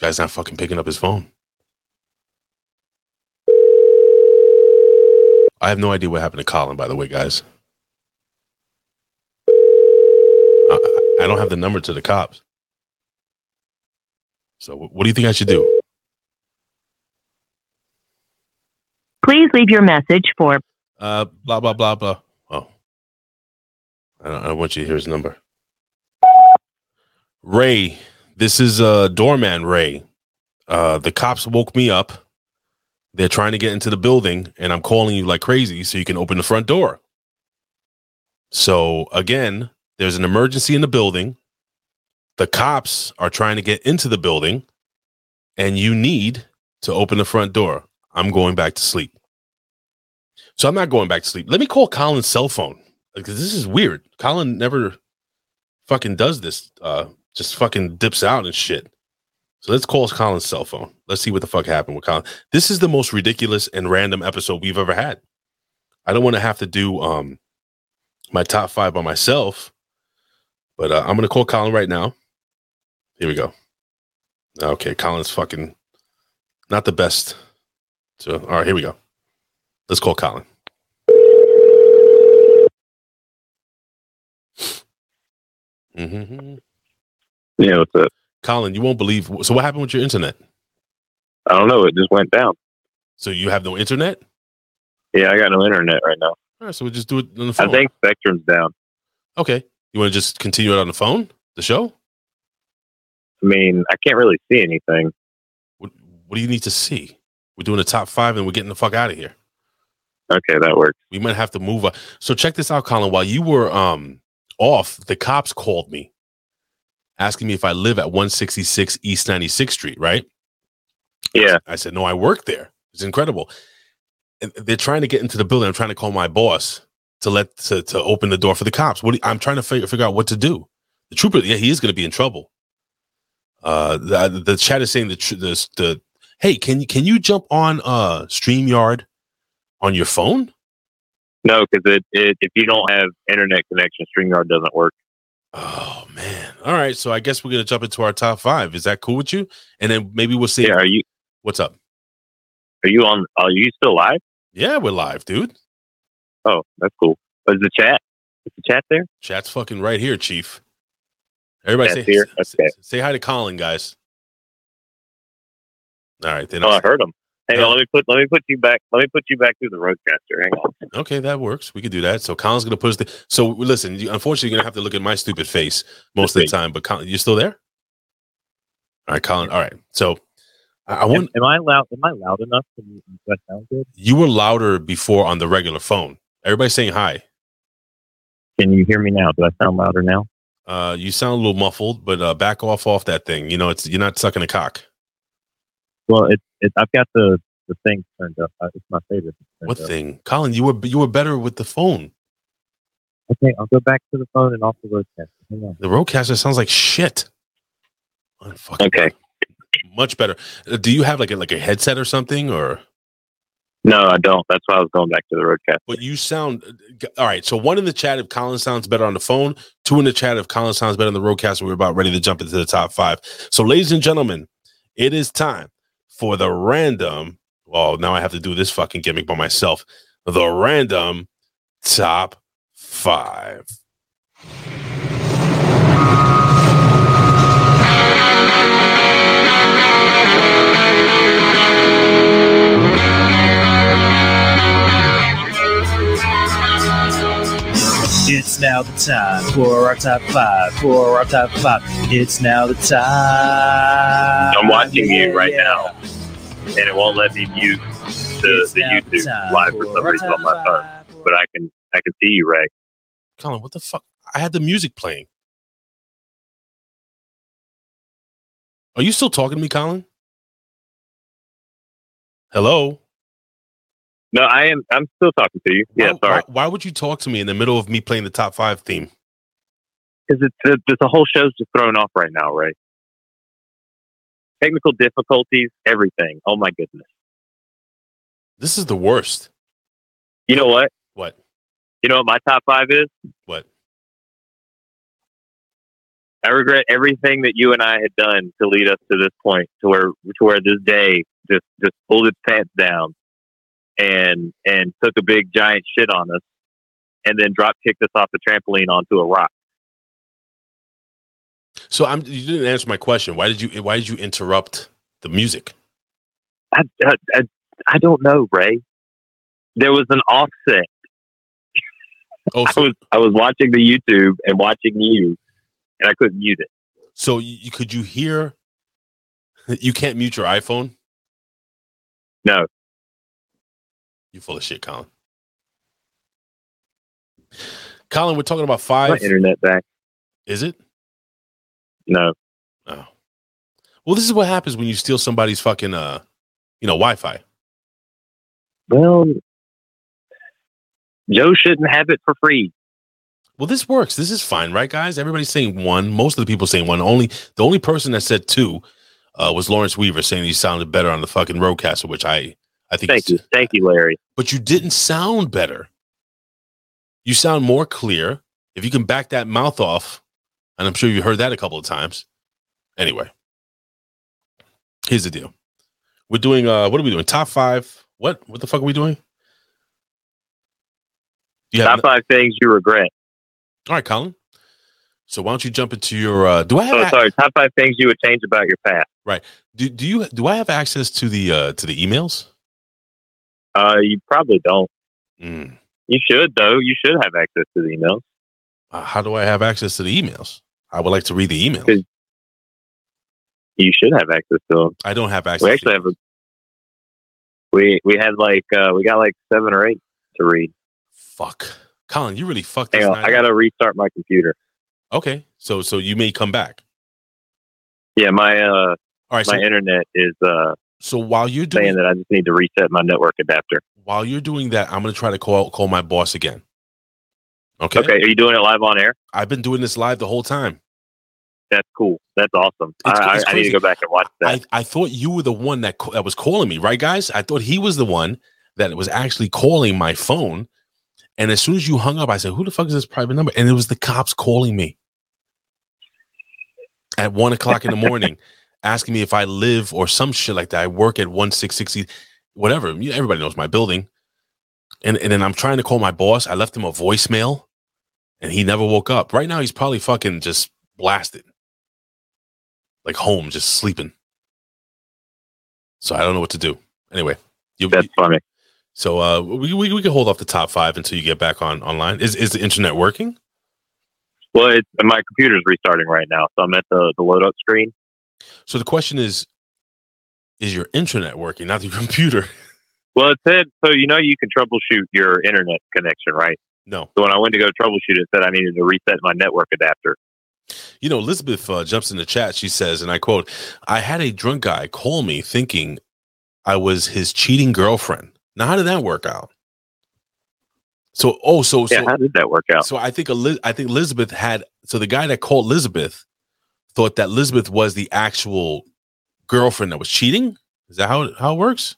guy's not fucking picking up his phone. I have no idea what happened to Colin, by the way, guys. I, I don't have the number to the cops. So, what do you think I should do? please leave your message for Uh, blah blah blah blah. Oh, I don't, I don't want you to hear his number. Ray, this is uh doorman Ray. Uh, the cops woke me up. They're trying to get into the building, and I'm calling you like crazy so you can open the front door. So again, there's an emergency in the building. The cops are trying to get into the building, and you need to open the front door. I'm going back to sleep. So I'm not going back to sleep. Let me call Colin's cell phone because this is weird. Colin never fucking does this. Uh, just fucking dips out and shit. So let's call Colin's cell phone. Let's see what the fuck happened with Colin. This is the most ridiculous and random episode we've ever had. I don't want to have to do um my top five by myself, but uh, I'm gonna call Colin right now. Here we go. Okay, Colin's fucking not the best. So all right, here we go. Let's call Colin. Mm-hmm. Yeah, what's up? Colin, you won't believe. So, what happened with your internet? I don't know. It just went down. So, you have no internet? Yeah, I got no internet right now. All right, so we'll just do it on the phone. I think Spectrum's down. Okay. You want to just continue it on the phone? The show? I mean, I can't really see anything. What do you need to see? We're doing the top five and we're getting the fuck out of here. Okay, that works. We might have to move. On. So, check this out, Colin. While you were um off, the cops called me asking me if I live at 166 East 96th Street, right? Yeah. I said, no, I work there. It's incredible. And they're trying to get into the building. I'm trying to call my boss to let to, to open the door for the cops. What you- I'm trying to figure, figure out what to do. The trooper, yeah, he is going to be in trouble. Uh, the, the chat is saying the, the the hey, can you can you jump on uh Streamyard on your phone? No, because it, it if you don't have internet connection, StreamYard doesn't work. Oh man! All right, so I guess we're gonna jump into our top five. Is that cool with you? And then maybe we'll see. Yeah, are you? What's up? Are you on? Are you still live? Yeah, we're live, dude. Oh, that's cool. Oh, is the chat? Is the chat there? Chat's fucking right here, Chief. Everybody Chat's say, here? say, say hi to Colin, guys. All right, then. Oh, I heard him. Hang on, let me put let me put you back. Let me put you back through the Rodecaster. Hang on. Okay, that works. We could do that. So Colin's gonna put us. The, so listen, you, unfortunately, you're gonna have to look at my stupid face most of the time. But Colin, you still there? All right, Colin. All right. So I, I want. Am, am I loud? Am I loud enough? Can I sound good? You were louder before on the regular phone. Everybody's saying hi. Can you hear me now? Do I sound louder now? Uh, you sound a little muffled, but uh, back off off that thing. You know, it's you're not sucking a cock. Well, it's it, I've got the the thing turned up. Uh, It's my favorite. What up. thing, Colin? You were you were better with the phone. Okay, I'll go back to the phone and off the Rodecaster. Hang on. The Rodecaster sounds like shit. Okay. Much better. Uh, Do you have like a like a headset or something, or? No, I don't. That's why I was going back to the Rodecaster. But you sound all right. So one in the chat if Colin sounds better on the phone. Two in the chat if Colin sounds better on the Rodecaster. We're about ready to jump into the top five. So, ladies and gentlemen, it is time for the random. Well, now I have to do this fucking gimmick by myself. The random top five. It's now the time for our top five. For our top five. It's now the time. I'm watching you right now, and it won't let me mute the, the YouTube live for some reason on my phone. But I can I can see you, Ray. Colin, what the fuck? I had the music playing. Are you still talking to me, Colin? Hello? No, I am. I'm still talking to you. Yeah, Why- sorry. Why, why would you talk to me in the middle of me playing the top five theme? Because it's the, the, the whole show's just thrown off right now, right? Technical difficulties, everything. Oh my goodness. This is the worst. You know what? What? You know what my top five is? What? I regret everything that you and I had done to lead us to this point, to where to where this day just just pulled its pants down and and took a big giant shit on us, and then drop kicked us off the trampoline onto a rock. So I'm you didn't answer my question. Why did you why did you interrupt the music? I, I, I, I don't know, Ray. There was an offset. Oh, I was I was watching the YouTube and watching you, and I couldn't mute it. So you- could you hear you can't mute your iPhone? No. You full of shit, Colin. Colin, we're talking about My five. internet back. Is it? No. Oh. Well, this is what happens when you steal somebody's fucking uh you know, Wi-Fi. Well, Joe shouldn't have it for free. Well, this works. This is fine, right, guys? Everybody's saying one. Most of the people saying one. Only the only person that said two uh, was Lawrence Weaver saying he sounded better on the fucking Rodecaster, which I I think. Thank you, thank you, Larry. But you didn't sound better. You sound more clear. If you can back that mouth off, and I'm sure you heard that a couple of times. Anyway, here's the deal. We're doing uh what are we doing? Top five. What? What the fuck are we doing? Have Top five things you regret. all right, Colin. So why don't you jump into your uh do I have Oh, sorry. Top five things you would change about your past. right. Do do you do I have access to the uh to the emails? Uh, you probably don't. Mm. You should though. You should have access to the emails. Uh, how do I have access to the emails? I would like to read the emails. You should have access to them. I don't have access. We to actually have a. We we had like uh we got like seven or eight to read. Fuck, Colin, you really fucked Hang this on, night I gotta restart my computer. Okay, so so you may come back. Yeah, my uh All right, my so- internet is uh So while you're doing saying that I just need to reset my network adapter. while you're doing that, I'm gonna try to call call my boss again. Okay. Okay, are you doing it live on air? I've been doing this live the whole time. That's cool. That's awesome. It's- I, it's I need to go back and watch that. I, I thought you were the one that that was calling me, right, guys? I thought he was the one that was actually calling my phone. And as soon as you hung up, I said, "Who the fuck is this private number?" And it was the cops calling me at one o'clock in the morning, asking me if I live or some shit like that. I work at one six sixty, whatever. Everybody knows my building. And and then I'm trying to call my boss. I left him a voicemail. and he never woke up. Right now, he's probably fucking just blasted, like home, just sleeping. So I don't know what to do. Anyway, you, That's funny. So uh, we, we we can hold off the top five until you get back on online. Is is the internet working? Well, it's, my computer's restarting right now, so I'm at the, the load up screen. So the question is, is your internet working, not your computer? Well, it said so. You know, you can troubleshoot your internet connection, right? No. So when I went to go troubleshoot, it said I needed to reset my network adapter. You know, Elizabeth uh, jumps in the chat. She says, and I quote, I had a drunk guy call me thinking I was his cheating girlfriend. Now, how did that work out? So, oh, so, Yeah, so how did that work out? So I think I think Elizabeth had so the guy that called Elizabeth thought that Elizabeth was the actual girlfriend that was cheating. Is that how it, how it works?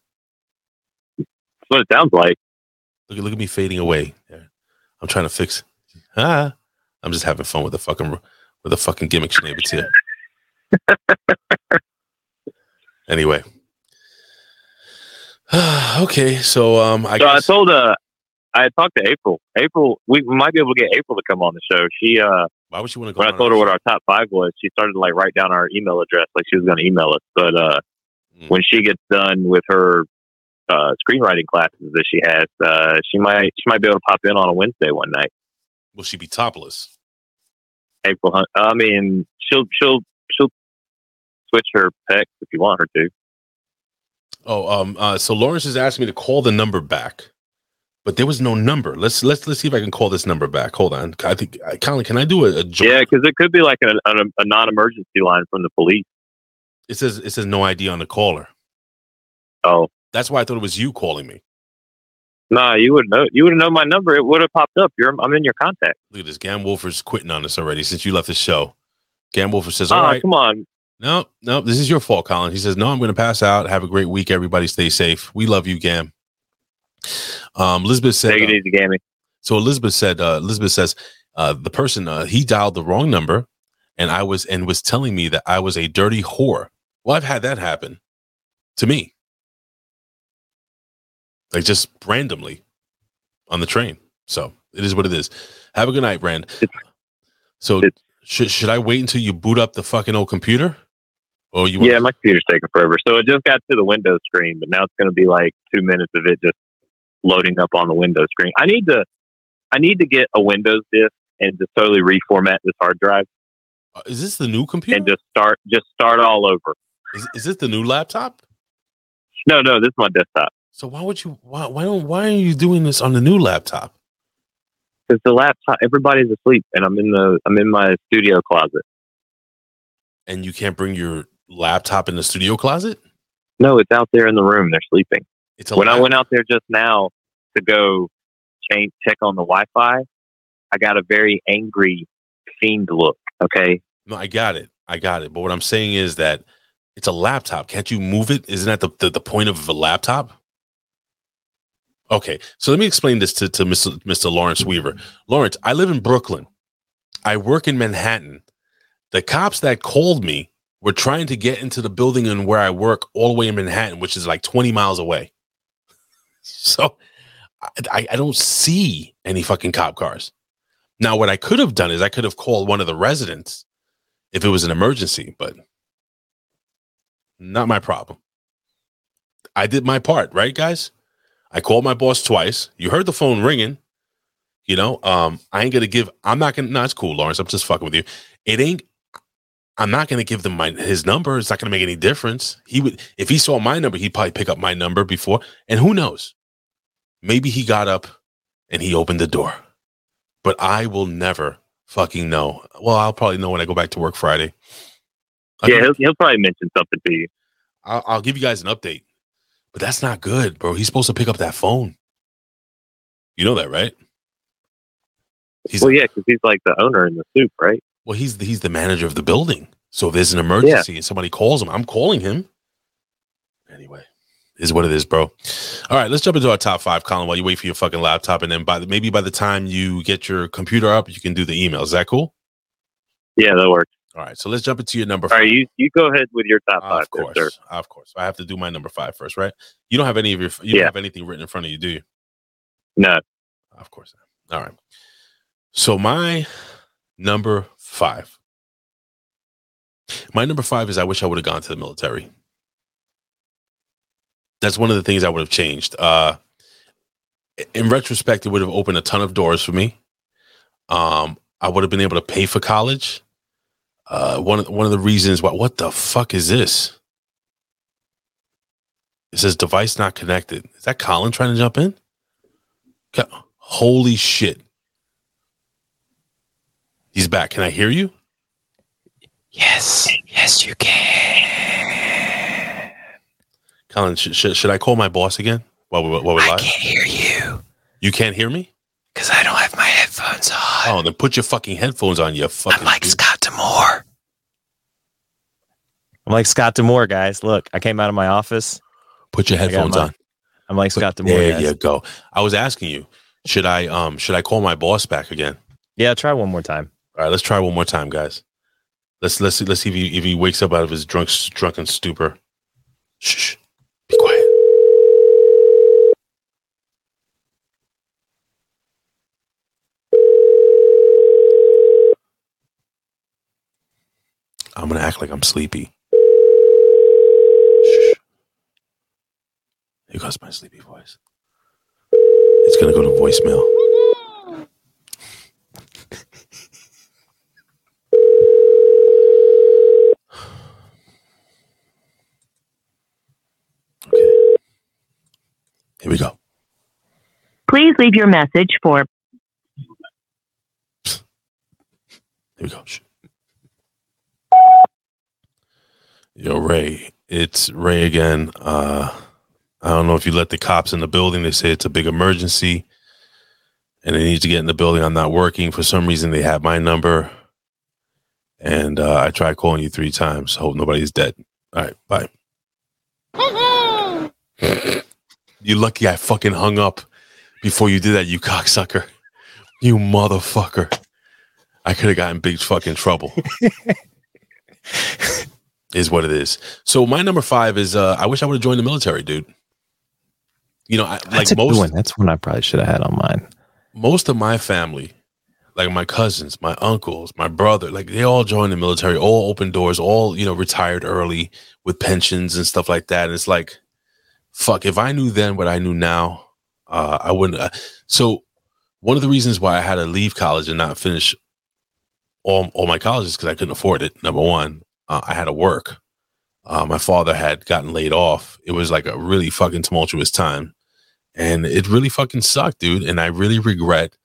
That's what it sounds like. Look at look at me fading away. I'm trying to fix. Ah, I'm just having fun with the fucking with the fucking gimmick schnabels here. anyway, okay. So um, I so I told uh, I had talked to April. April, we might be able to get April to come on the show. She uh, why would she want to when I told her what our top five was, she started to like write down our email address, like she was going to email us. But uh, Hmm. when she gets done with her uh, screenwriting classes that she has, uh, she might she might be able to pop in on a Wednesday one night. Will she be topless? April, Hunt. I mean, she'll she'll she'll switch her pecs if you want her to. Oh, um, uh, so Lawrence has asked me to call the number back, but there was no number. Let's let's let's see if I can call this number back. Hold on, I think, Colin, can I do a, a joke? Yeah, because it could be like a, a, a non-emergency line from the police. It says it says no ID on the caller. Oh, That's why I thought it was you calling me. nah, you would know. You would have known my number. It would have popped up. You're, I'm in your contact. Look at this. Gam Wolfer's quitting on us already since you left the show. Gam Wolfer says, Ah, "All right, come on. no, no, this is your fault, Colin." He says, "No, I'm going to pass out. Have a great week, everybody. Stay safe. We love you, Gam." Um, Elizabeth said, Take it uh, easy, Gammy. So Elizabeth said, uh, Elizabeth says, uh, the person uh, he dialed the wrong number, and I was and was telling me that I was a dirty whore. Well, I've had that happen to me, like just randomly on the train. So it is what it is. Have a good night, Rand. So should should I wait until you boot up the fucking old computer, Oh, you? Yeah, my computer's taking forever. So it just got to the Windows screen, but now it's going to be like two minutes of it just loading up on the Windows screen. I need to, I need to get a Windows disk and just totally reformat this hard drive Uh, Is this the new computer? and just start, just start all over. Is, is this the new laptop? No, no, this is my desktop. So why would you? Why why don't why are you doing this on the new laptop? Because the laptop, everybody's asleep, and I'm in the, I'm in my studio closet. And you can't bring your laptop in the studio closet? No, it's out there in the room. They're sleeping. It's a when I went out there just now to go change check on the Wi-Fi, I got a very angry fiend look. Okay, No, I got it. I got it. But what I'm saying is that it's a laptop. Can't you move it? Isn't that the, the, the point of a laptop? Okay. So let me explain this to, to Mr. Mr. Lawrence Weaver. Lawrence, I live in Brooklyn. I work in Manhattan. The cops that called me were trying to get into the building and where I work all the way in Manhattan, which is like 20 miles away. So I, I, don't see any fucking cop cars. Now, what I could have done is I could have called one of the residents if it was an emergency, but not my problem. I did my part, right, guys? I called my boss twice. You heard the phone ringing. You know, um, I ain't gonna give. I'm not gonna. No, it's cool, Lawrence. I'm just fucking with you. It ain't. I'm not gonna give them my his number. It's not gonna make any difference. He would if he saw my number, he'd probably pick up my number before. And who knows? Maybe he got up and he opened the door. But I will never fucking know. Well, I'll probably know when I go back to work Friday. I'll yeah, he'll, he'll probably mention something to you. I'll, I'll give you guys an update. But that's not good, bro. He's supposed to pick up that phone. You know that, right? He's well, yeah, because he's like the owner in the soup, right? well, he's the, he's the manager of the building. So if there's an emergency and somebody calls him, I'm calling him. Anyway, is what it is, bro. All right, let's jump into our top five, Colin. While you wait for your fucking laptop, and then by the, maybe by the time you get your computer up, you can do the email. Is that cool? Yeah, that works. All right, so let's jump into your number. five. All right, you you go ahead with your top five, Of there, course, sir. of course. I have to do my number five first, right? You don't have any of your. You Yeah. don't have anything written in front of you, do you? No. Of course. not. All right. So my number five. My number five is I wish I would have gone to the military. That's one of the things I would have changed. Uh, in retrospect, it would have opened a ton of doors for me. Um, I would have been able to pay for college. Uh, one of one of the reasons why. What the fuck is this? It says device not connected. Is that Colin trying to jump in? God, holy shit! He's back. Can I hear you? Yes, yes, you can. Colin, should, should, should I call my boss again while we while we're live? I can't hear you You can't hear me? because I don't have my headphones on. Oh, then put your fucking headphones on. You fucking. I'm like Scott Demore. I'm like Scott Demore, guys. Look, I came out of my office. Put your headphones my- on. I'm like Scott Demore. There guys. you go. I was asking you, should I um should I call my boss back again? Yeah, try one more time. All right, let's try one more time, guys. Let's let's see, let's see if he if he wakes up out of his drunk drunken stupor. Shh, shh. Be quiet. I'm gonna act like I'm sleepy. Shh. Here goes my sleepy voice. It's gonna go to voicemail. Here we go. Please leave your message for Here we go. Yo, Ray, it's Ray again. Uh, I don't know if you let the cops in the building. They say it's a big emergency and they need to get in the building. I'm not working. For some reason, they have my number. And uh, I tried calling you three times. Hope nobody's dead. All right, bye. you lucky I fucking hung up before you did that, you cocksucker. You motherfucker. I could have gotten big fucking trouble. is what it is. So my number five is uh I wish I would have joined the military, dude. You know, I, like most one. That's one I probably should have had on mine. most of my family, like my cousins, my uncles, my brother, like they all joined the military, all open doors, all, you know, retired early with pensions and stuff like that. And it's like, fuck, if I knew then what I knew now, uh, I wouldn't. Uh, so one of the reasons why I had to leave college and not finish all, all my college is because I couldn't afford it. Number one, uh, I had to work. Uh, my father had gotten laid off. It was like a really fucking tumultuous time. And it really fucking sucked, dude. And I really regret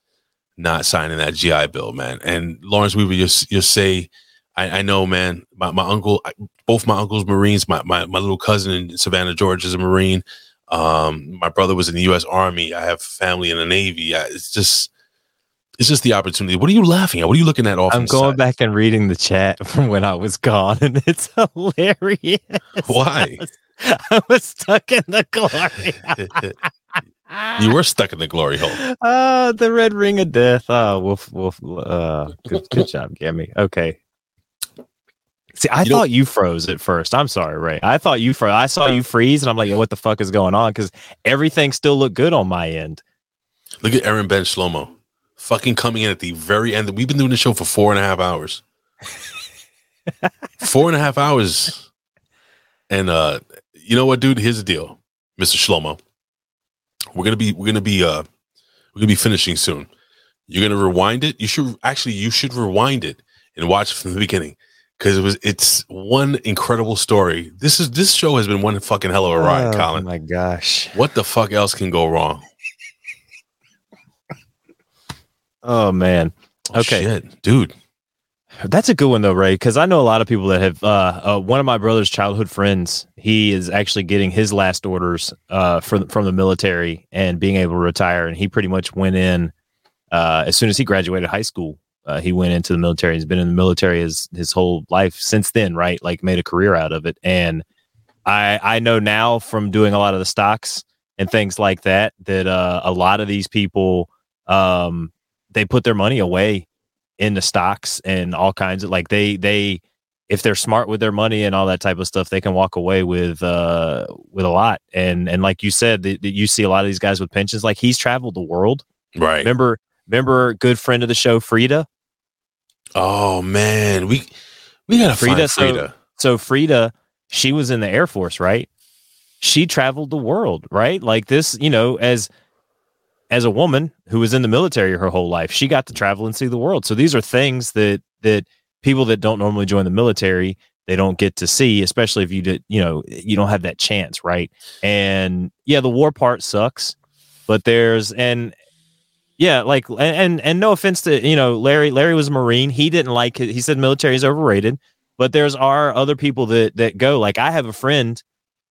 not signing that GI Bill, man. And Lawrence Weaver, you you say, I, I know, man. My, my uncle, both my uncles Marines. My, my my little cousin in Savannah, Georgia, is a Marine. Um, my brother was in the U.S. Army. I have family in the Navy. I, it's just, it's just the opportunity. What are you laughing at? What are you looking at? Off I'm going side? back and reading the chat from when I was gone, and it's hilarious. Why? I was stuck in the glory. you were stuck in the glory hole. Uh, the red ring of death. Oh, wolf, wolf. Uh, good, good job, Gammy. Okay. See, I You thought you froze at first. I'm sorry, Ray. I thought you froze. I saw you freeze, and I'm like, "Yo, what the fuck is going on? Because everything still looked good on my end. Look at Aaron Ben Shlomo, fucking coming in at the very end. We've been doing the show for four and a half hours. four and a half hours. And uh, you know what, dude? Here's the deal, Mr. Shlomo. We're gonna be we're gonna be uh we're gonna be finishing soon. You're gonna rewind it. You should actually you should rewind it and watch it from the beginning. Because it was it's one incredible story. This is this show has been one fucking hell of a ride, Oh, Colin. my gosh. What the fuck else can go wrong? Oh man. Oh, Okay. shit, dude. That's a good one though, Ray, because I know a lot of people that have. Uh, uh, one of my brother's childhood friends, he is actually getting his last orders uh, from from the military and being able to retire. And he pretty much went in uh, as soon as he graduated high school. Uh, he went into the military. He's been in the military his his whole life since then, right? Like made a career out of it. And I I know now from doing a lot of the stocks and things like that that uh, a lot of these people um, they put their money away in the stocks and all kinds of like they they if they're smart with their money and all that type of stuff they can walk away with uh with a lot and and like you said that that you see a lot of these guys with pensions like he's traveled the world Right. remember remember good friend of the show, Frida? Oh man, we we gotta Frida. find Frida. So, so Frida, she was in the Air Force, right? She traveled the world, right? Like this, you know, as as a woman who was in the military her whole life, she got to travel and see the world. So these are things that that people that don't normally join the military they don't get to see, especially if you did, you know, you don't have that chance, right? And yeah, the war part sucks, but there's and yeah, like and and no offense to you know Larry. Larry was a Marine. He didn't like it. He said military is overrated. But there's are other people that that go. Like I have a friend,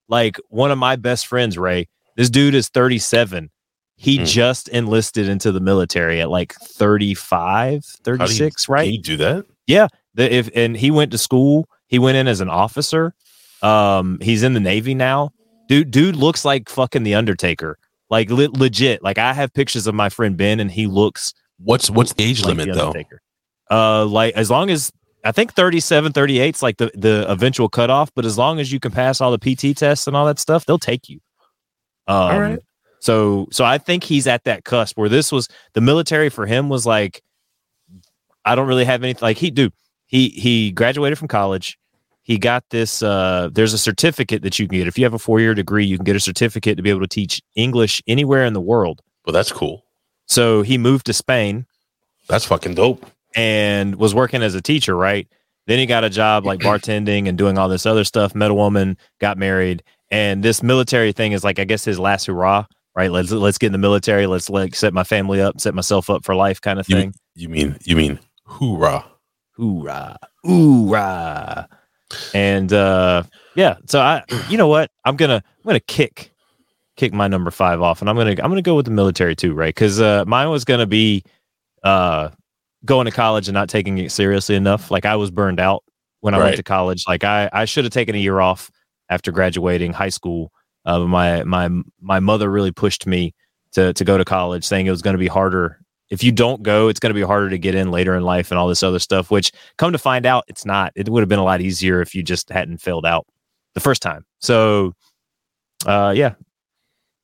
like one of my best friends, Ray. This dude is 37. He Hmm. just enlisted into the military at like 35, 36, right? Can you do that? Yeah. The, if and he went to school. He went in as an officer. Um, he's in the Navy now. Dude, dude looks like fucking the Undertaker. Like le- legit. Like I have pictures of my friend Ben, and he looks. What's what's the age like limit the though? Uh, like as long as I think 37, 38 is like the the eventual cutoff, but as long as you can pass all the PT tests and all that stuff, they'll take you. Um, All right. So so I think he's at that cusp where this was the military for him was like I don't really have anything like he do he he graduated from college. He got this uh there's a certificate that you can get. If you have a 4-year degree, you can get a certificate to be able to teach English anywhere in the world. Well, that's cool. So he moved to Spain That's fucking dope. and was working as a teacher, right? Then he got a job like bartending and doing all this other stuff. Met a woman, got married, and this military thing is like I guess his last hurrah, right? Let's let's get in the military. Let's like set my family up, set myself up for life, kind of You, thing. you mean you mean hoorah? Hoorah, hoorah! And uh, yeah, so I, you know what? I'm gonna I'm gonna kick kick my number five off, and I'm gonna I'm gonna go with the military too, right? Because uh, mine was gonna be uh going to college and not taking it seriously enough. Like I was burned out when I went to college. Like I I should have taken a year off after graduating high school. Uh, my my my mother really pushed me to to go to college, saying it was going to be harder. If you don't go, it's going to be harder to get in later in life and all this other stuff. Which come to find out, it's not. It would have been a lot easier if you just hadn't failed out the first time. So, uh, yeah.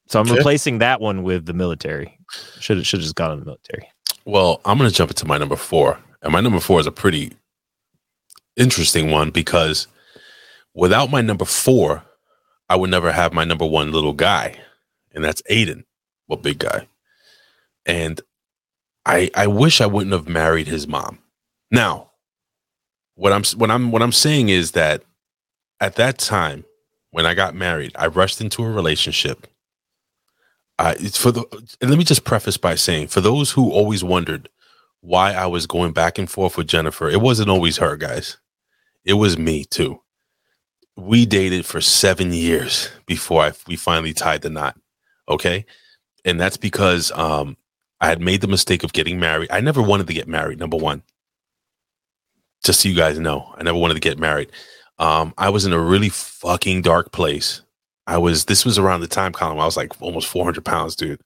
So I'm replacing that one with the military. Should should have just gone in the military. Well, I'm gonna jump into my number four, and my number four is a pretty interesting one because without my number four, I would never have my number one little guy, and that's Aiden, well, big guy. And I I wish I wouldn't have married his mom. Now, what I'm what I'm what I'm saying is that at that time when I got married, I rushed into a relationship. It's for the and let me just preface by saying for those who always wondered why I was going back and forth with Jennifer, it wasn't always her, guys. It was me too. We dated for seven years before I, we finally tied the knot. Okay. And that's because um, I had made the mistake of getting married. I never wanted to get married, number one. Just so you guys know, I never wanted to get married. Um, I was in a really fucking dark place. I was, this was around the time Colin. I was like almost 400 pounds, dude.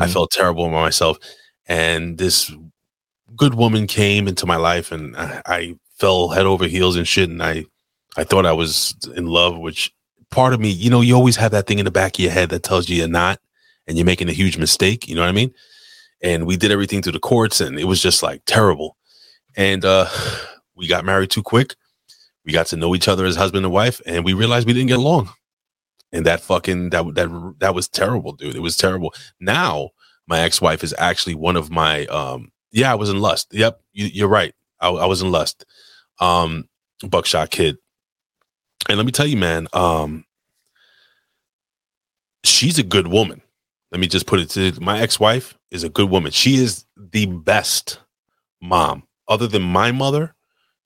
I felt terrible about myself. And this good woman came into my life and I, I fell head over heels and shit. And I, I thought I was in love, which part of me, you know, you always have that thing in the back of your head that tells you you're not and you're making a huge mistake. You know what I mean? And we did everything through the courts and it was just like terrible. And uh, we got married too quick. We got to know each other as husband and wife and we realized we didn't get along. And that fucking, that, that, that was terrible, dude. It was terrible. Now, my ex-wife is actually one of my um yeah i was in lust yep you, you're right I, I was in lust um buckshot kid and let me tell you man um she's a good woman let me just put it to my ex-wife is a good woman. She is the best mom. Other than my mother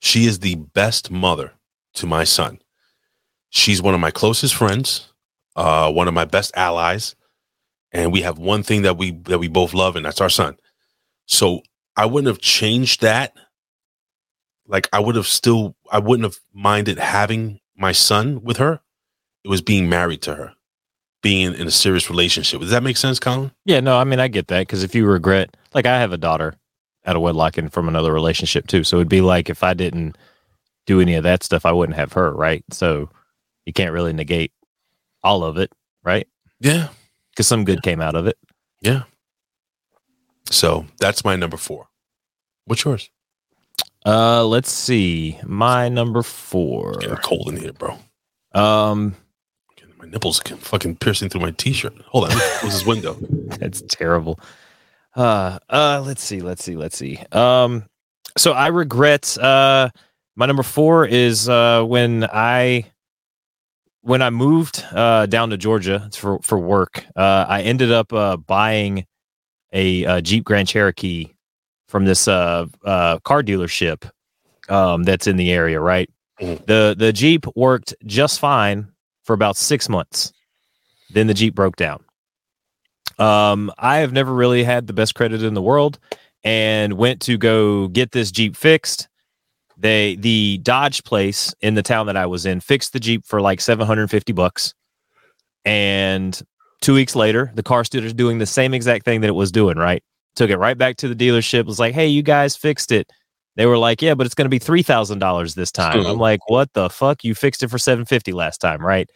she is the best mother to my son. She's one of my closest friends uh one of my best allies and we have one thing that we that we both love and that's our son. So i wouldn't have changed that. Like i would have still i wouldn't have minded having my son with her. It was being married to her being in, a serious relationship does that make sense colin Yeah, no, I mean I get that because if you regret, like I have a daughter out of wedlock and from another relationship too, so it'd be like if I didn't do any of that stuff, I wouldn't have her, right? So you can't really negate all of it, right? Yeah, because some good came out of it. Yeah. So that's my number four. What's yours? Uh, let's see. My number four. It's getting cold in here, bro. Um, My nipples are fucking piercing through my t-shirt. Hold on, close this window. That's terrible. Uh, uh, let's see, let's see, let's see. Um, so I regret. Uh, my number four is uh when I when I moved uh down to Georgia for for work. Uh, I ended up uh buying a, uh Jeep Grand Cherokee from this uh uh car dealership um that's in the area. Right. The the Jeep worked just fine for about six months. Then the Jeep broke down. Um, I have never really had the best credit in the world and went to go get this Jeep fixed. They the Dodge place in the town that I was in fixed the Jeep for like 750 bucks. And two weeks later, the car studio doing the same exact thing that it was doing, right? Took it right back to the dealership, was like, Hey, you guys fixed it. They were like, Yeah, but it's gonna be three thousand dollars this time. I'm like, What the fuck? You fixed it for 750 last time, right?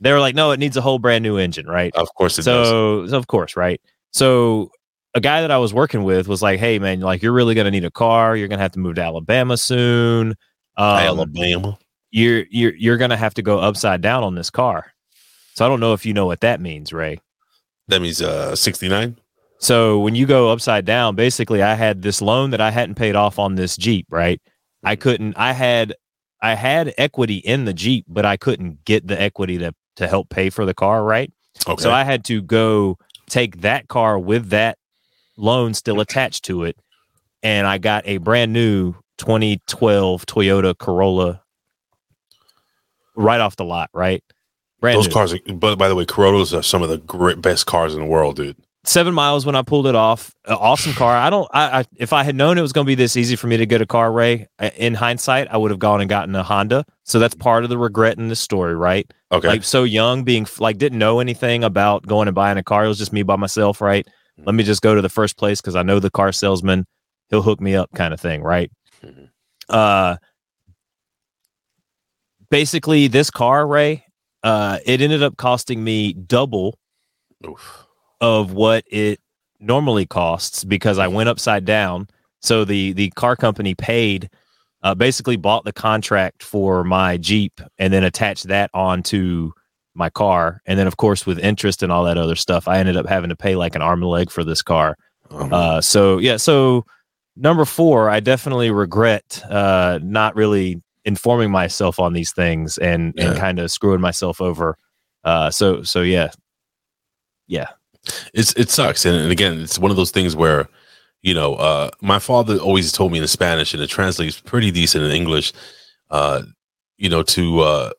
They were like, No, it needs a whole brand new engine, right? Of course it does. so, so of course, right? So a guy that I was working with was like, "Hey, man, like you're really gonna need a car. You're gonna have to move to Alabama soon. Um, Alabama. You're you're you're gonna have to go upside down on this car." So I don't know if you know what that means, Ray. That means uh 69. So when you go upside down, basically, I had this loan that I hadn't paid off on this Jeep, right? I mm-hmm. couldn't. I had I had equity in the Jeep, but I couldn't get the equity to to help pay for the car, right? Okay. So I had to go take that car with that loan still attached to it, and I got a brand new 2012 Toyota Corolla right off the lot, right? Brand Those new. cars, are, but by the way, Corollas are some of the great best cars in the world, dude. Seven miles when I pulled it off. An awesome car. I don't. I, I if I had known it was going to be this easy for me to get a car, Ray. uh, In hindsight, I would have gone and gotten a Honda. So that's part of the regret in this story, right? Okay. Like so young, being like didn't know anything about going and buying a car. It was just me by myself, right? Let me just go to the first place because I know the car salesman. He'll hook me up, kind of thing, right? Uh, basically, this car, Ray, uh, it ended up costing me double of what it normally costs because I went upside down. So the the car company paid, uh, basically bought the contract for my Jeep and then attached that onto my car. And then, of course, with interest and all that other stuff, I ended up having to pay like an arm and leg for this car. Uh, so yeah, so number four, I definitely regret uh, not really informing myself on these things and and kind of screwing myself over. Uh, so so yeah, yeah. It's it sucks, and, and again, it's one of those things where, you know, uh, my father always told me in Spanish, and it translates pretty decent in English. Uh, you know, to uh,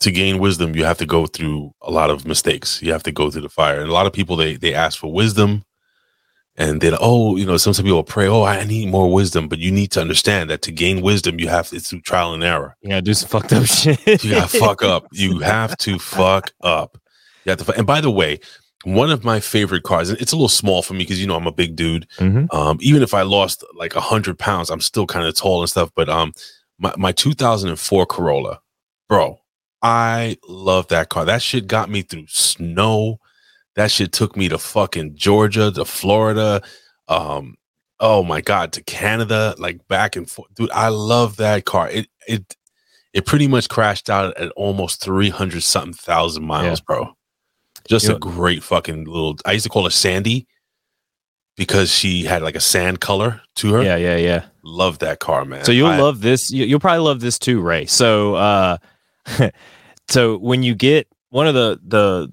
to gain wisdom, you have to go through a lot of mistakes. You have to go through the fire, and a lot of people they they ask for wisdom, and then oh, you know, some people pray, oh, I need more wisdom, but you need to understand that to gain wisdom, you have to it's through trial and error. You gotta do some fucked up shit. You gotta fuck up. You have to fuck up. You have to. fu- And by the way, one of my favorite cars, and it's a little small for me because you know I'm a big dude. Mhm. Um, even if I lost like a hundred pounds, I'm still kind of tall and stuff. But um, my my 2004 Corolla, bro, I love that car. That shit got me through snow. That shit took me to fucking Georgia, to Florida. Um, oh my god, to Canada, like back and forth, dude. I love that car. It it it pretty much crashed out at almost 300 something thousand miles, bro. Just You a great fucking little. I used to call her Sandy because she had like a sand color to her. Yeah, yeah, yeah. Love that car, man. So you'll I- love this. You, you'll probably love this too, Ray. So, uh, so when you get one of the the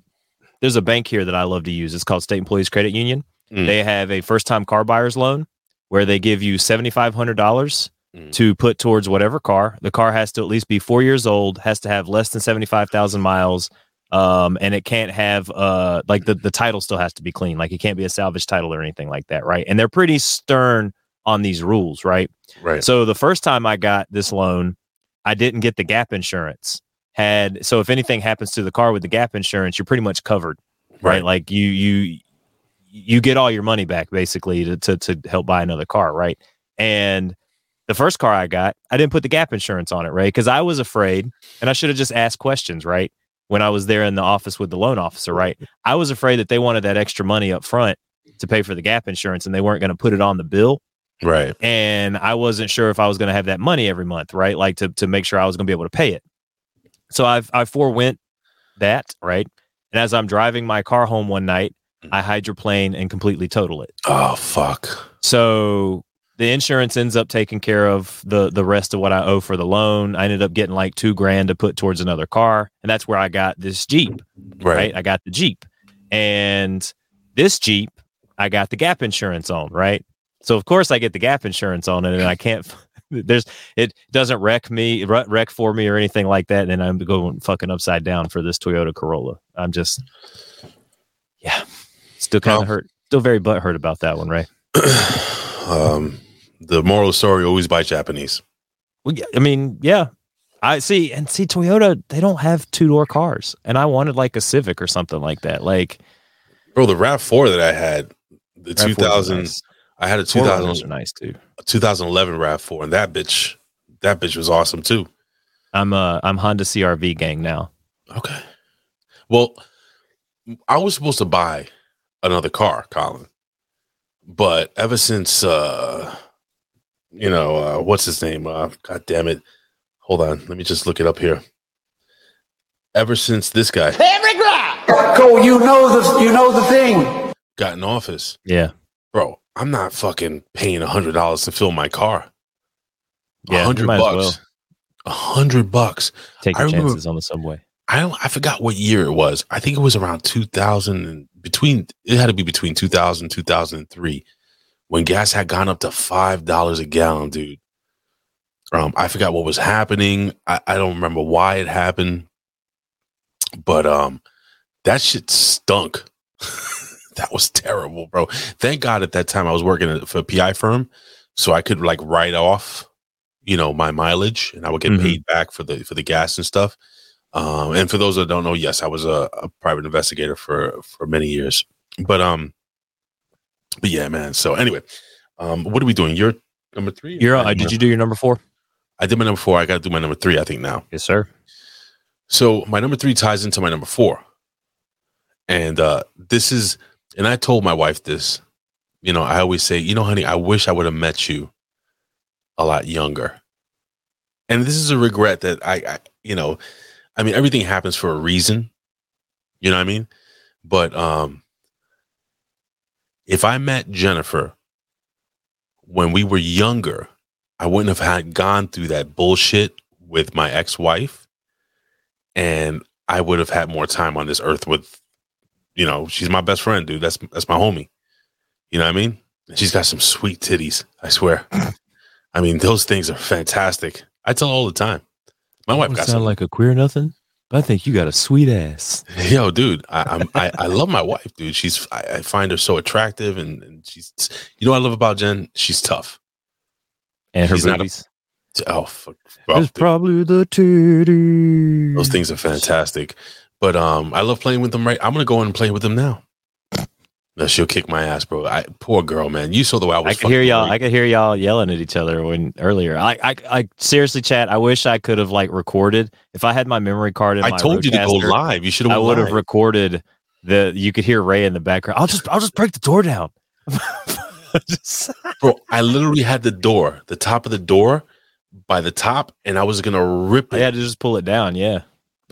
there's a bank here that I love to use. It's called State Employees Credit Union. Mm. They have a first time car buyer's loan where they give you seventy five hundred dollars Mm. to put towards whatever car. The car has to at least be four years old, has to have less than seventy five thousand miles. Um, and it can't have uh like the, the title still has to be clean. Like it can't be a salvage title or anything like that, right? And they're pretty stern on these rules, right? Right. So the first time I got this loan, I didn't get the gap insurance. Had so if anything happens to the car with the gap insurance, you're pretty much covered. Right. Right. Like you you you get all your money back basically to, to to help buy another car, right? And the first car I got, I didn't put the gap insurance on it, right? Because I was afraid, and I should have just asked questions, right? When I was there in the office with the loan officer, right? I was afraid that they wanted that extra money up front to pay for the gap insurance and they weren't going to put it on the bill. Right. And I wasn't sure if I was going to have that money every month, right? Like to, to make sure I was going to be able to pay it. So I've, I forewent that, right? And as I'm driving my car home one night, mm. I hydroplane and completely total it. Oh, fuck. So the insurance ends up taking care of the the rest of what I owe for the loan. I ended up getting like two grand to put towards another car, and that's where I got this Jeep. Right. I got the Jeep, and this Jeep I got the Gap insurance on. Right. So of course I get the Gap insurance on it, and I can't. There's it doesn't wreck me, wreck for me or anything like that. And I'm going fucking upside down for this Toyota Corolla. I'm just, yeah, still kind of hurt, still very butthurt about that one, right? um, the moral of the story always buy Japanese. Well, I mean, yeah. I see, and see, Toyota, they don't have two door cars, and I wanted like a Civic or something like that. Like, Bro, the Rav Four that I had, the RAV4s 2000, nice. I had a 4Runners 2000, are nice too. 2011 Rav Four, and that bitch, that bitch was awesome too. I'm uh, I'm Honda CRV gang now. Okay. Well, I was supposed to buy another car, Colin, but ever since, uh, you know, uh, what's his name? Uh, God damn it! Hold on, let me just look it up here. Ever since this guy Go, you know the you know the thing. got in office, Yeah, bro, I'm not fucking paying a hundred dollars to fill my car. A Yeah, hundred might as bucks. well. A hundred bucks. take your remember- chances on the subway. I don't, I forgot what year it was. I think it was around 2000 and between it had to be between 2000 and 2003 when gas had gone up to $5 a gallon, dude. Um I forgot what was happening. I, I don't remember why it happened. But um that shit stunk. that was terrible, bro. Thank God at that time I was working at- for a PI firm so I could like write off, you know, my mileage and I would get Mhm. paid back for the for the gas and stuff. Um, and for those that don't know, yes, I was a, a private investigator for for many years. But um, but yeah, man. So anyway, um, what are we doing? You're number three. You're uh, did you do your number four? I did my number four. I got to do my number three. I think now. Yes, sir. So my number three ties into my number four, and uh, this is, and I told my wife this. You know, I always say, you know, honey, I wish I would have met you a lot younger. And this is a regret that I, I, you know, I mean, everything happens for a reason. You know what I mean? But um, if I met Jennifer when we were younger, I wouldn't have had gone through that bullshit with my ex-wife, and I would have had more time on this earth with, you know, she's my best friend, dude. That's that's my homie. You know what I mean? She's got some sweet titties. I swear. I mean, those things are fantastic. I tell her all the time. My wife got sound some. like a queer nothing, but I think you got a sweet ass. Yo, dude, I, I'm I, I love my wife, dude. She's I, I find her so attractive, and, and she's you know what I love about Jen. She's tough. And her She's not a- Oh, fuck, probably the titties. those things are fantastic. But um, I love playing with them. Right, I'm gonna go in and play with them now. No, she'll kick my ass, bro. I poor girl, man. You saw the way I was. I could hear y'all. I could hear y'all yelling at each other when earlier. I, I, I seriously, chat. I wish I could have like recorded. If I had my memory card in I my told you to go live. You should have I would have recorded the. You could hear Ray in the background. I'll just, I'll just break the door down. bro. I literally had the door, the top of the door, by the top, and I was gonna rip it. I had to just pull it down. Yeah.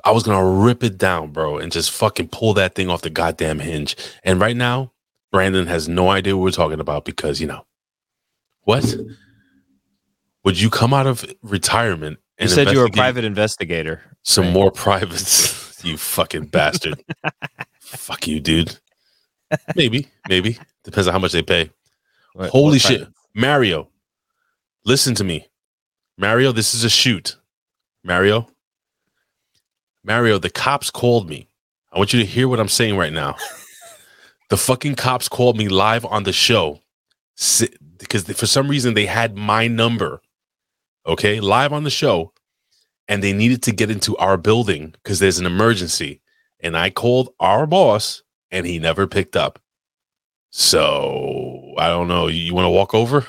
I was gonna rip it down, bro, and just fucking pull that thing off the goddamn hinge. And right now, Brandon has no idea what we're talking about because you know what? Would you come out of retirement You said you were a private investigator. some right? more privates? you fucking bastard! Fuck you, dude. Maybe, maybe depends on how much they pay. What- Holy what shit? Mario! Listen to me, Mario. This is a shoot, Mario. Mario, the cops called me. I want you to hear what I'm saying right now. the fucking cops called me live on the show because for some reason they had my number. Okay, live on the show, and they needed to get into our building because there's an emergency. And I called our boss, and he never picked up. So I don't know. You, want to walk over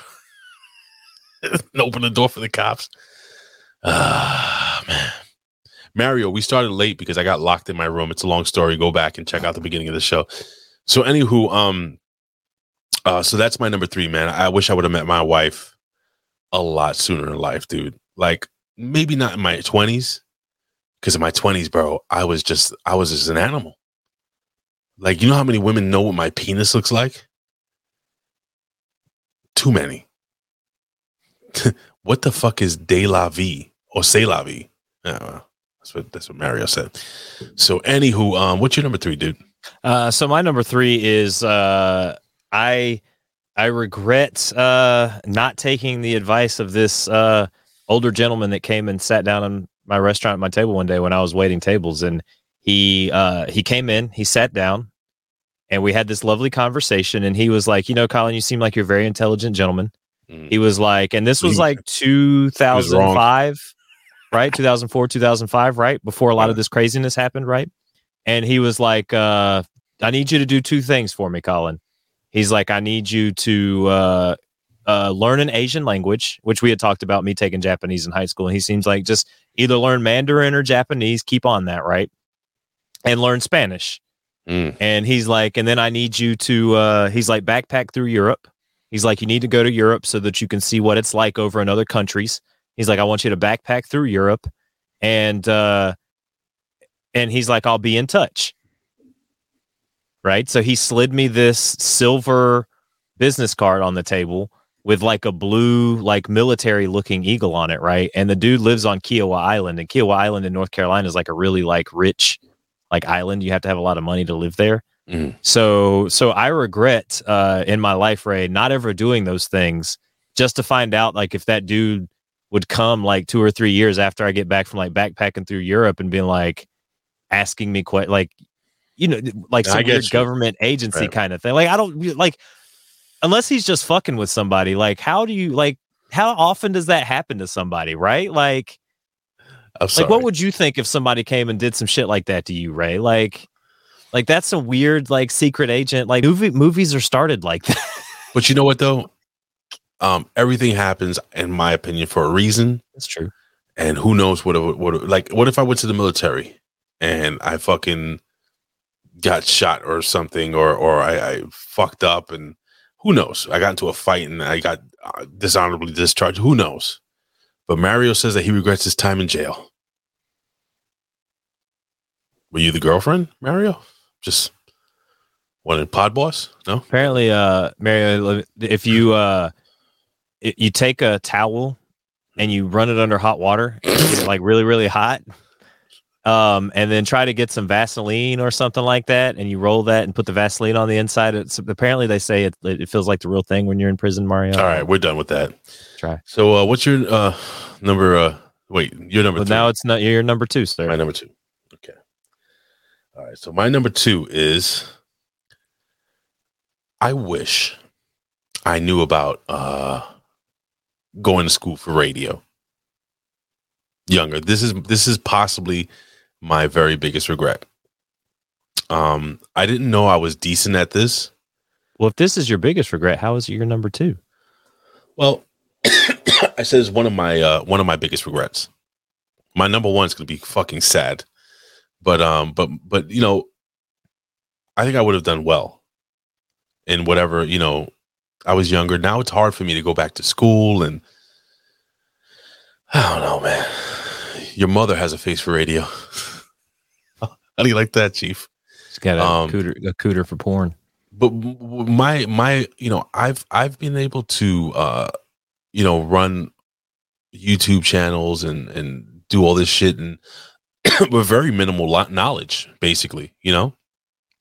and open the door for the cops? Ah, man. Mario, we started late because I got locked in my room. It's a long story. Go back and check out the beginning of the show. So, anywho, um, Uh, so that's my number three, man. I wish I would have met my wife a lot sooner in life, dude. Like maybe not in my twenties, because in my twenties, bro, I was just I was just an animal. Like you know how many women know what my penis looks like? Too many. what the fuck is de la vie or say la vie? Yeah, well, that's what that's what Mario said. So, anywho, um, what's your number three, dude? Uh, so my number three is uh, I I regret uh, not taking the advice of this uh, older gentleman that came and sat down on my restaurant at my table one day when I was waiting tables, and he uh, he came in, he sat down, and we had this lovely conversation. And he was like, "You know, Colin, you seem like you're a very intelligent gentleman." He was like, and this was like 2005, right? 2004, 2005, right? Before a lot of this craziness happened, right? And he was like, uh, I need you to do two things for me, Colin. He's like, I need you to uh, uh, learn an Asian language, which we had talked about me taking Japanese in high school. And he seems like just either learn Mandarin or Japanese, keep on that, right? And learn Spanish. And he's like, and then I need you to, uh, he's like, backpack through Europe. He's like, you need to go to Europe so that you can see what it's like over in other countries. He's like, I want you to backpack through Europe, and uh, and he's like, I'll be in touch. Right. So he slid me this silver business card on the table with like a blue, like military looking eagle on it. Right. And the dude lives on Kiawah Island, and Kiawah Island in North Carolina is like a really like rich like island. You have to have a lot of money to live there. So so I regret uh in my life, Ray, not ever doing those things just to find out like if that dude would come like two or three years after I get back from like backpacking through Europe and being like asking me quite like you know like some weird you. government agency Right. kind of thing. Like I don't like unless he's just fucking with somebody. Like how do you like how often does that happen to somebody, right? Like like what would you think if somebody came and did some shit like that to you, Ray? Like like that's a weird like secret agent like movie movies are started like that. But you know what though? Um, everything happens, in my opinion, for a reason. That's true. And who knows what what like? What if I went to the military and I fucking got shot or something, or or I, I fucked up, and who knows? I got into a fight and I got uh, dishonorably discharged. Who knows? But Mario says that he regrets his time in jail. Were you the girlfriend, Mario? Just wanted pod boss? No. Apparently, uh, Mario, if you uh, i- you take a towel and you run it under hot water, get it like really, really hot, um, and then try to get some Vaseline or something like that, and you roll that and put the Vaseline on the inside. It's apparently they say it it feels like the real thing when you're in prison, Mario. All right, we're done with that. Try. So, uh, what's your uh number? Uh, wait, your number. But now it's not you're number two, sir. My number two. Okay. All right. So my number two is I wish I knew about uh going to school for radio. Younger. This is this is possibly my very biggest regret. Um, I didn't know I was decent at this. Well, if this is your biggest regret, how is it your number two? Well, I said it's one of my uh, one of my biggest regrets. My number one is going to be fucking sad, but um, but but you know, I think I would have done well in whatever you know. I was younger. Now it's hard for me to go back to school, and I don't know, man. Your mother has a face for radio. How do you like that, Chief? She's got a Um, cooter, a cooter for porn. but my my you know i've i've been able to uh you know run youtube channels and and do all this shit and with very minimal knowledge basically you know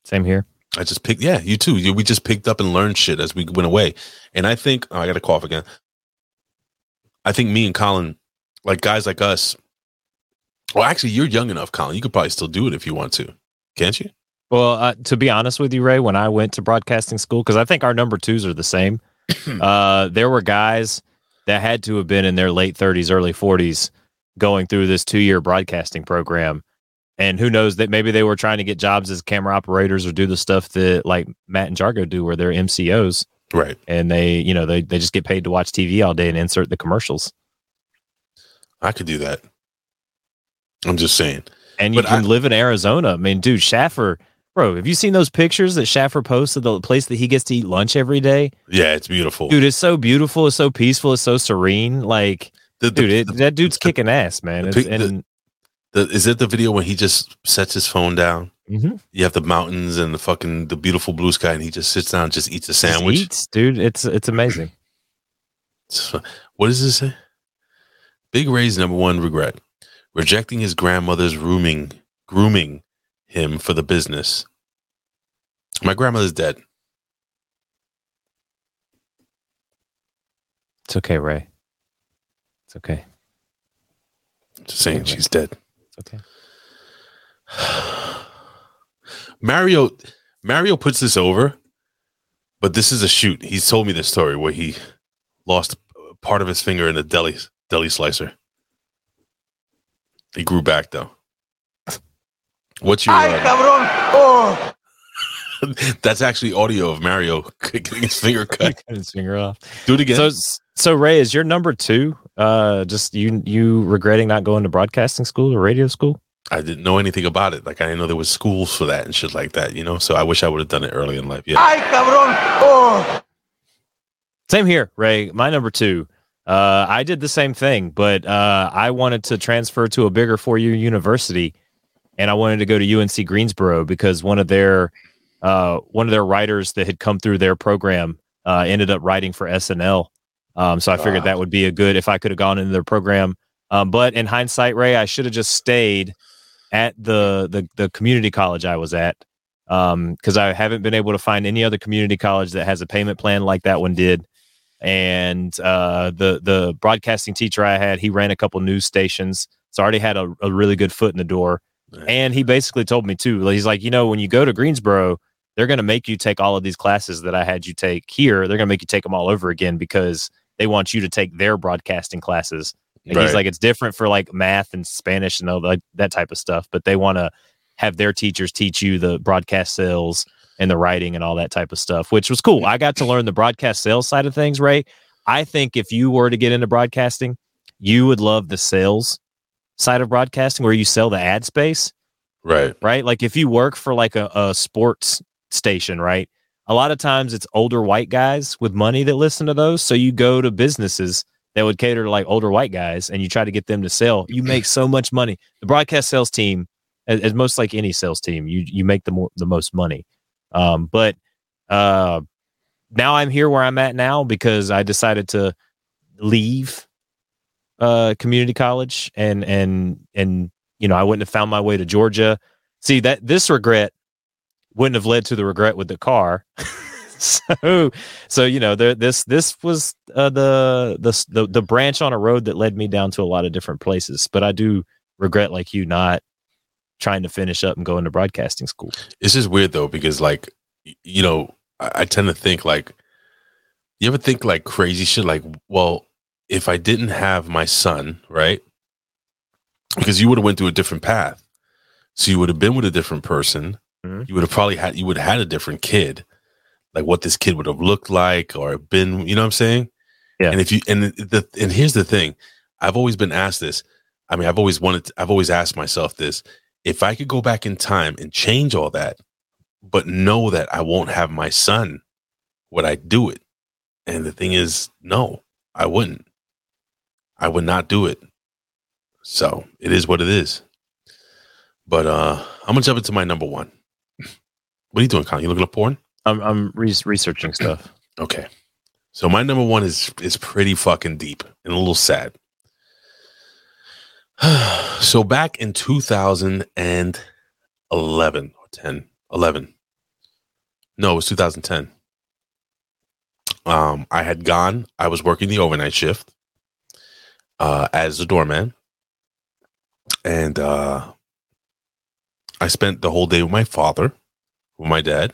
Same here. I just picked yeah you too. You- we just picked up and learned shit as we went away. And i think oh, i gotta cough again. I think me and colin like guys like us well actually you're young enough colin. You could probably still do it if you want to. Can't you? Well, uh, to be honest with you, Ray, when I went to broadcasting school, because I think our number twos are the same, uh, there were guys that had to have been in their late 30s, early 40s going through this two year broadcasting program. And who knows that maybe they were trying to get jobs as camera operators or do the stuff that like Matt and Jargo do, where they're MCOs. Right. And they, you know, they, they just get paid to watch TV all day and insert the commercials. i could do that i'm just saying And you But can I- live in Arizona. I mean, dude, Schaffer, Bro, have you seen those pictures that Schaffer posts of the place that he gets to eat lunch every day? Yeah, it's beautiful. Dude, it's so beautiful. It's so peaceful. It's so serene. Like, dude, it, that dude's kicking ass, man. It's, the- and The, is it the video when he just sets his phone down? Mhm. You have the mountains and the fucking the beautiful blue sky, and he just sits down, and just eats a sandwich. eats, dude. It's it's amazing. What does it say? Big Ray's number one regret: rejecting his grandmother's grooming, grooming him for the business. My grandmother's dead. It's okay, Ray. It's okay. Just saying, she's dead. It's okay. Mario Mario puts this over, but this is a shoot. He's told me this story where he lost part of his finger in a deli deli slicer. He grew back though. What's your? uh, Oh. that's actually audio of Mario getting his finger cut. Cut his finger off. Do it again. So, so Ray, is your number two? Uh, just you you regretting not going to broadcasting school or radio school? I didn't know anything about it. Like I didn't know there was schools for that and shit like that. You know, so I wish I would have done it early in life. Yeah. Ay, cabrón. Oh. Same here, Ray. My number two. Uh, I did the same thing, but uh, I wanted to transfer to a bigger four year university, and I wanted to go to UNC Greensboro because one of their uh, one of their writers that had come through their program uh, ended up writing for SNL. Um, so I figured that would be a good if I could have gone into their program. Um, but in hindsight, Ray, I should have just stayed at the the, the community college I was at because I haven't been able to find any other community college that has a payment plan like that one did. And uh, the the broadcasting teacher I had, he ran a couple news stations, so I already had a, a really good foot in the door. And he basically told me too. He's like, you know, when you go to Greensboro, they're going to make you take all of these classes that I had you take here. They're going to make you take them all over again because they want you to take their broadcasting classes. And he's like, it's different for like math and Spanish and all that, that type of stuff, but they want to have their teachers teach you the broadcast sales and the writing and all that type of stuff, which was cool. I got to learn the broadcast sales side of things, Ray. I think if you were to get into broadcasting, you would love the sales side of broadcasting where you sell the ad space Right. right? Like if you work for like a, a sports station, right? A lot of times it's older white guys with money that listen to those. So you go to businesses that would cater to like older white guys and you try to get them to sell. You make so much money. The broadcast sales team, as, as most like any sales team, you you make the more the most money. Um, but uh now I'm here where I'm at now because I decided to leave uh community college and and and you know I wouldn't have found my way to Georgia. See that this regret wouldn't have led to the regret with the car. so so you know there this this was uh, the, the the the branch on a road that led me down to a lot of different places. But I do regret like you not trying to finish up and go into broadcasting school. It's just weird though because like you know I, I tend to think like you ever think like crazy shit like well if I didn't have my son right because you would have went through a different path so you would have been with a different person you would have probably had you would have had a different kid like what this kid would have looked like or been you know what I'm saying yeah and if you and the and here's the thing I've always been asked this I mean I've always wanted to, I've always asked myself this if I could go back in time and change all that but know that I won't have my son, would I do it? And the thing is, no, I wouldn't. I would not do it. So it is what it is. But uh I'm gonna jump into my number one. What are you doing, Colin? You looking up porn? I'm I'm re- researching stuff. Okay. So my number one is is pretty fucking deep and a little sad. so back in 2011 or 10, 11. No, it was 2010. Um, I had gone, I was working the overnight shift uh as a doorman. And uh I spent the whole day with my father, with my dad.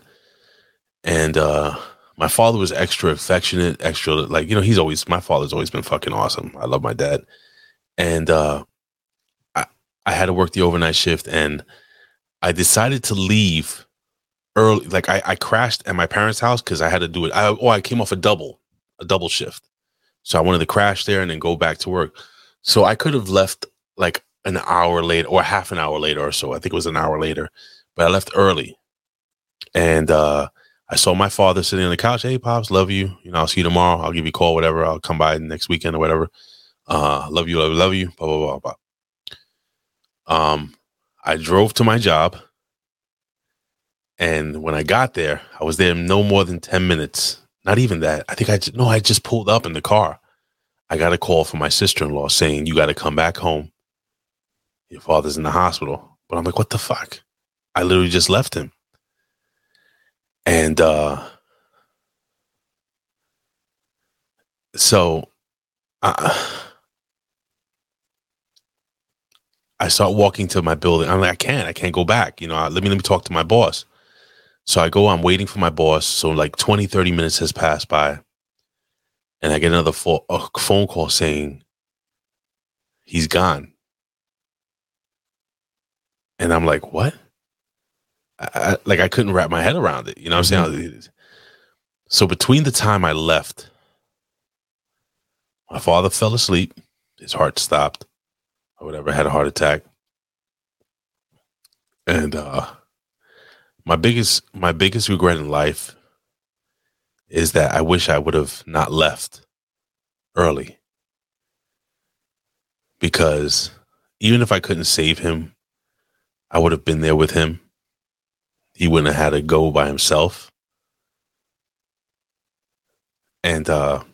And uh my father was extra affectionate, extra like, you know, he's always my father's always been fucking awesome. I love my dad. And uh I I had to work the overnight shift and I decided to leave early. Like I, I crashed at my parents' house because I had to do it. I oh I came off a double, a double shift. So I wanted to crash there and then go back to work. So I could have left like an hour later or half an hour later or so. I think it was an hour later, but I left early and uh, I saw my father sitting on the couch. Hey, pops, love you. You know, I'll see you tomorrow. I'll give you a call, whatever. I'll come by next weekend or whatever. Uh, love you, love you, love you. Blah blah blah blah. Um, I drove to my job, and when I got there, I was there no more than ten minutes. Not even that. I think I ju- no, I just pulled up in the car. I got a call from my sister in law saying you got to come back home. Your father's in the hospital. But I'm like, what the fuck? I literally just left him. And uh so I I start walking to my building. I'm like, I can't, I can't go back. You know, let me let me talk to my boss. So I go, I'm waiting for my boss. So like 20, 30 minutes has passed by. And I get another fo- phone call saying he's gone. And I'm like, what? I, like I couldn't wrap my head around it. You know what I'm saying? So between the time I left, my father fell asleep, his heart stopped, or whatever, had a heart attack. And uh my biggest my biggest regret in life is that I wish I would have not left early. Because even if I couldn't save him, I would have been there with him. He wouldn't have had to go by himself. And uh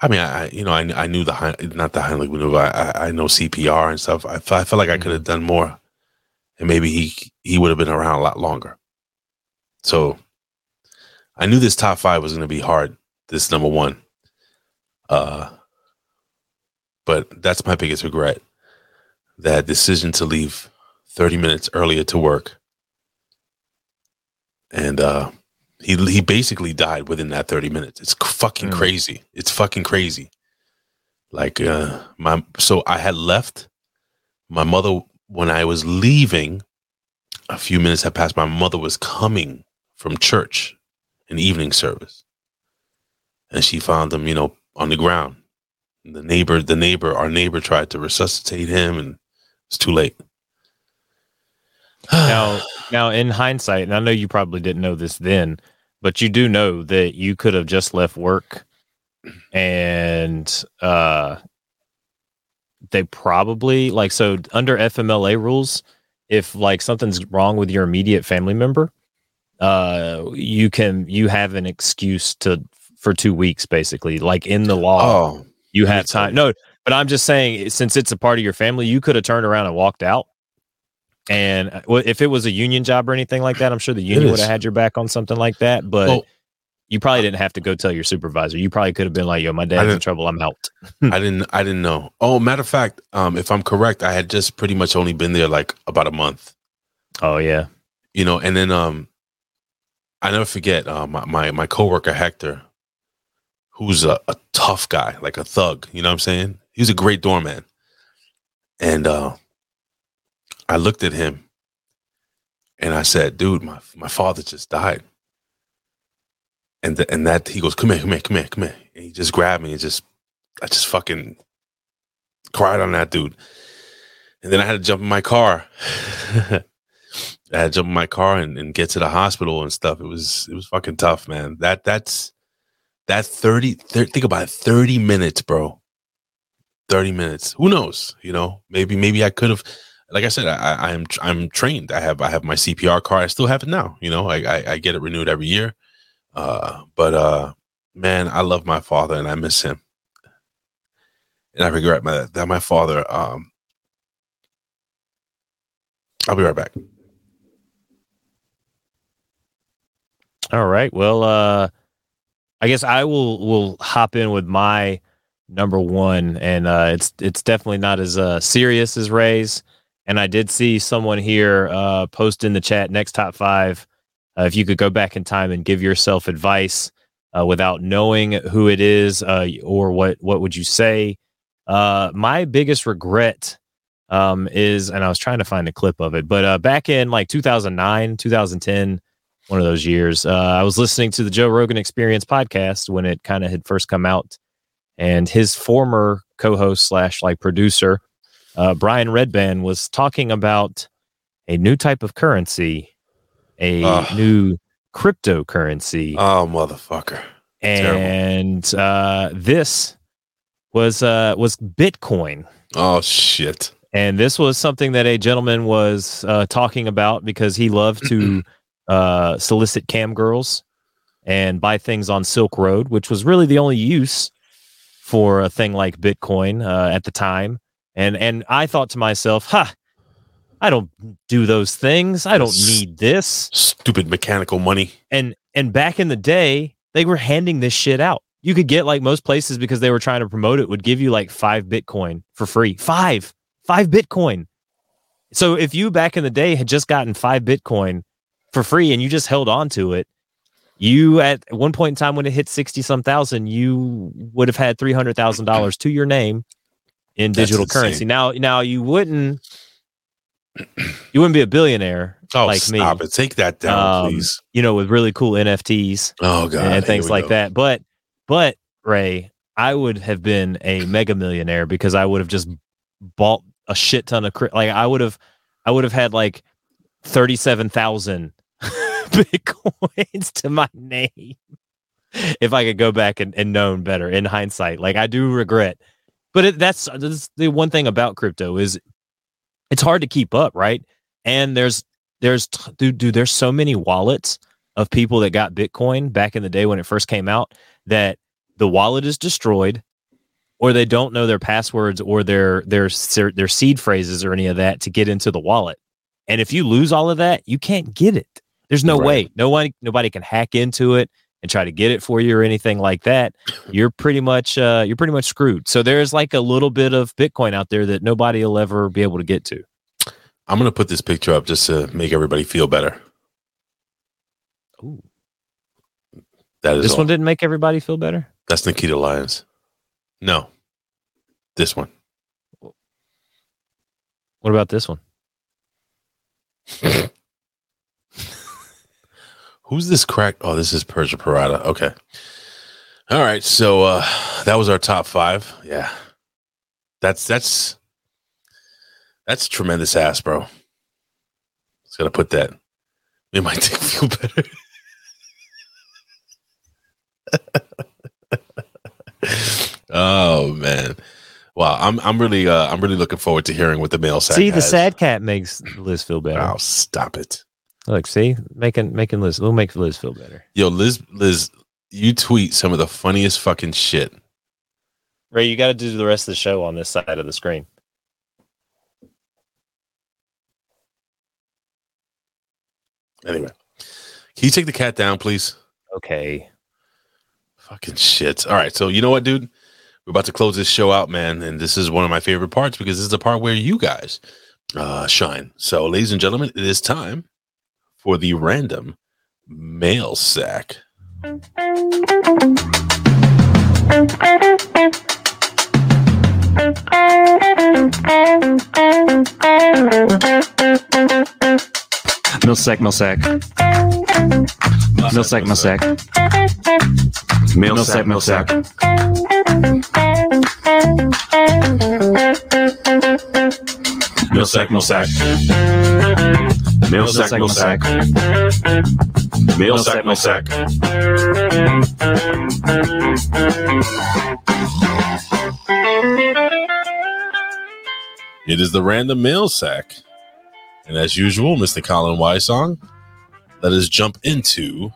I mean, I you know I I knew the not the Heimlich maneuver. I I I know CPR and stuff. I I felt like I could have done more, and maybe he he would have been around a lot longer. So I knew this top five was going to be hard. This number one, uh, but that's my biggest regret. That decision to leave thirty minutes earlier to work, and uh, he he basically died within that 30 minutes. It's fucking crazy. It's fucking crazy. Like uh my so i had left. My mother when i was leaving a few minutes had passed. My mother was coming from church an evening service. And she found him you know on the ground. The neighbor the neighbor our neighbor tried to resuscitate him and it's too late now, now in hindsight, and I know you probably didn't know this then, but you do know that you could have just left work and uh they probably like so under FMLA rules, if like something's wrong with your immediate family member, uh you can you have an excuse to for two weeks basically. Like in the law, Oh, you have time. No, but I'm just saying since it's a part of your family, you could have turned around and walked out. And uh, well, if it was a union job or anything like that, I'm sure the union would have had your back on something like that. But Well- you probably didn't have to go tell your supervisor. You probably could have been like, "Yo, my dad's in trouble. I'm out." I didn't I didn't know. Oh, matter of fact, um, if I'm correct, I had just pretty much only been there like about a month. Oh yeah. You know, and then um I never forget uh, my, my my coworker Hector, who's a, a tough guy, like a thug, you know what I'm saying? He was a great doorman. And uh I looked at him and I said, dude, my my father just died. And th- and that he goes, Come here, come here, come here, come here. And he just grabbed me and just I just fucking cried on that dude. And then I had to jump in my car. I had to jump in my car and, and get to the hospital and stuff. It was it was fucking tough, man. That that's that 30, 30 think about it, 30 minutes, bro. 30 minutes. Who knows? You know, maybe maybe I could have like I said, I, I I'm I'm trained. I have I have my CPR card. I still have it now. You know, I I, I get it renewed every year. Uh, but uh, man, I love my father and I miss him, and I regret my, that my father. Um, I'll be right back. All right. Well, uh I guess I will will hop in with my number one, and uh, it's it's definitely not as uh, serious as Ray's. And I did see someone here uh, post in the chat next top five. Uh, if you could go back in time and give yourself advice uh, without knowing who it is, uh, or what what would you say? Uh, my biggest regret um, is, and I was trying to find a clip of it, but uh, back in like 2009, 2010, one of those years, I was listening to the Joe Rogan Experience podcast when it kind of had first come out, and his former co-host slash like producer, uh, Brian Redban was talking about a new type of currency a Ugh. new cryptocurrency. Oh, motherfucker. and uh, this was uh, was Bitcoin. Oh shit. And this was something that a gentleman was uh, talking about because he loved to uh, solicit cam girls and buy things on Silk Road, which was really the only use for a thing like Bitcoin uh, at the time. And and I thought to myself, "Ha, I don't do those things. I don't need this." Stupid mechanical money. And and back in the day, they were handing this shit out. You could get like most places because they were trying to promote it would give you like 5 Bitcoin for free. 5. 5 Bitcoin. So if you back in the day had just gotten 5 Bitcoin for free and you just held on to it, you at one point in time when it hit 60 some thousand, you would have had $300,000 to your name in That's digital insane. currency. Now now you wouldn't you wouldn't be a billionaire Oh, like me. stop it. Take that down, um, please. You know, with really cool NFTs Oh god. and things like go. that. But but Ray, I would have been a mega millionaire because I would have just bought a shit ton of like I would have I would have had like thirty seven thousand bitcoins to my name if I could go back and, and known better in hindsight. Like I do regret, but it, that's, uh, that's the one thing about crypto is it's hard to keep up, right? And there's there's dude, dude there's so many wallets of people that got Bitcoin back in the day when it first came out that the wallet is destroyed or they don't know their passwords or their their their, their seed phrases or any of that to get into the wallet. And if you lose all of that, you can't get it. There's no Right. way. No one nobody can hack into it and try to get it for you or anything like that. You're pretty much uh you're pretty much screwed. So there's like a little bit of Bitcoin out there that nobody will ever be able to get to. I'm gonna put this picture up just to make everybody feel better. Ooh. That is This all. one didn't make everybody feel better. That's Nikita Lyons. No. This one. What about this one? Who's this crack? Oh, this is Persia Pirotta. Okay. All right. So uh that was our top five. Yeah. That's that's that's tremendous ass, bro. Just gotta put that. It might take feel better. oh man. Wow, I'm I'm really uh I'm really looking forward to hearing what the mail sack See, the has. sad cat makes Liz feel better. Oh, stop it. Look, see, making making Liz, we'll make Liz feel better. Yo, Liz Liz, you tweet some of the funniest fucking shit. Ray, you got to do the rest of the show on this side of the screen. Anyway, can you take the cat down, please? Okay. Fucking shit. All right. So, you know what, dude? We're about to close this show out, man. And this is one of my favorite parts because this is the part where you guys uh, shine. So, ladies and gentlemen, it is time for the random mail sack. Millsack, Millsack. Millsack, Millsack. Millsack, Millsack. Millsack, Millsack. Millsack, Millsack. Millsack, Millsack. It is the random mail sack. And as usual, Mr. Colin Y song. Let us jump into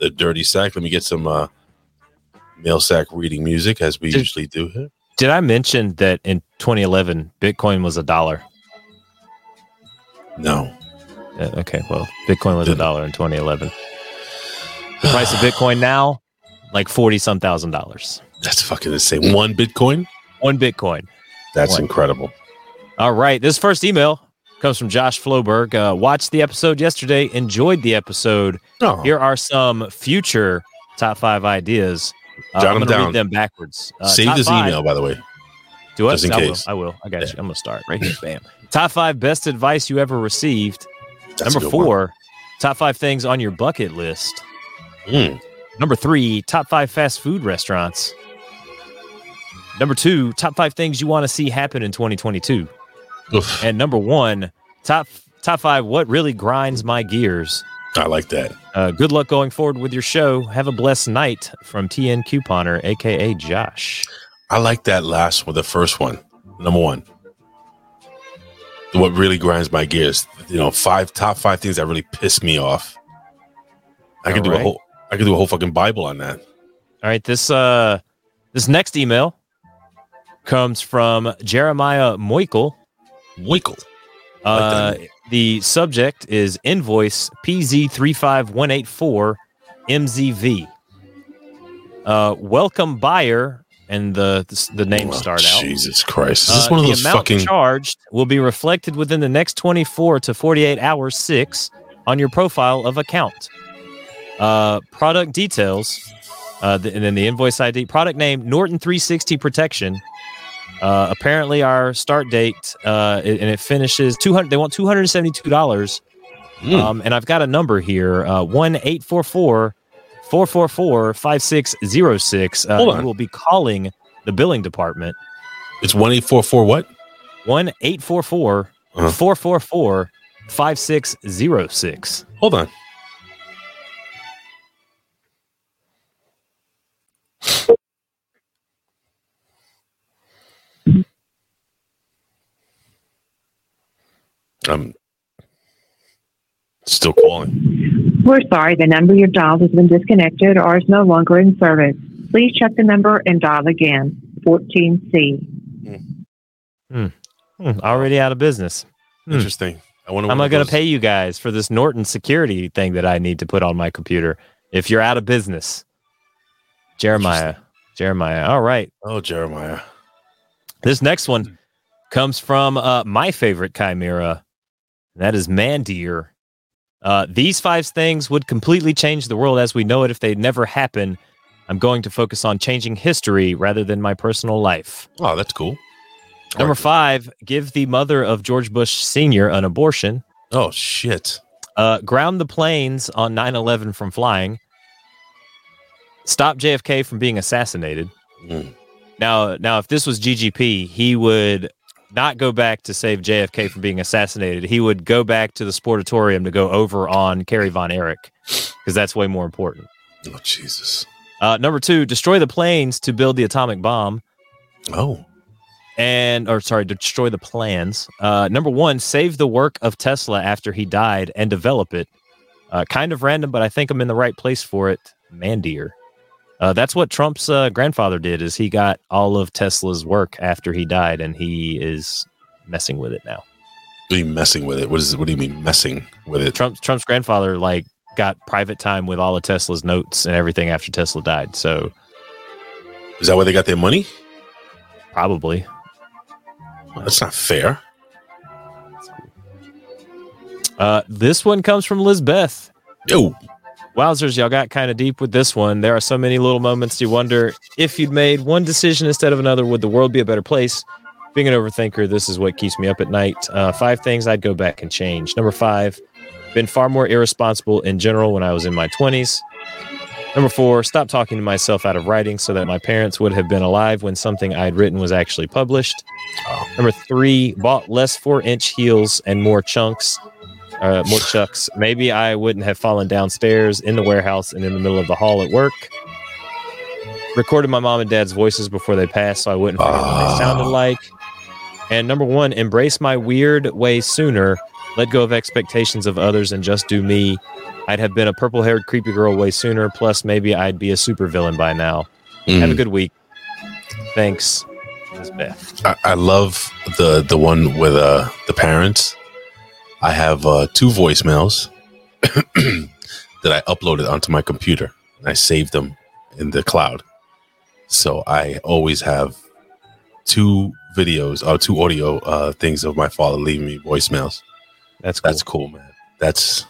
the dirty sack. Let me get some uh, mail sack reading music as we Did- usually do here. Did I mention that in 2011 Bitcoin was a dollar? No. Uh, okay, well, Bitcoin was a dollar in 2011. The price of Bitcoin now, like forty some thousand dollars. That's fucking insane. One Bitcoin? One Bitcoin. That's One. incredible. All right. This first email comes from Josh Floberg. Uh, watched the episode yesterday, enjoyed the episode. Oh. Here are some future top five ideas. Uh, Jot I'm them down. read them backwards. Uh, Save this five- email, by the way. Do I? Just in I case. Will, I will. I got you. I'm gonna start right here. Bam. Top five best advice you ever received. That's Number good one. four. Top five things on your bucket list. Mm. Number three. Top five fast food restaurants. Number two. Top five things you want to see happen in 2022. Oof. And number one. Top top five. What really grinds my gears? I like that. Uh, good luck going forward with your show. Have a blessed night from TN Couponer, aka Josh. I like that last one, the first one, number one. What really grinds my gears, you know, five top five things that really piss me off. I could do a whole, I could do a whole fucking Bible on that. All right, this uh this next email comes from Jeremiah Moikel. Moikel. Uh, the subject is invoice PZ35184 MZV. Uh, welcome buyer, and the the, the name start out. Oh, Jesus Christ! Is this Uh, one of the those amount fucking? charged will be reflected within the next 24 to 48 hours, six on your profile of account. Uh, product details, uh, the, and then the invoice ID. Product name Norton 360 Protection. Uh, apparently, our start date uh, and it finishes 200. They want 272 dollars. Hmm. Um, and I've got a number here: uh, one eight four four. 444 5606. Uh, Hold on. will be calling the billing department It's one eight four four what? one eight four four Uh-huh. four four four five six zero six. Hold on. I'm still calling. We're sorry, the number you dialed has been disconnected or is no longer in service. Please check the number and dial again. 14C. Hmm, already out of business. Hmm. Interesting. I wonder. How am what I going to pay you guys for this Norton security thing that I need to put on my computer if you're out of business? Jeremiah. Jeremiah. All right. Oh, Jeremiah. This next one comes from uh, my favorite chimera. That is Mandeer. Uh, these five things would completely change the world as we know it if they never happen. I'm going to focus on changing history rather than my personal life. Oh, that's cool. Number five, give the mother of George Bush Sr. an abortion. Oh shit. Uh, ground the planes on 9 11 from flying. Stop JFK from being assassinated. Mm. Now, now, if this was GGP, he would not go back to save JFK from being assassinated. He would go back to the sportatorium to go over on Kerry Von Erich because that's way more important. Oh Jesus. Uh, number two, destroy the planes to build the atomic bomb. Oh. And, or sorry, destroy the plans. Uh, number one, save the work of Tesla after he died and develop it. Uh, kind of random, but I think I'm in the right place for it. Mandeer. Uh, that's what Trump's uh, grandfather did. Is he got all of Tesla's work after he died, and he is messing with it now. What you messing with it? What is? What do you mean messing with it? Trump's Trump's grandfather like got private time with all of Tesla's notes and everything after Tesla died. So Is that where they got their money? probably. That's not fair. Uh, this one comes from Lizbeth. Yo. Wowzers, y'all got kind of deep with this one. There are so many little moments you wonder if you'd made one decision instead of another, would the world be a better place? Being an overthinker, this is what keeps me up at night. Uh, five things I'd go back and change. Number five, been far more irresponsible in general when I was in my 20s. Number four, stop talking to myself out of writing so that my parents would have been alive when something I'd written was actually published. Number three, bought less four inch heels and more chunks, uh, more chucks. Maybe I wouldn't have fallen downstairs in the warehouse and in the middle of the hall at work. Recorded my mom and dad's voices before they passed so I wouldn't forget what they sounded like. And number one, embrace my weird way sooner. Let go of expectations of others and just do me. I'd have been a purple haired creepy girl way sooner. Plus, maybe I'd be a supervillain by now. Have a Mm. good week. Thanks, Beth. I, I love the the one with uh the parents. I have uh two voicemails that I uploaded onto my computer and I saved them in the cloud. So I always have two videos or two audio uh things of my father leaving me voicemails. That's cool. That's cool, man. That's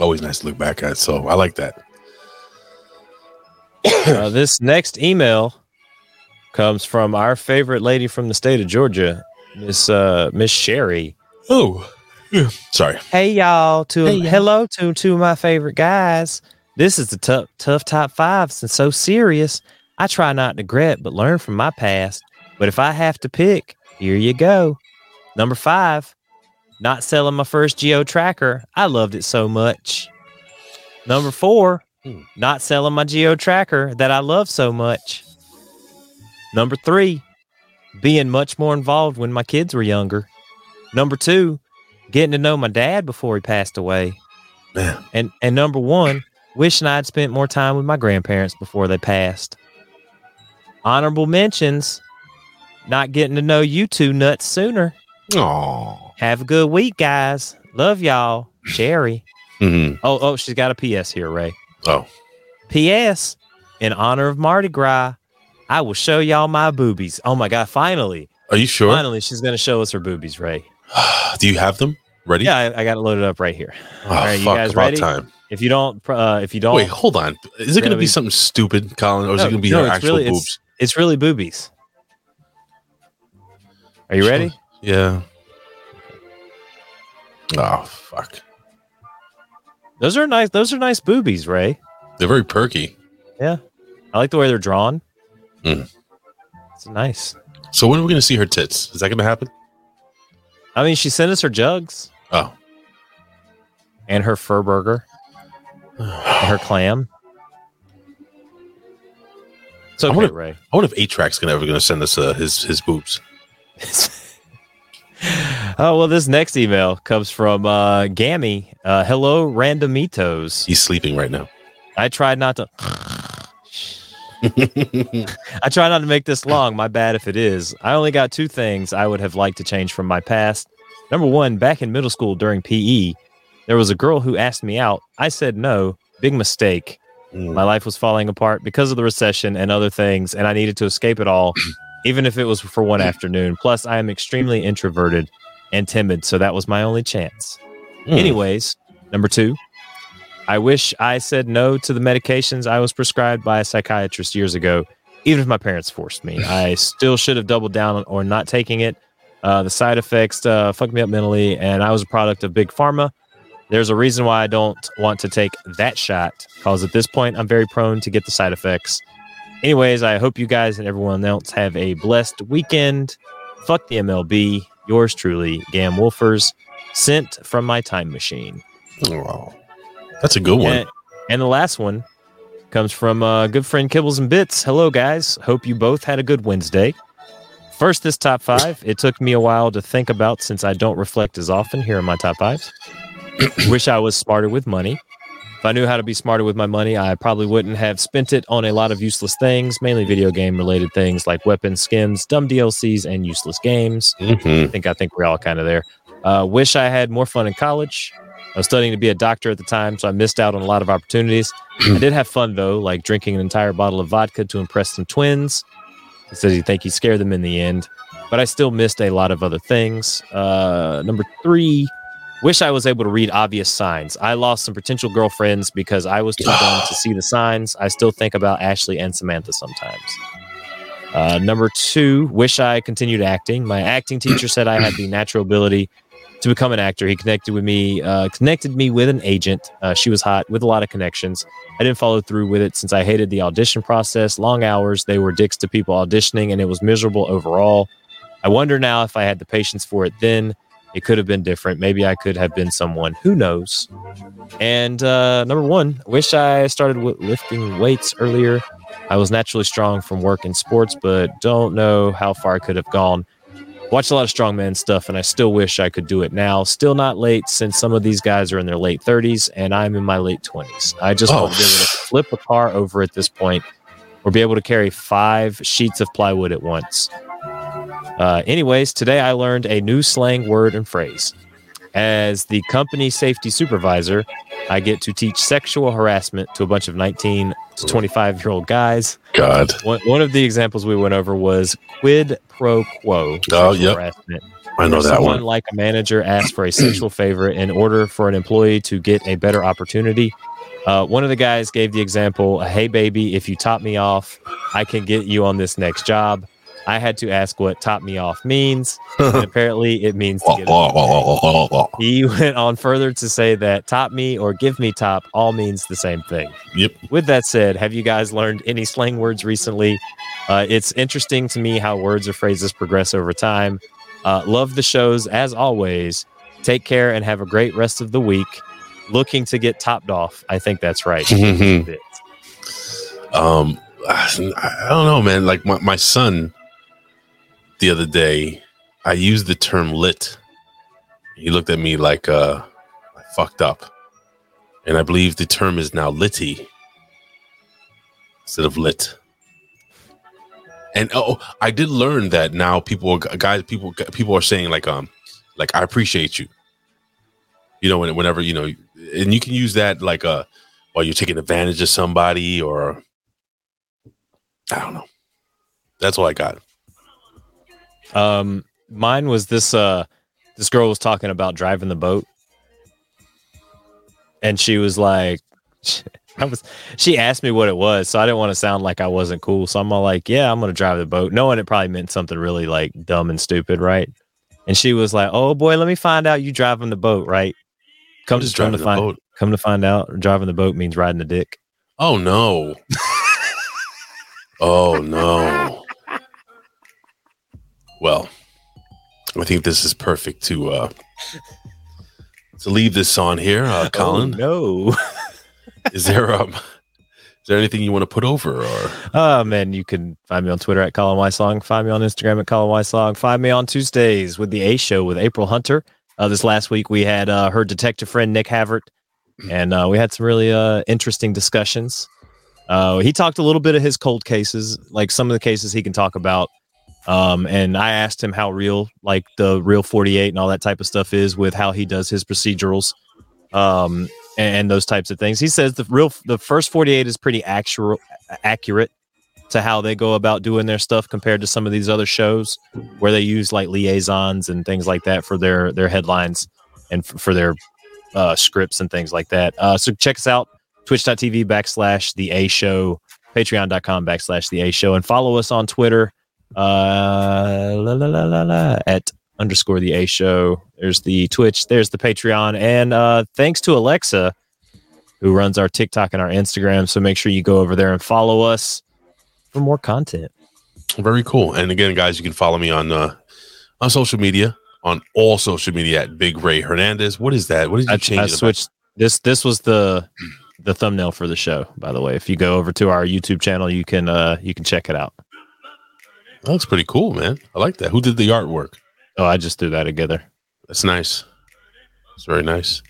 always nice to look back at. So I like that. uh, this next email comes from our favorite lady from the state of Georgia, Miss uh, Miss Sherry. Oh, sorry. Hey y'all, to Hey, y'all. hello to two of my favorite guys. This is the tough tough top fives and so serious. I try not to regret but learn from my past. But if I have to pick, here you go. Number five, not selling my first Geo tracker. I loved it so much. Number four, not selling my Geo tracker that I love so much. Number three, being much more involved when my kids were younger. Number two, getting to know my dad before he passed away. Man. And and number one, wishing I'd spent more time with my grandparents before they passed. Honorable mentions, not getting to know you two nuts sooner. Aw. Have a good week, guys. Love y'all. Cherry. Mhm. Oh, oh, she's got a PS here, Ray. Oh. P.S. In honor of Mardi Gras, I will show y'all my boobies. Oh my god, finally. Are you sure? Finally, she's gonna show us her boobies, Ray. Do you have them ready? Yeah, I, I got it loaded up right here. Oh, All right, you guys ready? time. If you don't, uh, if you don't, Wait, hold on. Is it going to be something stupid, Colin, or is No, it going to be no, it's actual really, boobs? It's, it's really boobies. Are you ready? Yeah. Oh fuck! Those are nice. Those are nice boobies, Ray. They're very perky. Yeah, I like the way they're drawn. Mm. It's nice. So when are we going to see her tits? Is that going to happen? I mean, she sent us her jugs Oh, and her fur burger, and her clam. It's I wonder, Ray. I wonder if eight track's gonna ever going to send us uh, his his boobs. Oh well, this next email comes from uh, Gammy. Uh, hello, randomitos. He's sleeping right now. I tried not to. I try not to make this long. My bad if it is. I only got two things I would have liked to change from my past. Number one, back in middle school during PE, there was a girl who asked me out. I said no. Big mistake. My life was falling apart because of the recession and other things, and I needed to escape it all, even if it was for one afternoon. Plus, I am extremely introverted and timid, so that was my only chance. Hmm. Anyways, number two, I wish I said no to the medications I was prescribed by a psychiatrist years ago, even if my parents forced me. I still should have doubled down on or not taking it. Uh, the side effects uh, fucked me up mentally, and I was a product of big pharma. There's a reason why I don't want to take that shot, because at this point, I'm very prone to get the side effects. Anyways, I hope you guys and everyone else have a blessed weekend. Fuck the MLB. Yours truly, Gam Wolfers, sent from my time machine. Oh, that's a good one. And, and the last one comes from uh, good friend Kibbles and Bits. Hello, guys. Hope you both had a good Wednesday. First, this top five. It took me a while to think about since I don't reflect as often here in my top fives. Wish I was smarter with money. If I knew how to be smarter with my money, I probably wouldn't have spent it on a lot of useless things, mainly video game related things like weapons, skins, dumb DLCs, and useless games. Mhm. I think I think we're all kind of there. Uh, wish I had more fun in college. I was studying to be a doctor at the time, so I missed out on a lot of opportunities. I did have fun though, like drinking an entire bottle of vodka to impress some twins. He says he think he scared them in the end, but I still missed a lot of other things. Uh, number three, wish I was able to read obvious signs. I lost some potential girlfriends because I was too dumb to see the signs. I still think about Ashley and Samantha sometimes. Uh, number two, wish I continued acting. My acting teacher said I had the natural ability to become an actor. He connected with me, uh, connected me with an agent. Uh, she was hot with a lot of connections. I didn't follow through with it since I hated the audition process. Long hours, they were dicks to people auditioning, and it was miserable overall. I wonder now if I had the patience for it then. It could have been different. Maybe I could have been someone. Who knows? And uh, number one, wish I started w- lifting weights earlier. I was naturally strong from work and sports, but don't know how far I could have gone. Watched a lot of strongman stuff, and I still wish I could do it now. Still not late, since some of these guys are in their late 30s, and I'm in my late 20s. I just Oh. want to be able to flip a car over at this point, or be able to carry five sheets of plywood at once. Uh, anyways, today I learned a new slang word and phrase. As the company safety supervisor, I get to teach sexual harassment to a bunch of 19 to 25 year old guys. God. One, one of the examples we went over was quid pro quo. Oh, yep. harassment. I know that one. like a manager asks for a sexual favor in order for an employee to get a better opportunity. Uh, one of the guys gave the example, "Hey baby, if you top me off, I can get you on this next job." I had to ask what "top me off" means, and apparently it means to get. A- he went on further to say that "top me" or "give me top" all means the same thing. Yep. With that said, have you guys learned any slang words recently? Uh, it's interesting to me how words or phrases progress over time. Uh, love the shows as always. Take care and have a great rest of the week. Looking to get topped off. I think that's right. um i don't know man like my, my son the other day i used the term lit he looked at me like uh I fucked up and i believe the term is now litty instead of lit and oh i did learn that now people guys people people are saying like um like i appreciate you you know whenever you know and you can use that like uh while you're taking advantage of somebody or I don't know. That's all I got. Um, mine was this. Uh, this girl was talking about driving the boat, and she was like, I was. She asked me what it was, so I didn't want to sound like I wasn't cool. So I'm all like, "Yeah, I'm gonna drive the boat," knowing it probably meant something really like dumb and stupid, right? And she was like, "Oh boy, let me find out you driving the boat, right?" Come just to come to the find boat. come to find out, driving the boat means riding the dick. Oh no. oh no. Well, I think this is perfect to uh to leave this on here, uh Colin. no. is there um is there anything you want to put over or Oh man, you can find me on Twitter at Colin Weissong. Find me on Instagram at Colin Weissong. Find me on Tuesdays with the A Show with April Hunter. Uh, this last week we had uh, her detective friend Nick Havert, and uh, we had some really uh, interesting discussions. Uh, he talked a little bit of his cold cases, like some of the cases he can talk about. Um, and I asked him how real, like the real 48 and all that type of stuff is with how he does his procedurals. Um, and, and those types of things. He says the real, the first 48 is pretty actual, accurate to how they go about doing their stuff compared to some of these other shows where they use like liaisons and things like that for their their headlines and f- for their uh, scripts and things like that. Uh, so check us out twitch.tv backslash the A show, patreon.com backslash the A show, and follow us on Twitter uh, la, la, la, la, la, at underscore the A show. There's the Twitch, there's the Patreon, and uh, thanks to Alexa who runs our TikTok and our Instagram. So make sure you go over there and follow us for more content. Very cool. And again, guys, you can follow me on uh on social media, on all social media at Big Ray Hernandez. What is that? What did you I, change? I it about? switched this. This was the the thumbnail for the show. By the way, if you go over to our YouTube channel, you can uh you can check it out. That looks pretty cool, man. I like that. Who did the artwork? Oh, I just threw that together. That's nice. It's very nice.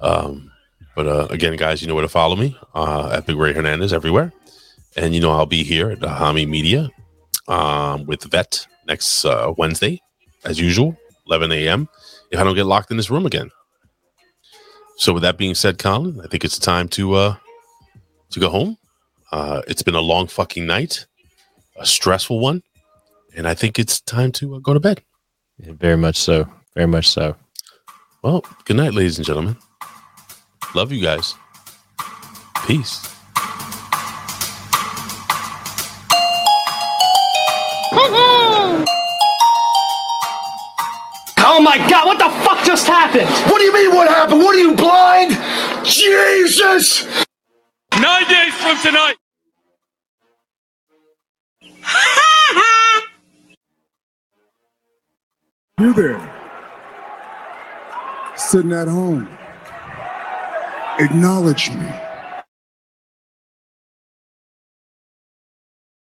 Um, but uh, again, guys, you know where to follow me uh, at Big Ray Hernandez everywhere, and you know I'll be here at Hami Media um, with Vet next uh, Wednesday, as usual, 11 a.m. If I don't get locked in this room again. So, with that being said, Colin, I think it's time to uh, to go home. Uh, it's been a long fucking night, a stressful one, and I think it's time to uh, go to bed. Yeah, very much so. Very much so. Well, good night, ladies and gentlemen. Love you guys. Peace. Oh my god, what the fuck just happened? What do you mean what happened? What are you blind? Jesus! Nine days from tonight. You there, sitting at home, acknowledge me.